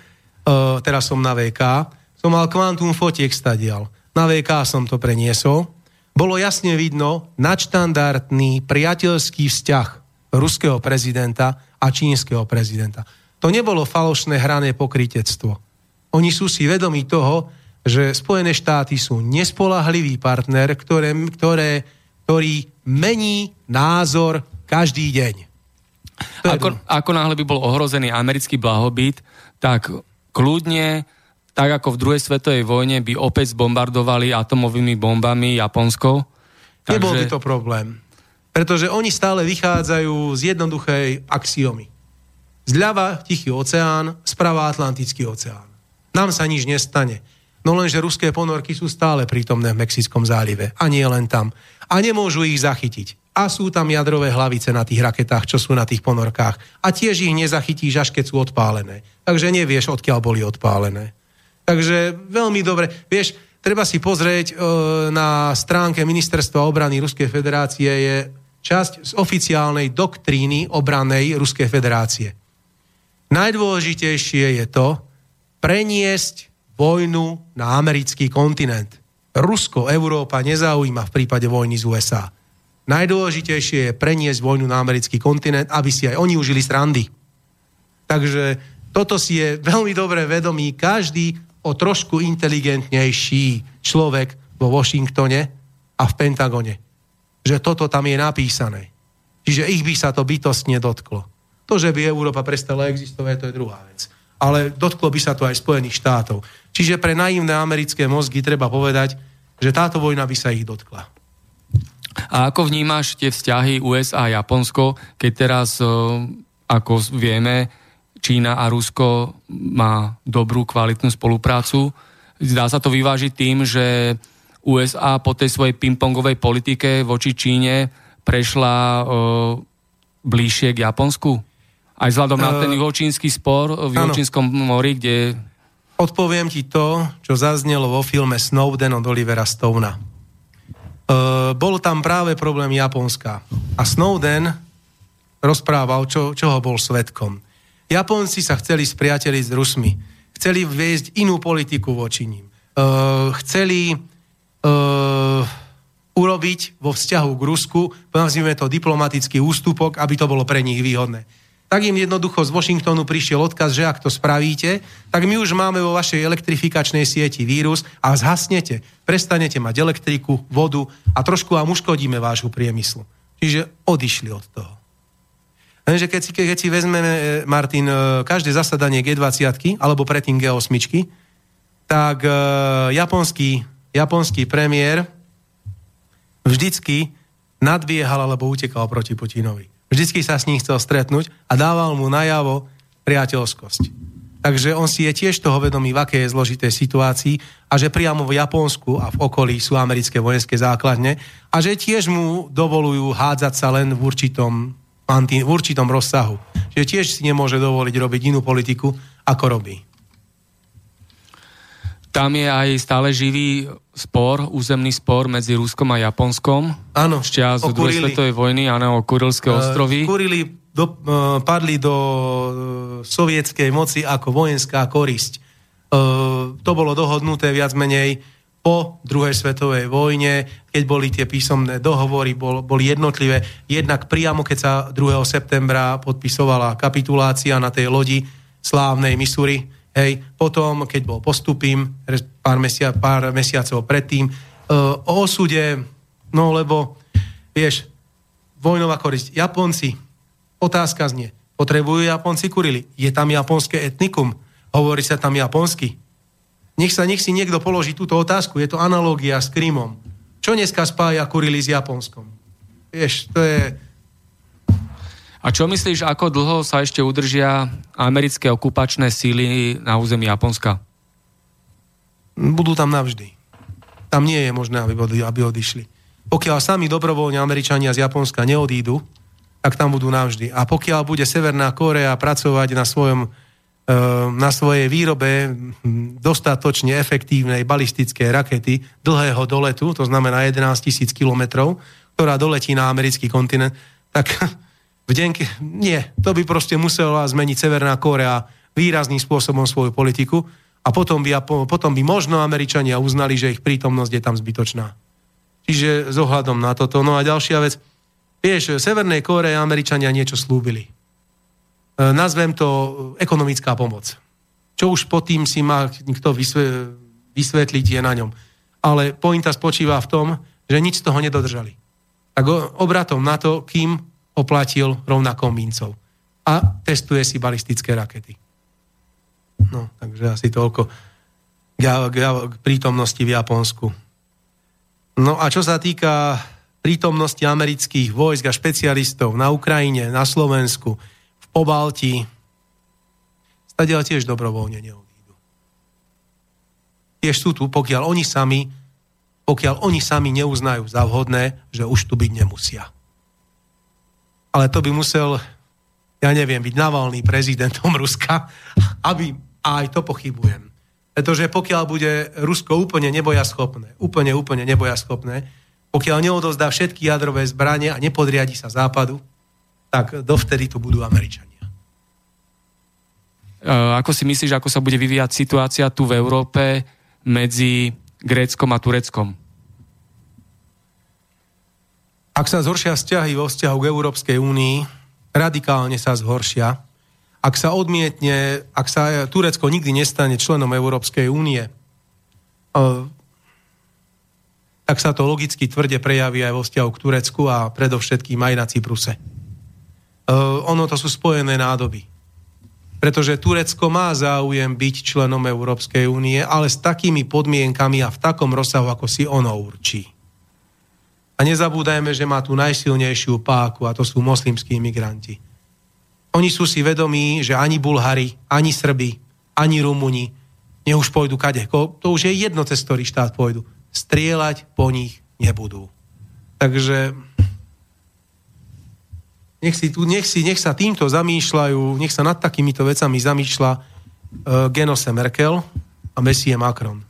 uh, teraz som na VK, som mal kvantum fotiek stadial na VK som to preniesol, bolo jasne vidno nadštandardný priateľský vzťah ruského prezidenta a čínskeho prezidenta. To nebolo falošné hrané pokrytectvo. Oni sú si vedomi toho, že Spojené štáty sú nespolahlivý partner, ktoré, ktoré, ktorý mení názor každý deň. Ako, ako náhle by bol ohrozený americký blahobyt, tak kľudne tak ako v druhej svetovej vojne by opäť zbombardovali atomovými bombami Japonsko. Takže... Nebol by to problém. Pretože oni stále vychádzajú z jednoduchej axiomy. Zľava Tichý oceán, sprava Atlantický oceán. Nám sa nič nestane. No lenže ruské ponorky sú stále prítomné v Mexickom zálive. A nie len tam. A nemôžu ich zachytiť. A sú tam jadrové hlavice na tých raketách, čo sú na tých ponorkách. A tiež ich nezachytíš, až keď sú odpálené. Takže nevieš, odkiaľ boli odpálené. Takže veľmi dobre. Vieš, treba si pozrieť e, na stránke Ministerstva obrany Ruskej federácie je časť z oficiálnej doktríny obranej Ruskej federácie. Najdôležitejšie je to preniesť vojnu na americký kontinent. Rusko, Európa nezaujíma v prípade vojny z USA. Najdôležitejšie je preniesť vojnu na americký kontinent, aby si aj oni užili srandy. Takže toto si je veľmi dobre vedomý každý o trošku inteligentnejší človek vo Washingtone a v Pentagone. Že toto tam je napísané. Čiže ich by sa to bytostne dotklo. To, že by Európa prestala existovať, to je druhá vec. Ale dotklo by sa to aj Spojených štátov. Čiže pre naivné americké mozgy treba povedať, že táto vojna by sa ich dotkla. A ako vnímaš tie vzťahy USA a Japonsko, keď teraz, ako vieme, Čína a Rusko má dobrú, kvalitnú spoluprácu. Zdá sa to vyvážiť tým, že USA po tej svojej pingpongovej politike voči Číne prešla e, bližšie k Japonsku? Aj vzhľadom na ten juhočínsky spor v juhočínskom mori, kde... Odpoviem ti to, čo zaznelo vo filme Snowden od Olivera Stona. E, bol tam práve problém Japonska. A Snowden rozprával, čo, čoho bol svetkom. Japonci sa chceli spriateliť s Rusmi. Chceli viesť inú politiku voči ním. Uh, chceli uh, urobiť vo vzťahu k Rusku, nazvime to diplomatický ústupok, aby to bolo pre nich výhodné. Tak im jednoducho z Washingtonu prišiel odkaz, že ak to spravíte, tak my už máme vo vašej elektrifikačnej sieti vírus a zhasnete, prestanete mať elektriku, vodu a trošku vám uškodíme vášho priemyslu. Čiže odišli od toho. Lenže keď si, keď si vezmeme, e, Martin, e, každé zasadanie G20 alebo predtým G8, tak uh, japonský, japonský premiér vždycky nadbiehal alebo utekal proti Putinovi. Vždycky sa s ním chcel stretnúť a dával mu najavo priateľskosť. Takže on si je tiež toho vedomý, v akej je zložitej situácii a že priamo v Japonsku a v okolí sú americké vojenské základne a že tiež mu dovolujú hádzať sa len v určitom v určitom rozsahu. Čiže tiež si nemôže dovoliť robiť inú politiku, ako robí. Tam je aj stále živý spor, územný spor medzi Ruskom a Japonskom. Áno. Ešte z druhej svetovej vojny, áno, o Kurilské uh, ostrovy. Kurili do, uh, padli do uh, sovietskej moci ako vojenská korisť. Uh, to bolo dohodnuté viac menej po druhej svetovej vojne, keď boli tie písomné dohovory, bol, boli jednotlivé. Jednak priamo, keď sa 2. septembra podpisovala kapitulácia na tej lodi slávnej Missouri, hej, potom, keď bol postupím, pár, mesia, pár mesiacov predtým, uh, o osude, no lebo, vieš, vojnová korisť. Japonci, otázka znie, potrebujú Japonci Kurily? Je tam japonské etnikum? Hovorí sa tam japonsky? Nech, sa, nech si niekto položí túto otázku. Je to analogia s Krymom. Čo dneska spája Kurily s Japonskom? Vieš, to je... A čo myslíš, ako dlho sa ešte udržia americké okupačné síly na území Japonska? Budú tam navždy. Tam nie je možné, aby, aby odišli. Pokiaľ sami dobrovoľne Američania z Japonska neodídu, tak tam budú navždy. A pokiaľ bude Severná Kórea pracovať na svojom Ehm, na svojej výrobe dostatočne efektívnej balistickej rakety dlhého doletu, to znamená 11 tisíc kilometrov, ktorá doletí na americký kontinent, tak <laughs> v deň, nie, to by proste musela zmeniť Severná Kórea výrazným spôsobom svoju politiku a potom by, potom by možno Američania uznali, že ich prítomnosť je tam zbytočná. Čiže s ohľadom na toto. No a ďalšia vec, vieš, Severnej Kóre Američania niečo slúbili E, nazvem to ekonomická pomoc. Čo už pod tým si má nikto vysvetliť je na ňom. Ale pointa spočíva v tom, že nič z toho nedodržali. Tak obratom na to, kým oplatil rovnako mincov. A testuje si balistické rakety. No, takže asi toľko k prítomnosti v Japonsku. No a čo sa týka prítomnosti amerických vojsk a špecialistov na Ukrajine, na Slovensku, po Balti, stadiaľ tiež dobrovoľne neodídu. Tiež sú tu, pokiaľ oni sami, pokiaľ oni sami neuznajú za vhodné, že už tu byť nemusia. Ale to by musel, ja neviem, byť navalný prezidentom Ruska, aby, a aj to pochybujem. Pretože pokiaľ bude Rusko úplne nebojaschopné, úplne, úplne nebojaschopné, pokiaľ neodozdá všetky jadrové zbranie a nepodriadi sa západu, tak dovtedy tu budú Američania. E, ako si myslíš, ako sa bude vyvíjať situácia tu v Európe medzi Gréckom a Tureckom? Ak sa zhoršia vzťahy vo vzťahu k Európskej únii, radikálne sa zhoršia. Ak sa odmietne, ak sa Turecko nikdy nestane členom Európskej únie, e, tak sa to logicky tvrde prejaví aj vo vzťahu k Turecku a predovšetkým aj na Cypruse. E, ono to sú spojené nádoby pretože Turecko má záujem byť členom Európskej únie, ale s takými podmienkami a v takom rozsahu, ako si ono určí. A nezabúdajme, že má tu najsilnejšiu páku a to sú moslimskí imigranti. Oni sú si vedomí, že ani Bulhari, ani Srbi, ani Rumuni nech už pôjdu kade. To už je jedno, cez ktorý štát pôjdu. Strieľať po nich nebudú. Takže nech, si, nech, si, nech sa týmto zamýšľajú, nech sa nad takýmito vecami zamýšľa uh, Genose Merkel a Messie Macron.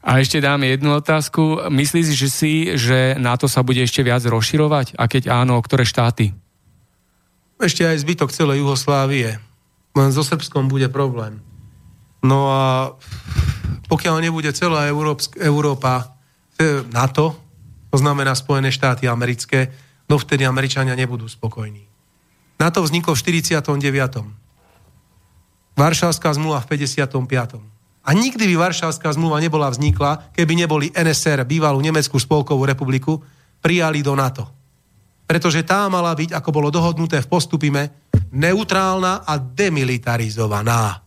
A ešte dáme jednu otázku. Myslíš že si, že NATO sa bude ešte viac rozširovať? A keď áno, ktoré štáty? Ešte aj zbytok celej Juhoslávie. Len so Srbskom bude problém. No a pokiaľ nebude celá Európska, Európa e, NATO, to znamená Spojené štáty americké, dovtedy Američania nebudú spokojní. Na to vzniklo v 49. Varšavská zmluva v 55. A nikdy by Varšavská zmluva nebola vznikla, keby neboli NSR, bývalú Nemeckú spolkovú republiku, prijali do NATO. Pretože tá mala byť, ako bolo dohodnuté v postupime, neutrálna a demilitarizovaná.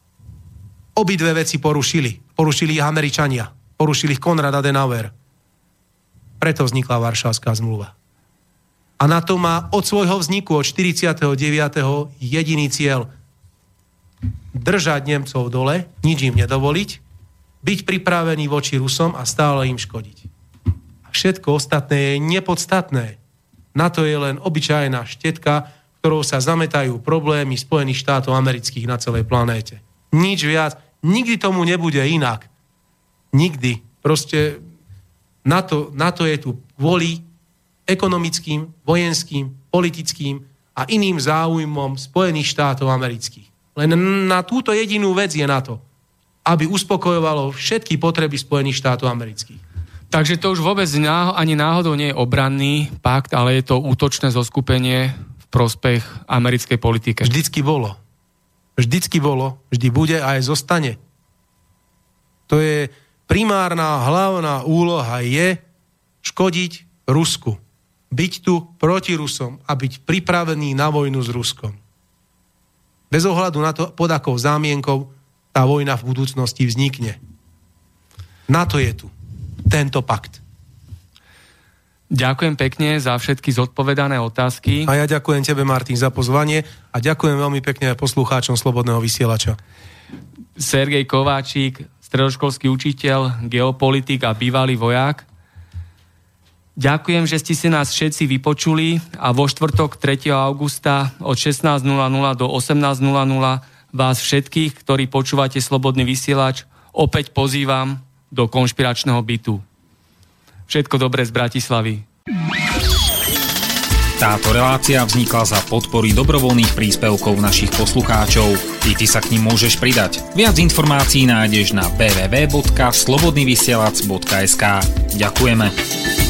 Obidve veci porušili. Porušili ich Američania. Porušili ich Konrad Adenauer. Preto vznikla Varšavská zmluva. A na to má od svojho vzniku, od 49. jediný cieľ. Držať Nemcov dole, nič im nedovoliť, byť pripravený voči Rusom a stále im škodiť. A všetko ostatné je nepodstatné. Na to je len obyčajná štetka, ktorou sa zametajú problémy Spojených štátov amerických na celej planéte. Nič viac. Nikdy tomu nebude inak. Nikdy. Proste na to, na to je tu kvôli ekonomickým, vojenským, politickým a iným záujmom Spojených štátov amerických. Len na túto jedinú vec je NATO. aby uspokojovalo všetky potreby Spojených štátov amerických. Takže to už vôbec ani náhodou nie je obranný pakt, ale je to útočné zoskupenie v prospech americkej politike. Vždycky bolo. Vždycky bolo, vždy bude a aj zostane. To je primárna hlavná úloha je škodiť Rusku. Byť tu proti Rusom a byť pripravený na vojnu s Ruskom. Bez ohľadu na to, pod akou zámienkou tá vojna v budúcnosti vznikne. Na to je tu tento pakt. Ďakujem pekne za všetky zodpovedané otázky. A ja ďakujem tebe, Martin, za pozvanie a ďakujem veľmi pekne aj poslucháčom Slobodného vysielača. Sergej Kováčik, stredoškolský učiteľ, geopolitik a bývalý vojak. Ďakujem, že ste si nás všetci vypočuli a vo štvrtok 3. augusta od 16.00 do 18.00 vás všetkých, ktorí počúvate Slobodný vysielač, opäť pozývam do konšpiračného bytu. Všetko dobré z Bratislavy. Táto relácia vznikla za podpory dobrovoľných príspevkov našich poslucháčov. I ty sa k ním môžeš pridať. Viac informácií nájdeš na www.slobodnyvysielac.sk Ďakujeme.